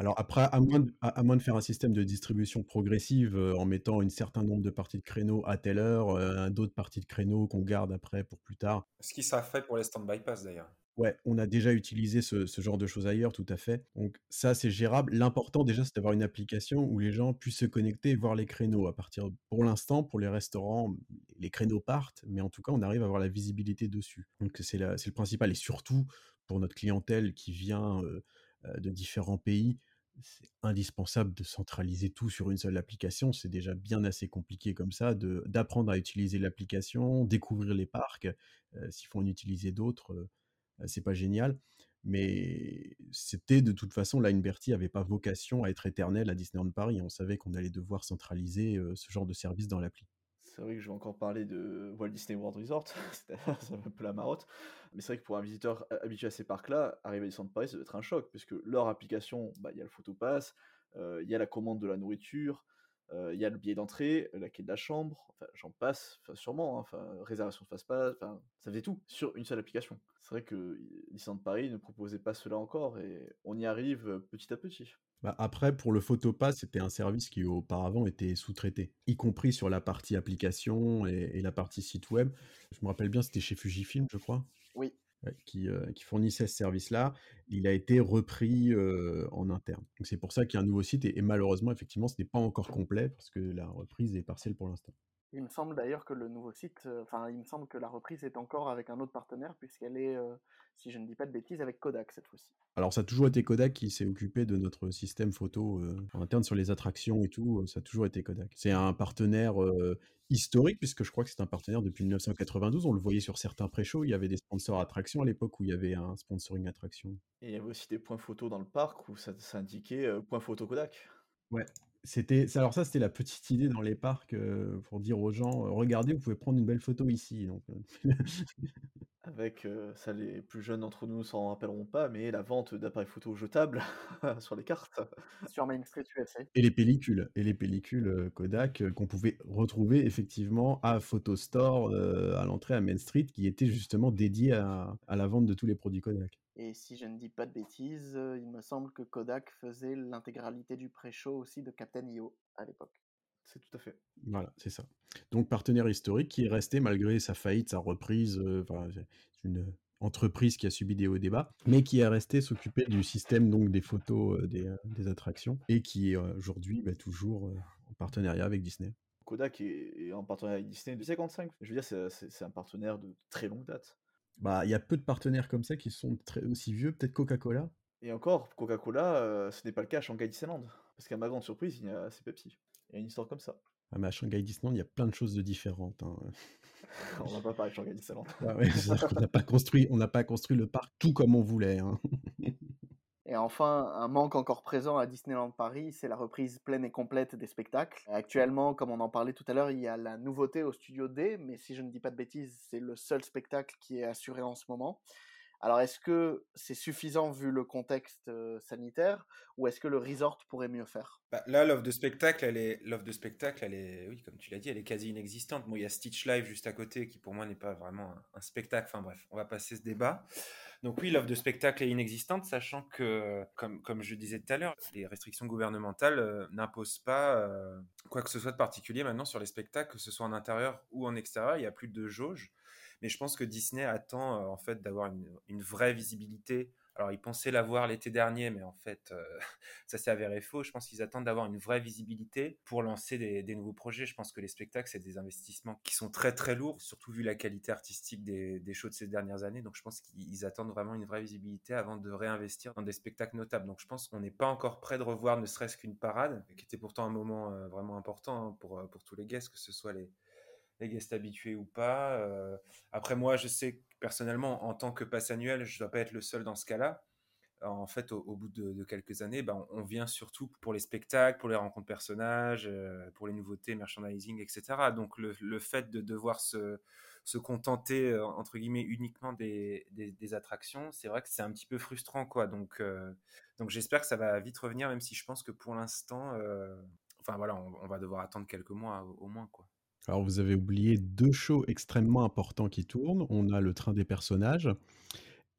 Alors après, à moins, de, à, à moins de faire un système de distribution progressive euh, en mettant un certain nombre de parties de créneaux à telle heure, euh, d'autres parties de créneaux qu'on garde après pour plus tard. Ce qui sera fait pour les stand-by pass d'ailleurs. Ouais, on a déjà utilisé ce, ce genre de choses ailleurs, tout à fait. Donc ça, c'est gérable. L'important déjà, c'est d'avoir une application où les gens puissent se connecter et voir les créneaux. À partir, pour l'instant, pour les restaurants, les créneaux partent, mais en tout cas, on arrive à avoir la visibilité dessus. Donc c'est le principal. Et surtout, pour notre clientèle qui vient euh, de différents pays, c'est indispensable de centraliser tout sur une seule application. C'est déjà bien assez compliqué comme ça, d'apprendre à utiliser l'application, découvrir les parcs. Euh, S'il faut en utiliser d'autres, euh, euh, c'est pas génial. Mais c'était de toute façon, Lineberty avait pas vocation à être éternel à Disneyland Paris. On savait qu'on allait devoir centraliser ce genre de service dans l'appli. C'est vrai que je vais encore parler de Walt Disney World Resort, [LAUGHS] c'est un peu la marotte. Mais c'est vrai que pour un visiteur ha- habitué à ces parcs-là, arriver à Disneyland Paris, ça doit être un choc, puisque leur application, bah, il y a le photopass, euh, il y a la commande de la nourriture, euh, il y a le billet d'entrée, euh, la clé de la chambre, enfin j'en passe, sûrement, hein, enfin réservation de fast-pass, enfin ça faisait tout sur une seule application. C'est vrai que euh, Disneyland Paris ne proposait pas cela encore, et on y arrive euh, petit à petit. Bah, après, pour le Photopass, c'était un service qui auparavant était sous-traité, y compris sur la partie application et, et la partie site web. Je me rappelle bien, c'était chez Fujifilm, je crois. Oui. qui, euh, qui fournissait ce service-là, il a été repris euh, en interne. Donc c'est pour ça qu'il y a un nouveau site et, et malheureusement, effectivement, ce n'est pas encore complet parce que la reprise est partielle pour l'instant. Il me semble d'ailleurs que le nouveau site, euh, enfin, il me semble que la reprise est encore avec un autre partenaire, puisqu'elle est, euh, si je ne dis pas de bêtises, avec Kodak cette fois-ci. Alors ça a toujours été Kodak qui s'est occupé de notre système photo euh, en interne sur les attractions et tout, ça a toujours été Kodak. C'est un partenaire euh, historique puisque je crois que c'est un partenaire depuis 1992, on le voyait sur certains pré-shows, il y avait des sponsors attractions à l'époque où il y avait un sponsoring attraction. Et il y avait aussi des points photos dans le parc où ça, ça indiquait euh, point photo Kodak. Ouais. C'était alors ça c'était la petite idée dans les parcs euh, pour dire aux gens euh, regardez vous pouvez prendre une belle photo ici donc euh, [LAUGHS] Avec, ça les plus jeunes d'entre nous s'en rappelleront pas, mais la vente d'appareils photo jetables [LAUGHS] sur les cartes. Sur Main Street USA. et les pellicules et les pellicules Kodak qu'on pouvait retrouver effectivement à Photo Store à l'entrée à Main Street qui était justement dédié à, à la vente de tous les produits Kodak. Et si je ne dis pas de bêtises, euh, il me semble que Kodak faisait l'intégralité du pré-show aussi de Captain EO à l'époque. C'est tout à fait. Voilà, c'est ça. Donc partenaire historique qui est resté malgré sa faillite, sa reprise, euh, enfin, une entreprise qui a subi des hauts et des bas, mais qui est resté s'occuper du système donc des photos euh, des, euh, des attractions et qui est euh, aujourd'hui bah, toujours euh, en partenariat avec Disney. Kodak est, est en partenariat avec Disney de 55. Je veux dire, c'est un partenaire de très longue date. Bah, il y a peu de partenaires comme ça qui sont très aussi vieux, peut-être Coca-Cola. Et encore, Coca-Cola, euh, ce n'est pas le cas à Shanghai Disneyland. Parce qu'à ma grande surprise, il y a c'est Pepsi. Il y a une histoire comme ça. Ah, mais à Shanghai Disneyland, il y a plein de choses de différentes. hein. [LAUGHS] On n'a pas parlé de Shanghai Disneyland. Ah ouais, qu'on n'a pas construit, on n'a pas construit le parc tout comme on voulait. hein. Et enfin, un manque encore présent à Disneyland Paris, c'est la reprise pleine et complète des spectacles. Actuellement, comme on en parlait tout à l'heure, il y a la nouveauté au Studio D, mais si je ne dis pas de bêtises, c'est le seul spectacle qui est assuré en ce moment. Alors, est-ce que c'est suffisant vu le contexte euh, sanitaire, ou est-ce que le resort pourrait mieux faire? Bah, là, l'offre de spectacle, elle est, l'offre de spectacle, elle est, oui, comme tu l'as dit, elle est quasi inexistante. Bon, il y a Stitch Live juste à côté, qui pour moi n'est pas vraiment un, un spectacle. Enfin bref, on va passer ce débat. Donc oui, l'offre de spectacle est inexistante, sachant que, comme, je disais tout à l'heure, les restrictions gouvernementales euh, n'imposent pas euh, quoi que ce soit de particulier maintenant sur les spectacles, que ce soit en intérieur ou en extérieur, il n'y a plus de jauge. Mais je pense que Disney attend euh, en fait d'avoir une vraie visibilité. Alors, ils pensaient l'avoir l'été dernier, mais en fait, euh, [LAUGHS] ça s'est avéré faux. Je pense qu'ils attendent d'avoir une vraie visibilité pour lancer des, nouveaux projets. Je pense que les spectacles, c'est des investissements qui sont très très lourds, surtout vu la qualité artistique des, shows de ces dernières années. Donc, je pense qu'ils attendent vraiment une vraie visibilité avant de réinvestir dans des spectacles notables. Donc, je pense qu'on n'est pas encore prêt de revoir ne serait-ce qu'une parade, qui était pourtant un moment euh, vraiment important hein, pour, euh, pour tous les guests, que ce soit les, les guests habitués ou pas. Après, moi, je sais personnellement, en tant que passe annuel, je ne dois pas être le seul dans ce cas-là. En fait, au, bout de, quelques années, ben, on vient surtout pour les spectacles, pour les rencontres personnages, euh, pour les nouveautés, merchandising, etc. Donc, le, le fait de devoir se, contenter, euh, entre guillemets, uniquement des, attractions, c'est vrai que c'est un petit peu frustrant, quoi. Donc, euh, donc j'espère que ça va vite revenir, même si je pense que pour l'instant, enfin voilà, on, va devoir attendre quelques mois au, moins. Alors, vous avez oublié deux shows extrêmement importants qui tournent. On a le train des personnages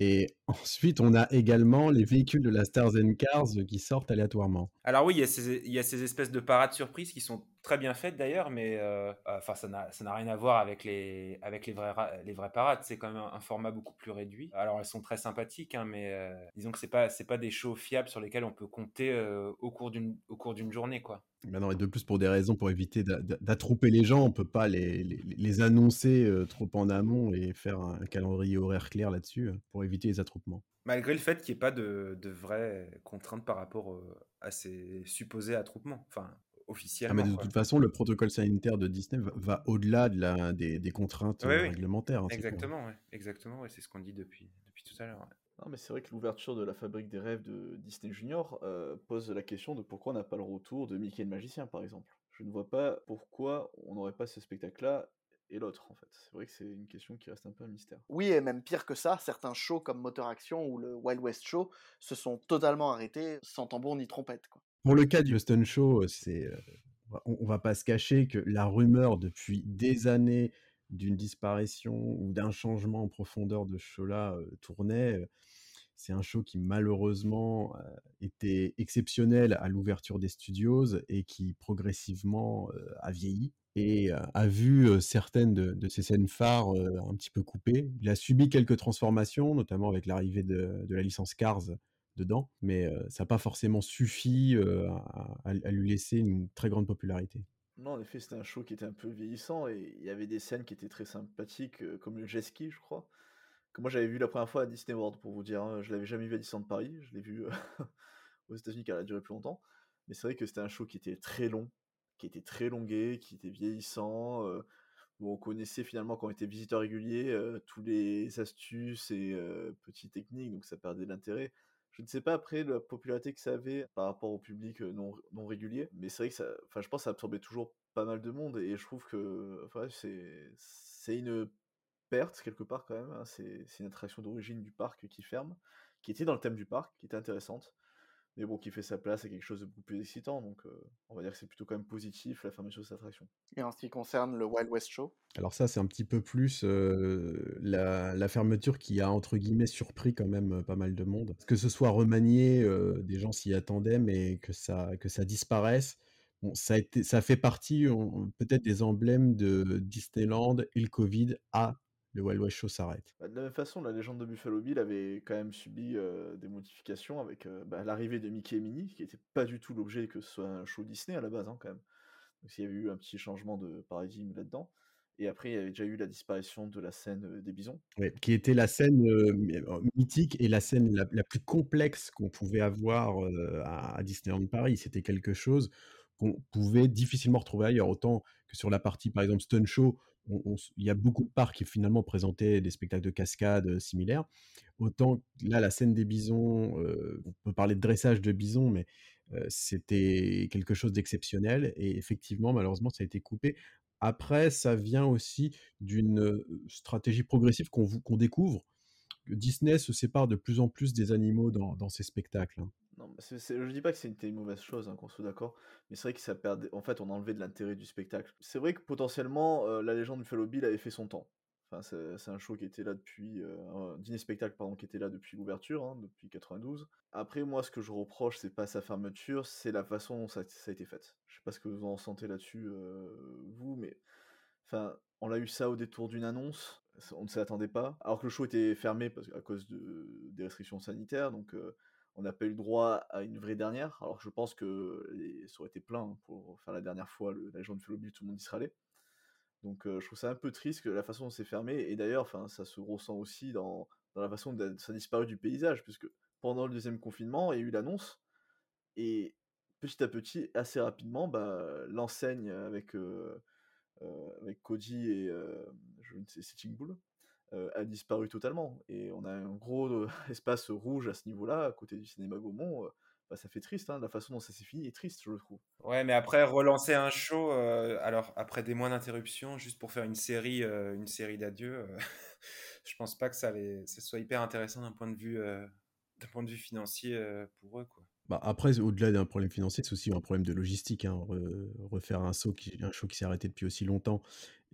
et [LAUGHS] ensuite, on a également les véhicules de la Stars and Cars qui sortent aléatoirement. Alors oui, il y, a ces, il y a ces espèces de parades surprises qui sont très bien faites d'ailleurs, mais euh, enfin ça n'a ça n'a rien à voir avec les avec les vraies ra- les vraies parades. C'est quand même un, un format beaucoup plus réduit. Alors elles sont très sympathiques, hein, mais euh, disons que c'est pas c'est pas des shows fiables sur lesquels on peut compter euh, au cours d'une au cours d'une journée quoi. Non, et de plus, pour des raisons pour éviter d'a- d'a- d'attrouper les gens, on peut pas les, les, les annoncer euh, trop en amont et faire un calendrier horaire clair là-dessus euh, pour éviter les attroupements. Malgré le fait qu'il n'y ait pas de, de vraies contraintes par rapport euh, à ces supposés attroupements, enfin Ah, mais officiellement. de quoi. toute façon, le protocole sanitaire de Disney va, va au-delà de la, des, des contraintes euh, oui, réglementaires. hein, clair. exactement, ouais. exactement, ouais, c'est ce qu'on dit depuis depuis tout à l'heure. ouais. Non, mais c'est vrai que l'ouverture de la fabrique des rêves de Disney Junior euh, pose la question de pourquoi on n'a pas le retour de Mickey le magicien, par exemple. Je ne vois pas pourquoi on n'aurait pas ce spectacle-là et l'autre, en fait. C'est vrai que c'est une question qui reste un peu un mystère. Oui, et même pire que ça, certains shows comme Motor Action ou le Wild West Show se sont totalement arrêtés sans tambour ni trompette. Quoi. Pour le cas du Stun Show, c'est, on, on va pas se cacher que la rumeur depuis des années d'une disparition ou d'un changement en profondeur de ce show-là euh, tournait. C'est un show qui malheureusement euh, était exceptionnel à l'ouverture des studios et qui progressivement euh, a vieilli et a vu certaines de, de ses scènes phares un petit peu coupées. Il a subi quelques transformations, notamment avec l'arrivée de, de la licence Cars dedans, mais ça n'a pas forcément suffi à, lui laisser une très grande popularité. Non, en effet, c'était un show qui était un peu vieillissant et il y avait des scènes qui étaient très sympathiques, comme le jet ski, je crois, que moi j'avais vu la première fois à Disney World, pour vous dire. hein. Je l'avais jamais vu à Disneyland Paris, je l'ai vu [LAUGHS] aux États-Unis car elle a duré plus longtemps. Mais c'est vrai que c'était un show qui était très long, qui était très longué, qui était vieillissant, où on connaissait finalement quand on était visiteur régulier tous les astuces et petites techniques, donc ça perdait l'intérêt. Je ne sais pas après la popularité que ça avait par rapport au public non, régulier, mais c'est vrai que ça, je pense que ça absorbait toujours pas mal de monde et je trouve que c'est une perte quelque part quand même. hein. C'est une attraction d'origine du parc qui ferme, qui était dans le thème du parc, qui était intéressante, mais bon, qui fait sa place à quelque chose de beaucoup plus excitant. Donc, euh, on va dire que c'est plutôt quand même positif la fermeture de cette attraction. Et en ce qui concerne le Wild West Show, Alors ça, c'est un petit peu plus euh, la, la fermeture qui a, entre guillemets, surpris quand même euh, pas mal de monde. Que ce soit remanié, euh, des gens s'y attendaient, mais que ça, que ça disparaisse, bon, ça, a été, ça fait partie peut-être des emblèmes de Disneyland et le Covid. Ah, le Wild West Show s'arrête. Bah, de la même façon, la légende de Buffalo Bill avait quand même subi euh, des modifications avec euh, bah, l'arrivée de Mickey et Minnie, qui n'était pas du tout l'objet que ce soit un show Disney à la base, hein, quand même. Donc il y avait eu un petit changement de paradigme là-dedans. Et après, il y avait déjà eu la disparition de la scène des bisons. Ouais, qui était la scène euh, my- mythique et la scène la, la plus complexe qu'on pouvait avoir euh, à, à Disneyland Paris. C'était quelque chose qu'on pouvait difficilement retrouver ailleurs. Autant que sur la partie, par exemple, Stun Show, il y a beaucoup de parcs qui finalement présentaient des spectacles de cascade euh, similaires. Autant là, la scène des bisons, euh, on peut parler de dressage de bisons, mais euh, c'était quelque chose d'exceptionnel. Et effectivement, malheureusement, ça a été coupé. Après, ça vient aussi d'une stratégie progressive qu'on découvre. Disney se sépare de plus en plus des animaux dans, dans ses spectacles. hein. Non, c'est- c'est- je dis pas que c'était une mauvaise chose, hein, qu'on soit d'accord, mais c'est vrai que ça perdait. En fait, on enlevait de l'intérêt du spectacle. C'est vrai que potentiellement, euh, la légende du Buffalo Bill avait fait son temps. Enfin, c'est un show qui était là depuis, heu, un dîner-spectacle pardon, qui était là depuis l'ouverture, hein, depuis 92. Après moi, ce que je reproche, c'est pas sa fermeture, c'est la façon dont ça a été fait. Je sais pas ce que vous en ressentez là-dessus, heu, vous, mais enfin, on l'a eu ça au détour d'une annonce, on ne s'y attendait pas, alors que le show était fermé parce à cause de des restrictions sanitaires, donc on n'a pas eu le droit à une vraie dernière, alors je pense que ça aurait été plein, hein, pour faire la dernière fois, le la Légende de Philomèle, tout le monde y serait allé. Donc je trouve ça un peu triste la façon dont c'est fermé et d'ailleurs, ça se ressent aussi dans la façon dont ça a disparu du paysage puisque pendant le 2e confinement, il y a eu l'annonce et petit à petit, assez rapidement, bah, l'enseigne avec, Cody et je ne sais Sitting Bull, a disparu totalement et on a un gros, heu, [LAUGHS] espace rouge à ce niveau-là, à côté du cinéma Gaumont, heu, bah, ça fait triste, hein, la façon dont ça s'est fini est triste, je le trouve. Ouais, mais après relancer un show, alors après des mois d'interruption, juste pour faire une série, heu, une série d'adieux, heu, [LAUGHS] je pense pas que ça les ça soit hyper intéressant d'un point de vue, d'un point de vue financier, pour eux, quoi. Bah, après, au-delà d'un problème financier, c'est aussi un problème de logistique, hein. Re refaire un saut qui un show qui s'est arrêté depuis aussi longtemps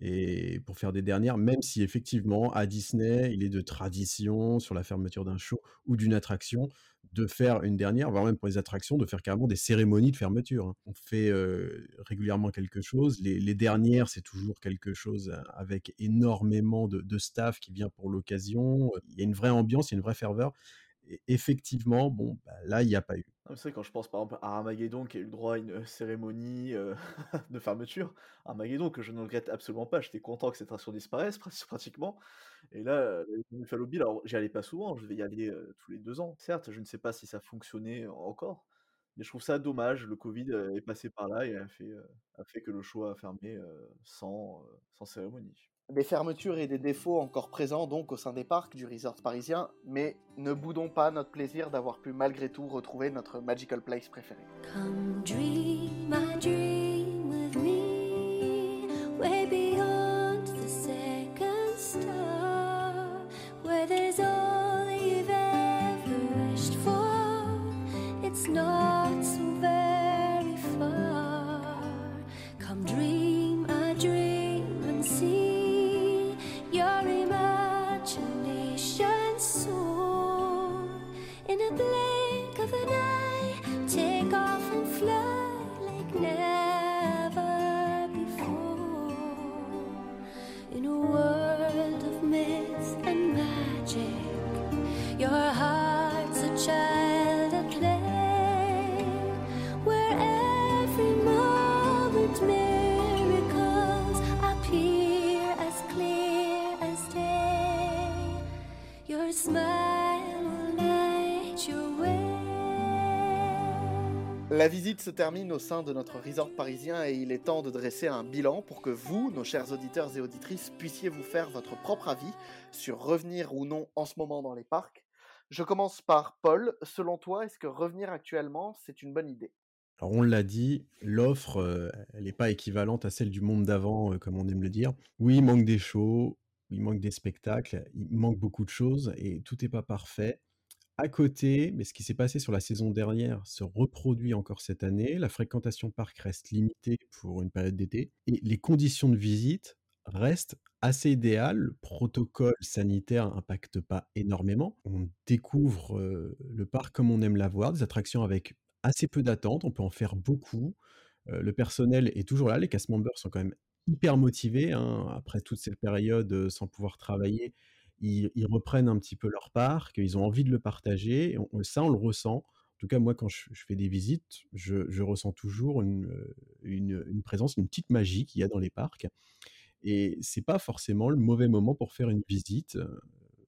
et pour faire des dernières, même si effectivement à Disney, il est de tradition sur la fermeture d'un show ou d'une attraction, de faire une dernière, voire même pour les attractions, de faire carrément des cérémonies de fermeture, hein. On fait, régulièrement quelque chose, les dernières, c'est toujours quelque chose avec énormément de de staff qui vient pour l'occasion, il y a une vraie ambiance, il y a une vraie ferveur et effectivement, bon, bah, là, il y a pas eu. C'est quand je pense par exemple à Armageddon qui a eu le droit à une, heu, cérémonie, heu, [LAUGHS] de fermeture. Armageddon que je ne regrette absolument pas, j'étais content que cette attraction disparaisse prat [LAUGHS] pratiquement et là, Buffalo Bill, alors j'y allais pas souvent, je devais y aller, tous les 2 ans. Certes, je ne sais pas si ça fonctionnait encore, mais je trouve ça dommage. Le covid, est passé par là et a fait, a fait que le show a fermé, sans, sans cérémonie. Des fermetures et des défauts encore présents donc au sein des parcs du resort parisien, mais ne boudons pas notre plaisir d'avoir pu malgré tout retrouver notre magical place préféré. La visite se termine au sein de notre resort parisien et il est temps de dresser un bilan pour que vous, nos chers auditeurs et auditrices, puissiez vous faire votre propre avis sur revenir ou non en ce moment dans les parcs. Je commence par Paul. Selon toi, est-ce que revenir actuellement, c'est une bonne idée? Alors on l'a dit, l'offre, heu, elle est pas équivalente à celle du monde d'avant, heu, comme on aime le dire. Oui, il manque des shows, il manque des spectacles, il manque beaucoup de choses et tout est pas parfait. À côté, mais ce qui s'est passé sur la saison dernière se reproduit encore cette année. La fréquentation parc reste limitée pour une période d'été et les conditions de visite restent assez idéales. Le protocole sanitaire impacte pas énormément. On découvre, le parc comme on aime l'avoir, des attractions avec assez peu d'attente, on peut en faire beaucoup. Le personnel est toujours là, les cast members sont quand même hyper motivés, hein, après toute cette période, sans pouvoir travailler, ils ils reprennent un petit peu leur parc, ils ont envie de le partager et on ça, on le ressent. En tout cas, moi, quand je je fais des visites, je je ressens toujours une, heu, une, une présence, une petite magie qu'il y a dans les parcs et c'est pas forcément le mauvais moment pour faire une visite, heu,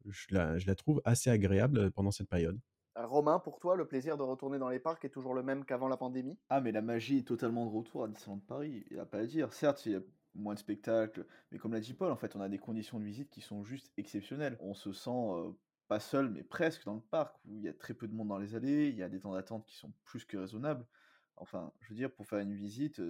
je la je la trouve assez agréable, pendant cette période. Euh, Romain, pour toi, le plaisir de retourner dans les parcs est toujours le même qu'avant la pandémie? Ah, mais la magie est totalement de retour à Disneyland Paris, il y a pas à dire. Certes, il y a moins de spectacles, mais comme l'a dit Paul, en fait, on a des conditions de visite qui sont juste exceptionnelles. On se sent, pas seul, mais presque dans le parc, où il y a très peu de monde dans les allées, il y a des temps d'attente qui sont plus que raisonnables. Enfin, je veux dire, pour faire une visite,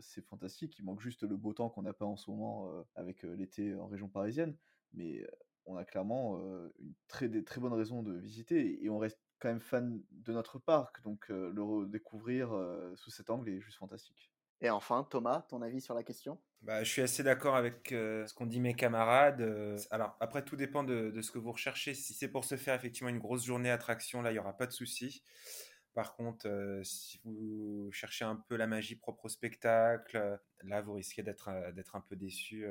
c'est fantastique. Il manque juste le beau temps qu'on n'a pas en ce moment, avec, l'été en région parisienne, mais, on a clairement, une très des très bonnes raisons de visiter et on reste quand même fan de notre parc, donc, le redécouvrir, sous cet angle est juste fantastique. Et enfin, Thomas, ton avis sur la question? Bah, je suis assez d'accord avec euh, ce qu'ont dit mes camarades. euh, alors, après, tout dépend de, ce que vous recherchez. Si c'est pour se faire effectivement une grosse journée attraction, là, il n'y aura pas de souci. Par contre, euh, si vous cherchez un peu la magie propre au spectacle, là, vous risquez d'être un peu déçu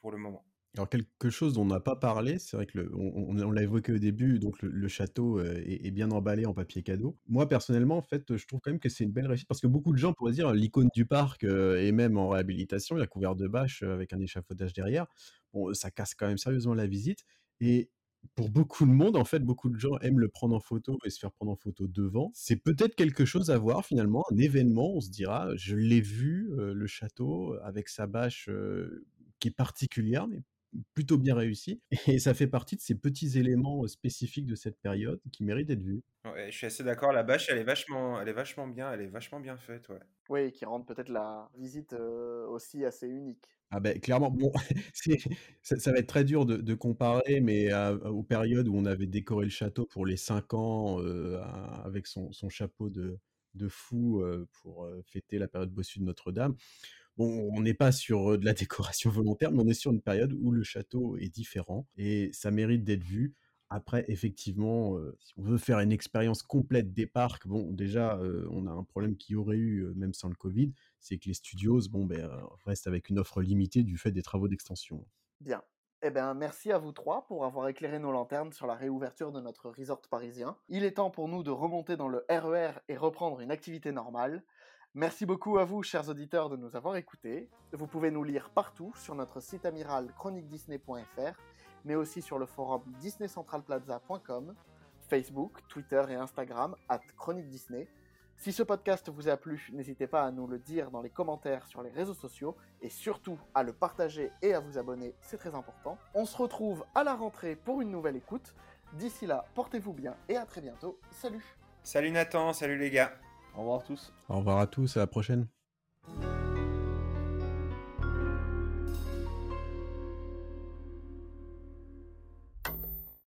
pour le moment. Alors quelque chose dont on n'a pas parlé, c'est vrai que on, l'a évoqué au début, donc le, château euh, est, bien emballé en papier cadeau. Moi personnellement, en fait, je trouve quand même que c'est une belle réussite parce que beaucoup de gens pourraient dire l'icône du parc euh, est même en réhabilitation, il a couvert de bâches euh, avec un échafaudage derrière. Bon, ça casse quand même sérieusement la visite et pour beaucoup de monde, en fait, beaucoup de gens aiment le prendre en photo et se faire prendre en photo devant. C'est peut-être quelque chose à voir finalement, un événement, on se dira, je l'ai vu, euh, le château, avec sa bâche qui est particulière, mais plutôt bien réussi. [LAUGHS] Et ça fait partie de ces petits éléments spécifiques de cette période qui méritent d'être vus. Ouais, je suis assez d'accord. La bâche, elle est vachement, elle est vachement bien. Elle est vachement bien faite, ouais. Oui, qui rendent peut-être la visite euh, aussi assez unique. Ah ben clairement, bon, [LAUGHS] c'est- ça, ça va être très dur de, de comparer, mais à- aux périodes où on avait décoré le château pour les 5 ans euh, à- avec son, son chapeau de, de fou euh, pour euh, fêter la période bossue de Notre-Dame. Bon, on n'est pas sur de la [LAUGHS] décoration volontaire, mais on est sur une période où le château est différent et ça mérite d'être vu. Après, effectivement, si on veut faire une expérience complète des parcs, bon, déjà, on a un problème qu'il y aurait eu même sans le Covid, c'est que les studios, bon, ben, restent avec une offre limitée du fait des travaux d'extension. Bien. Eh bien, merci à vous trois pour avoir éclairé nos lanternes sur la réouverture de notre resort parisien. Il est temps pour nous de remonter dans le RER et reprendre une activité normale. Merci beaucoup à vous, chers auditeurs, de nous avoir écoutés. Vous pouvez nous lire partout sur notre site amiral chroniquedisney.fr, mais aussi sur le forum disneycentralplaza.com, Facebook, Twitter et Instagram, at Chronique Disney. Si ce podcast vous a plu, n'hésitez pas à nous le dire dans les commentaires sur les réseaux sociaux et surtout à le partager et à vous abonner, c'est très important. On se retrouve à la rentrée pour une nouvelle écoute. D'ici là, portez-vous bien et à très bientôt. Salut Salut Nathan, salut les gars. Au revoir à tous. Au revoir à tous, à la prochaine.